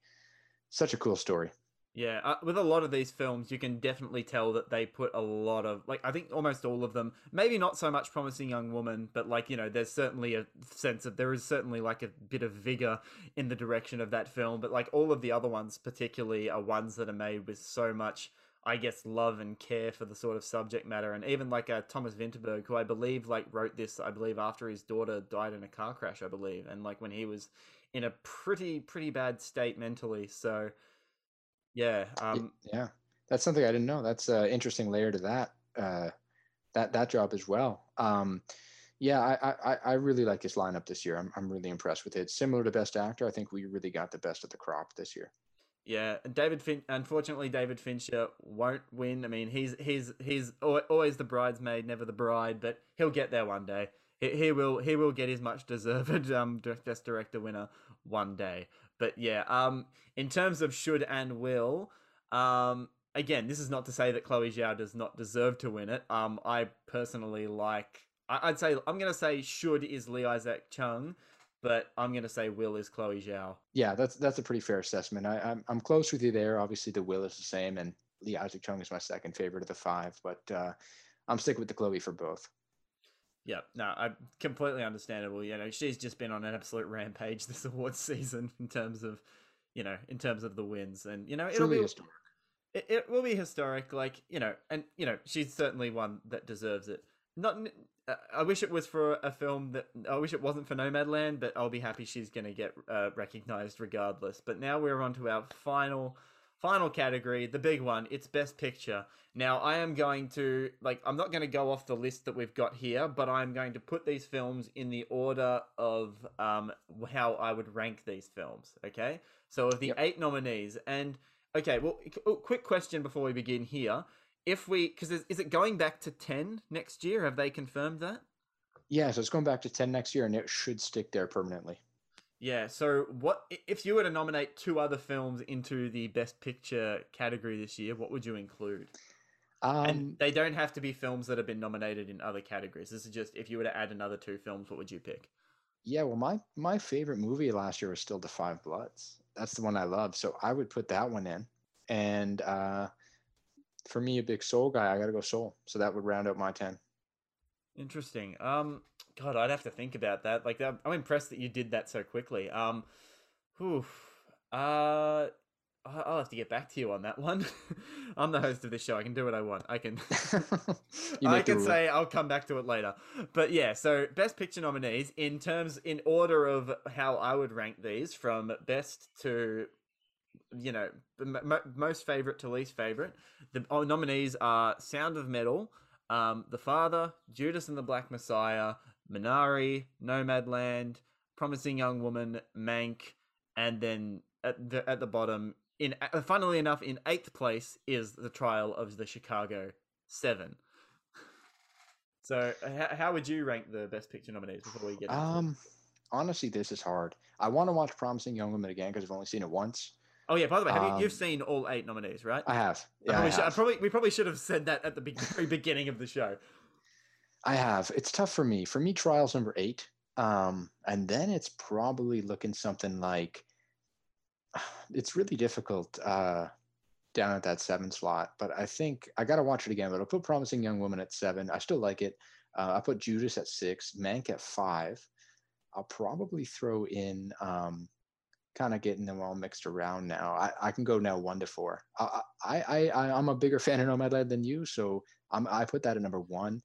such a cool story yeah, uh, with a lot of these films, you can definitely tell that they put a lot of like I think almost all of them. Maybe not so much promising young woman, but like you know, there's certainly a sense of there is certainly like a bit of vigor in the direction of that film. But like all of the other ones, particularly, are ones that are made with so much. I guess love and care for the sort of subject matter, and even like uh, Thomas Vinterberg, who I believe like wrote this, I believe after his daughter died in a car crash, I believe, and like when he was in a pretty pretty bad state mentally. So yeah. Um, yeah. That's something I didn't know. That's an interesting layer to that uh, that that job as well. Um, yeah, I, I I really like his lineup this year. I'm I'm really impressed with it. Similar to Best Actor, I think we really got the best of the crop this year. Yeah, David Fin. Unfortunately, David Fincher won't win. I mean, he's he's he's always the bridesmaid, never the bride, but he'll get there one day. He, he will he will get his much deserved um best director winner one day. But yeah, um, in terms of should and will, um, again, this is not to say that Chloe Zhao does not deserve to win it. Um, I personally like. I, would say I'm gonna say should is Lee Isaac Chung, but I'm gonna say will is Chloe Zhao. Yeah, that's that's a pretty fair assessment. I, I'm I'm close with you there. Obviously, the will is the same, and Lee Isaac Chung is my second favorite of the five, but uh, I'm sticking with the Chloe for both. Yeah, no, I completely understandable. You know, she's just been on an absolute rampage this awards season in terms of, you know, in terms of the wins, and you know, it'll Truly be historic. It, it will be historic, like you know, and you know, she's certainly one that deserves it. Not, uh, I wish it was for a film that I wish it wasn't for Nomadland, but I'll be happy she's going to get uh, recognized regardless. But now we're on to our final Final category, the big one, it's Best Picture. Now, I am going to, like, I'm not going to go off the list that we've got here, but I'm going to put these films in the order of um, how I would rank these films, okay? So, of the yep. eight nominees, and, okay, well, oh, quick question before we begin here. If we, because is, is it going back to 10 next year? Have they confirmed that? Yeah, so it's going back to 10 next year, and it should stick there permanently. Yeah. So, what if you were to nominate two other films into the Best Picture category this year? What would you include? Um, and they don't have to be films that have been nominated in other categories. This is just if you were to add another two films, what would you pick? Yeah, well, my my favorite movie last year was still Da 5 Bloods. That's the one I love, so I would put that one in. And uh, for me, a big Soul guy, I got to go Soul. So that would round out my ten. Interesting. Um, God, I'd have to think about that. Like, I'm impressed that you did that so quickly. Um, whew, uh, I'll have to get back to you on that one. I'm the host of this show. I can do what I want. I can. I can say I'll come back to it later. But yeah, so best picture nominees in terms in order of how I would rank these from best to you know m- most favorite to least favorite. The oh, nominees are Sound of Metal, um, The Father, Judas and the Black Messiah, Minari, Nomadland, Promising Young Woman, Mank, and then at the at the bottom, in uh, funnily enough, in eighth place is the trial of the Chicago Seven. So, how, how would you rank the best picture nominees before we get? um, honestly, this is hard. I want to watch Promising Young Woman again because I've only seen it once. Oh yeah. By the way, have um, you, you've seen all eight nominees, right? I have. Yeah, I probably, I should, I probably we probably should have said that at the very beginning of the show. I have. It's tough for me. For me, trials number eight, um, and then it's probably looking something like. It's really difficult uh, down at that seven slot, but I think I got to watch it again. But I'll put Promising Young Woman at seven. I still like it. Uh, I put Judas at six, Mank at five. I'll probably throw in um, kind of getting them all mixed around now. I, I can go now one to four. I, I, I, I'm a bigger fan of Nomadland than you, so I'm, I put that at number one.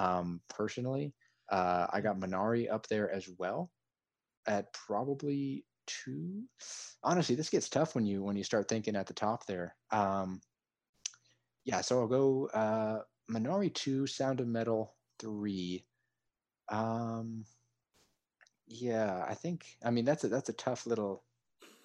Um, personally, uh, I got Minari up there as well at probably two. Honestly, this gets tough when you when you start thinking at the top there. Um, yeah, so I'll go uh, Minari two, Sound of Metal three. Um, yeah, I think. I mean, that's a that's a tough little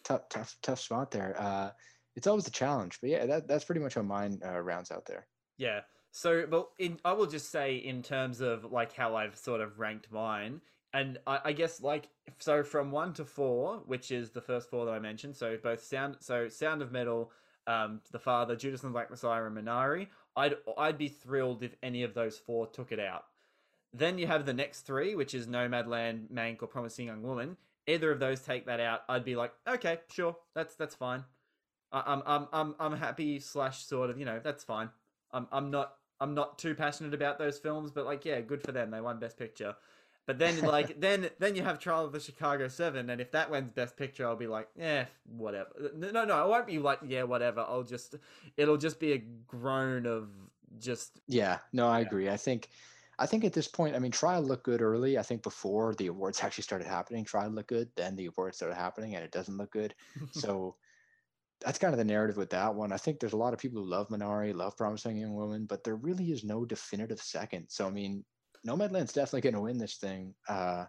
tough, tough, tough spot there. Uh, it's always a challenge, but yeah, that, that's pretty much how mine uh, rounds out there. Yeah. So, but in, I will just say in terms of like how I've sort of ranked mine, and I, I, guess like so from one to four, which is the first four that I mentioned. So both sound, so Sound of Metal, um, The Father, Judas and the Black Messiah, and Minari. I'd I'd be thrilled if any of those four took it out. Then you have the next three, which is Nomadland, Mank, or Promising Young Woman either of those take that out, I'd be like, okay, sure, that's that's fine. I, am I'm I'm I'm happy slash sort of you know that's fine. I'm I'm not I'm not too passionate about those films, but like yeah, good for them. They won Best Picture. But then like then then you have Trial of the Chicago Seven, and if that wins Best Picture, I'll be like, yeah, whatever. No, no, I won't be like, yeah, whatever. I'll just it'll just be a groan of just yeah. No, I yeah. agree. I think I think at this point, I mean, trial looked good early. I think before the awards actually started happening, trial looked good. Then the awards started happening, and it doesn't look good. so that's kind of the narrative with that one. I think there's a lot of people who love Minari, love Promising Young Woman, but there really is no definitive second. So I mean, Nomadland's definitely going to win this thing. Uh,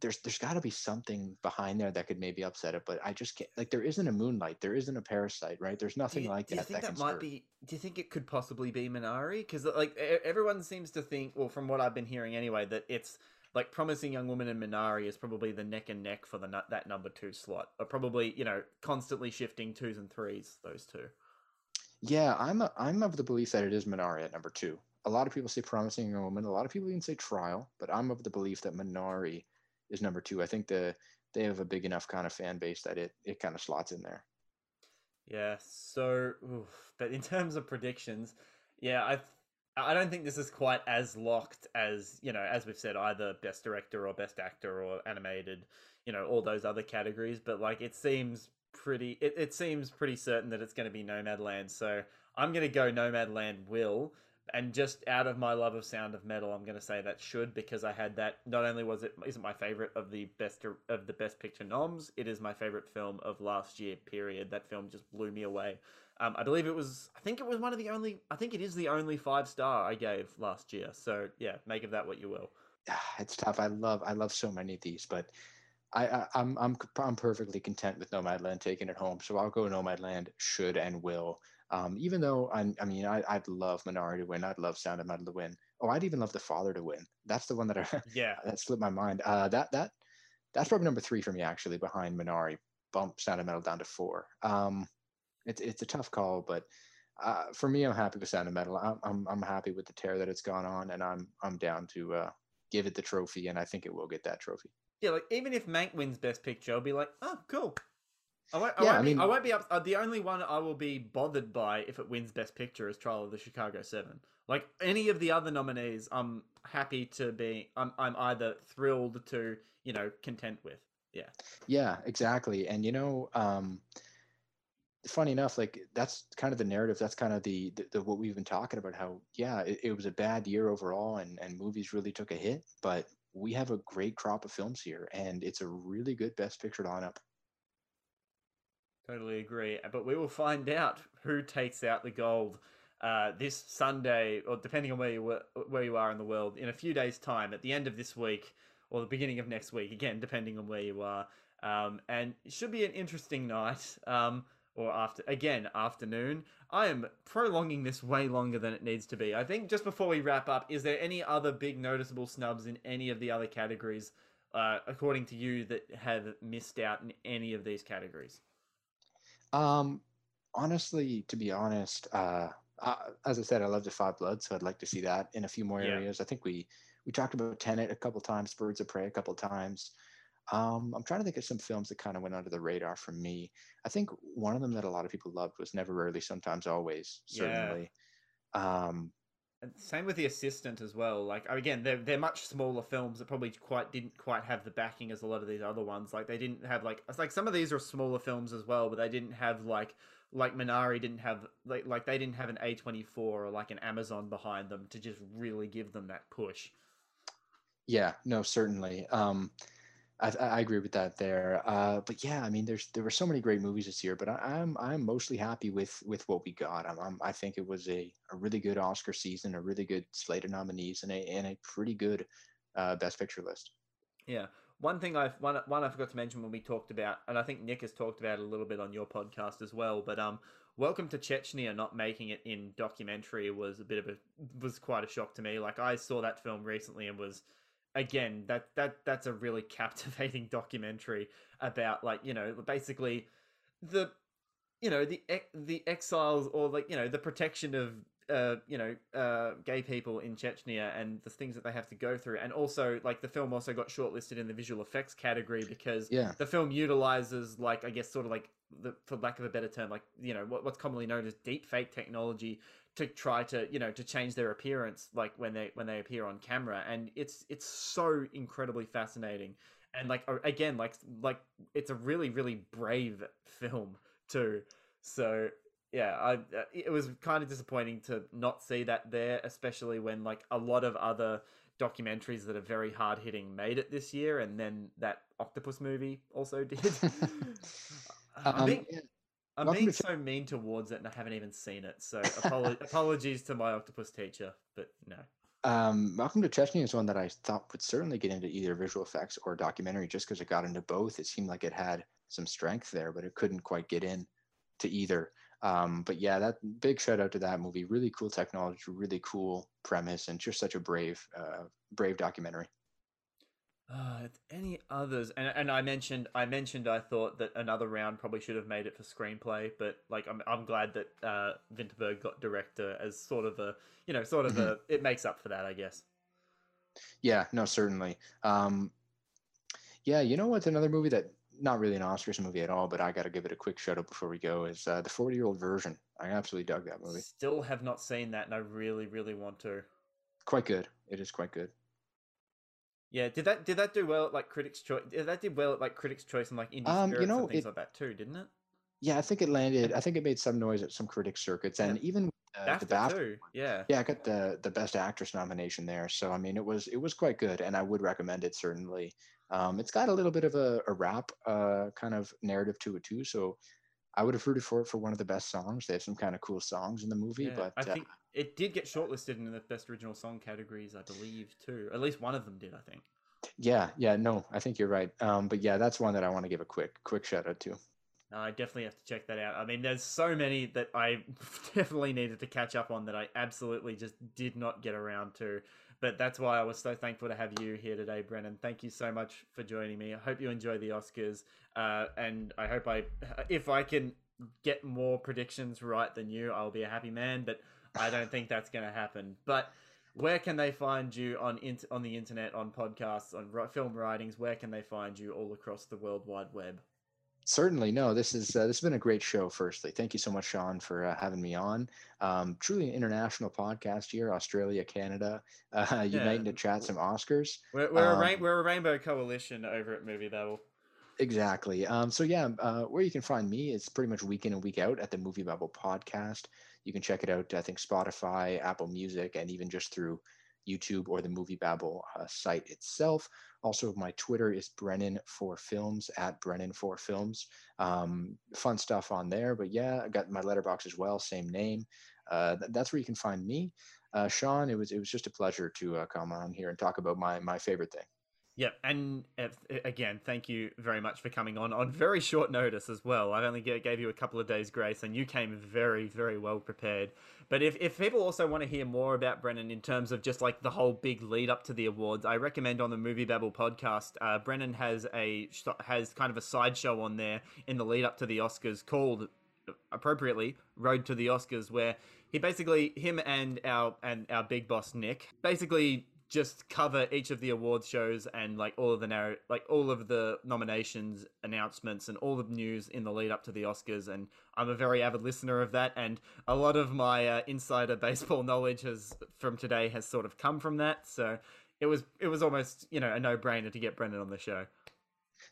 there's there's got to be something behind there that could maybe upset it, but I just can't. Like there isn't a Moonlight, there isn't a Parasite, right? There's nothing you, like do that. Do you think that, that might be? Do you think it could possibly be Minari? Because like everyone seems to think, well, from what I've been hearing anyway, that it's like Promising Young Woman and Minari is probably the neck and neck for the that number two slot, or probably you know constantly shifting twos and threes. Those two. Yeah, I'm a, I'm of the belief that it is Minari at number two. A lot of people say Promising Young Woman. A lot of people even say Trial, but I'm of the belief that Minari is number two. I think the they have a big enough kind of fan base that it it kind of slots in there. Yeah. So, oof. but in terms of predictions, yeah, I I don't think this is quite as locked as you know, as we've said, either best director or best actor or animated, you know, all those other categories. But like, it seems pretty. It, it seems pretty certain that it's going to be Nomadland. So I'm going to go Nomadland. Will and just out of my love of Sound of Metal, I'm going to say that should because I had that. Not only was it isn't my favorite of the best of the best picture noms, it is my favorite film of last year. Period. That film just blew me away. Um, I believe it was. I think it was one of the only. I think it is the only five star I gave last year. So yeah, make of that what you will. It's tough. I love. I love so many of these, but I, I am I'm, I'm I'm perfectly content with Nomadland taking it home. So I'll go Nomadland. Should and will. Um, even though I, I mean, I, would love Minari to win. I'd love Sound of Metal to win. Oh, I'd even love The Father to win. That's the one that I, yeah, that slipped my mind. Uh, that that that's probably number three for me actually, behind Minari. Bump Sound of Metal down to four. Um, it's it's a tough call, but uh, for me, I'm happy with Sound of Metal. I'm, I'm I'm happy with the tear that it's gone on, and I'm I'm down to uh, give it the trophy, and I think it will get that trophy. Yeah, like even if Mank wins Best Picture, I'll be like, oh, cool. I won't, I Yeah, won't I be, mean- I won't be up. Uh, the only one I will be bothered by if it wins Best Picture is Trial of the Chicago Seven. Like any of the other nominees, I'm happy to be. I'm I'm either thrilled to you know content with. Yeah. Yeah, exactly. And you know, um, funny enough, like that's kind of the narrative. That's kind of the, the, the what we've been talking about. How yeah, it, it was a bad year overall, and and movies really took a hit. But we have a great crop of films here, and it's a really good Best Picture lineup. Totally agree. But we will find out who takes out the gold uh, this Sunday, or depending on where you were, where you are in the world, in a few days' time, at the end of this week or the beginning of next week. Again, depending on where you are. Um, and it should be an interesting night. Um, or after again afternoon. I am prolonging this way longer than it needs to be. I think just before we wrap up, is there any other big noticeable snubs in any of the other categories, uh, according to you, that have missed out in any of these categories? Um, honestly, to be honest, uh, uh, as I said, I love Da 5 Blood, so I'd like to see that in a few more Yeah. areas. I think we we talked about Tenet a couple times, Birds of Prey a couple times. Um, I'm trying to think of some films that kind of went under the radar for me. I think one of them that a lot of people loved was Never Rarely, Sometimes Always. Yeah. Certainly. Um, And same with the assistant as well. Like again, they're they're much smaller films that probably quite didn't quite have the backing as a lot of these other ones. Like they didn't have like it's like some of these are smaller films as well, but they didn't have like like Minari didn't have like like they didn't have an A twenty four or like an Amazon behind them to just really give them that push. Yeah, no, certainly. Um, I, I agree with that there. Uh, but yeah, I mean, there's there were so many great movies this year, but I, I'm I'm mostly happy with with what we got. I'm, I'm I think it was a, a really good Oscar season, a really good slate of nominees, and a and a pretty good uh, Best Picture list. Yeah. One thing I one one I forgot to mention when we talked about, and I think Nick has talked about a little bit on your podcast as well. But um, Welcome to Chechnya not making it in documentary was a bit of a was quite a shock to me. Like I saw that film recently and was again that that that's a really captivating documentary about like you know basically the you know the the exiles or like you know the protection of uh you know uh gay people in Chechnya and the things that they have to go through. And also like the film also got shortlisted in the visual effects category because Yeah, the film utilizes like I guess sort of like the for lack of a better term like you know what, what's commonly known as deep fake technology to try to you know to change their appearance like when they when they appear on camera and it's it's so incredibly fascinating. And like again like like it's a really really brave film too. So yeah i uh, it was kind of disappointing to not see that there especially when like a lot of other documentaries that are very hard hitting made it this year and then that octopus movie also did. Um, being, yeah, I'm welcome being to so mean towards it and i haven't even seen it so apolo- apologies to my octopus teacher but no Um, Welcome to Chechnya is one that I thought would certainly get into either visual effects or documentary just because it got into both. It seemed like it had some strength there, but it couldn't quite get in to either. Um, but yeah, that big shout out to that movie. Really cool technology, really cool premise, and just such a brave, uh, brave documentary. Uh, any others? And and I mentioned I mentioned I thought that another round probably should have made it for screenplay, but like I'm I'm glad that uh Vinterberg got director as sort of a you know sort of a it makes up for that I guess. Yeah, no, certainly. Um, yeah, you know what's another movie that not really an Oscars movie at all, but I got to give it a quick shout out before we go is uh, the 40 year old version. I absolutely dug that movie. Still have not seen that, and I really really want to. Quite good. It is quite good. Yeah, did that did that do well at like Critics' Choice? That did well at like Critics' Choice and like Indie Um, you know, and things it- like that too, didn't it? Yeah, I think it landed. I think it made some noise at some critic circuits, and even uh, the BAFTA BAFTA. too. Yeah. Yeah, I got the the best actress nomination there. So I mean, it was it was quite good, and I would recommend it certainly. Um, it's got a little bit of a, a rap uh, kind of narrative to it too. So I would have rooted for it for one of the best songs. They have some kind of cool songs in the movie, Yeah, but I uh, think it did get shortlisted in the best original song categories, I believe, too. At least one of them did, I think. yeah, yeah, no, I think you're right. Um, but yeah, that's one that I want to give a quick quick shout out to. I definitely have to check that out. I mean, there's so many that I definitely needed to catch up on that I absolutely just did not get around to. But that's why I was so thankful to have you here today, Brennan. Thank you so much for joining me. I hope you enjoy the Oscars, uh, and I hope I, if I can get more predictions right than you, I'll be a happy man. But I don't think that's going to happen. But where can they find you on int- on the internet, on podcasts, on film writings? Where can they find you all across the world wide web? Certainly, no. This is uh, this has been a great show. Firstly, thank you so much, Sean, for uh, having me on. Um, truly an international podcast here, Australia, Canada, uh, uniting yeah. to chat some Oscars. We're, we're um, a rain- we're a rainbow coalition over at Movie Babble. Exactly. Um, so yeah, uh, where you can find me is pretty much week in and week out at the Movie Babble podcast. You can check it out. I think Spotify, Apple Music, and even just through YouTube or the Movie Babble uh, site itself. Also, my Twitter is Brennan for Films at Brennan for Films. Um, fun stuff on there. But yeah, I got my Letterboxd as well, same name. Uh, th- that's where you can find me. Uh, Sean, it was it was just a pleasure to uh, come on here and talk about my my favorite thing. Yeah, and again, thank you very much for coming on on very short notice as well. I only gave you a couple of days grace, and you came very, very well prepared. But if, if people also want to hear more about Brennan in terms of just like the whole big lead up to the awards, I recommend on the Movie Babble podcast, uh, Brennan has a has kind of a sideshow on there in the lead up to the Oscars called appropriately Road to the Oscars, where he basically him and our and our big boss Nick basically just cover each of the awards shows and like all of the narr- like all of the nominations announcements and all the news in the lead up to the Oscars and I'm a very avid listener of that and a lot of my uh, insider baseball knowledge has from today has sort of come from that so it was it was almost you know a no-brainer to get Brennan on the show.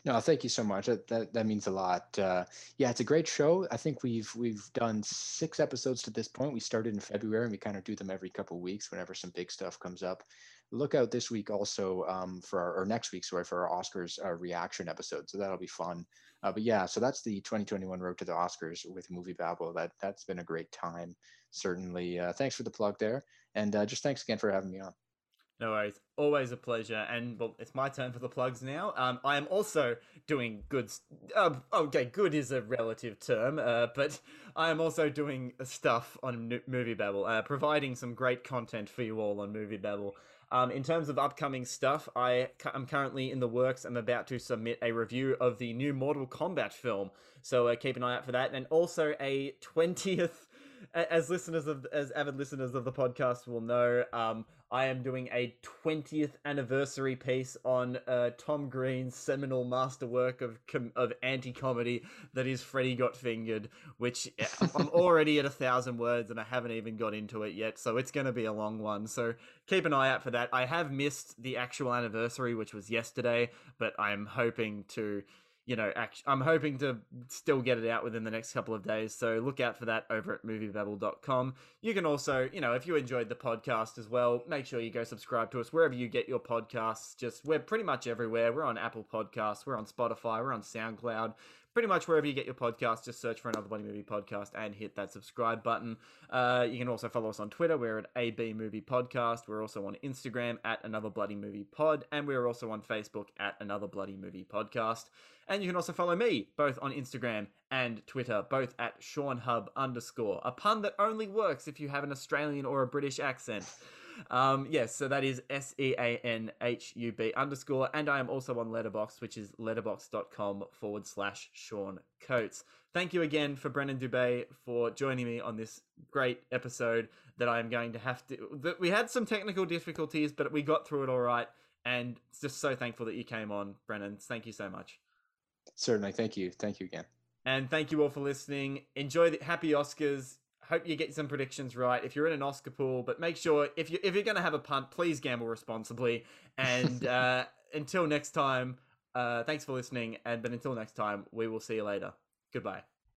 No, thank you so much. That that, that means a lot. Uh, yeah, it's a great show. I think we've we've done six episodes to this point. We started in February, and we kind of do them every couple of weeks whenever some big stuff comes up look out this week also um, for our, or next week, sorry, for our Oscars uh, reaction episode. So that'll be fun. Uh, but yeah, so that's the 2021 Road to the Oscars with Movie Babble. That that's been a great time. Certainly. Uh, thanks for the plug there, and uh, just thanks again for having me on. No worries. Always a pleasure. And well, it's my turn for the plugs now. Um, I am also doing good. Uh, okay, good is a relative term, uh, but I am also doing stuff on Movie Babble, uh, providing some great content for you all on Movie Babble. Um, in terms of upcoming stuff, I am currently in the works. I'm about to submit a review of the new Mortal Kombat film, so uh, keep an eye out for that, and also a twentieth. As listeners of as avid listeners of the podcast will know, um, I am doing a 20th anniversary piece on uh, Tom Green's seminal masterwork of com- of anti comedy that is Freddy Got Fingered, which I'm already at a thousand words and I haven't even got into it yet, so it's going to be a long one. So keep an eye out for that. I have missed the actual anniversary, which was yesterday, but I'm hoping to you know, act- I'm hoping to still get it out within the next couple of days. So look out for that over at moviebabble.com. You can also, you know, if you enjoyed the podcast as well, make sure you go subscribe to us wherever you get your podcasts. Just we're pretty much everywhere. We're on Apple Podcasts, we're on Spotify, we're on SoundCloud pretty much wherever you get your podcast, just search for another Bloody Movie podcast and hit that subscribe button. Uh, you can also follow us on Twitter. We're at AB Movie Podcast. We're also on Instagram at Another Bloody Movie Pod, and we're also on Facebook at Another Bloody Movie Podcast. And you can also follow me both on Instagram and Twitter, both at Sean Hub underscore. A pun that only works if you have an Australian or a British accent. Um, yes, so that is S E A N H U B underscore. And I am also on Letterboxd, which is letterboxd.com forward slash Sean Coates. Thank you again for Brennan Dubé for joining me on this great episode that I am going to have to. That we had some technical difficulties, but we got through it all right. And just so thankful that you came on, Brennan. Thank you so much. Certainly. Thank you. Thank you again. And thank you all for listening. Enjoy the happy Oscars hope you get some predictions right if you're in an Oscar pool. But make sure if you if you're going to have a punt, please gamble responsibly. And uh, until next time, uh, thanks for listening. And but until next time, we will see you later. Goodbye.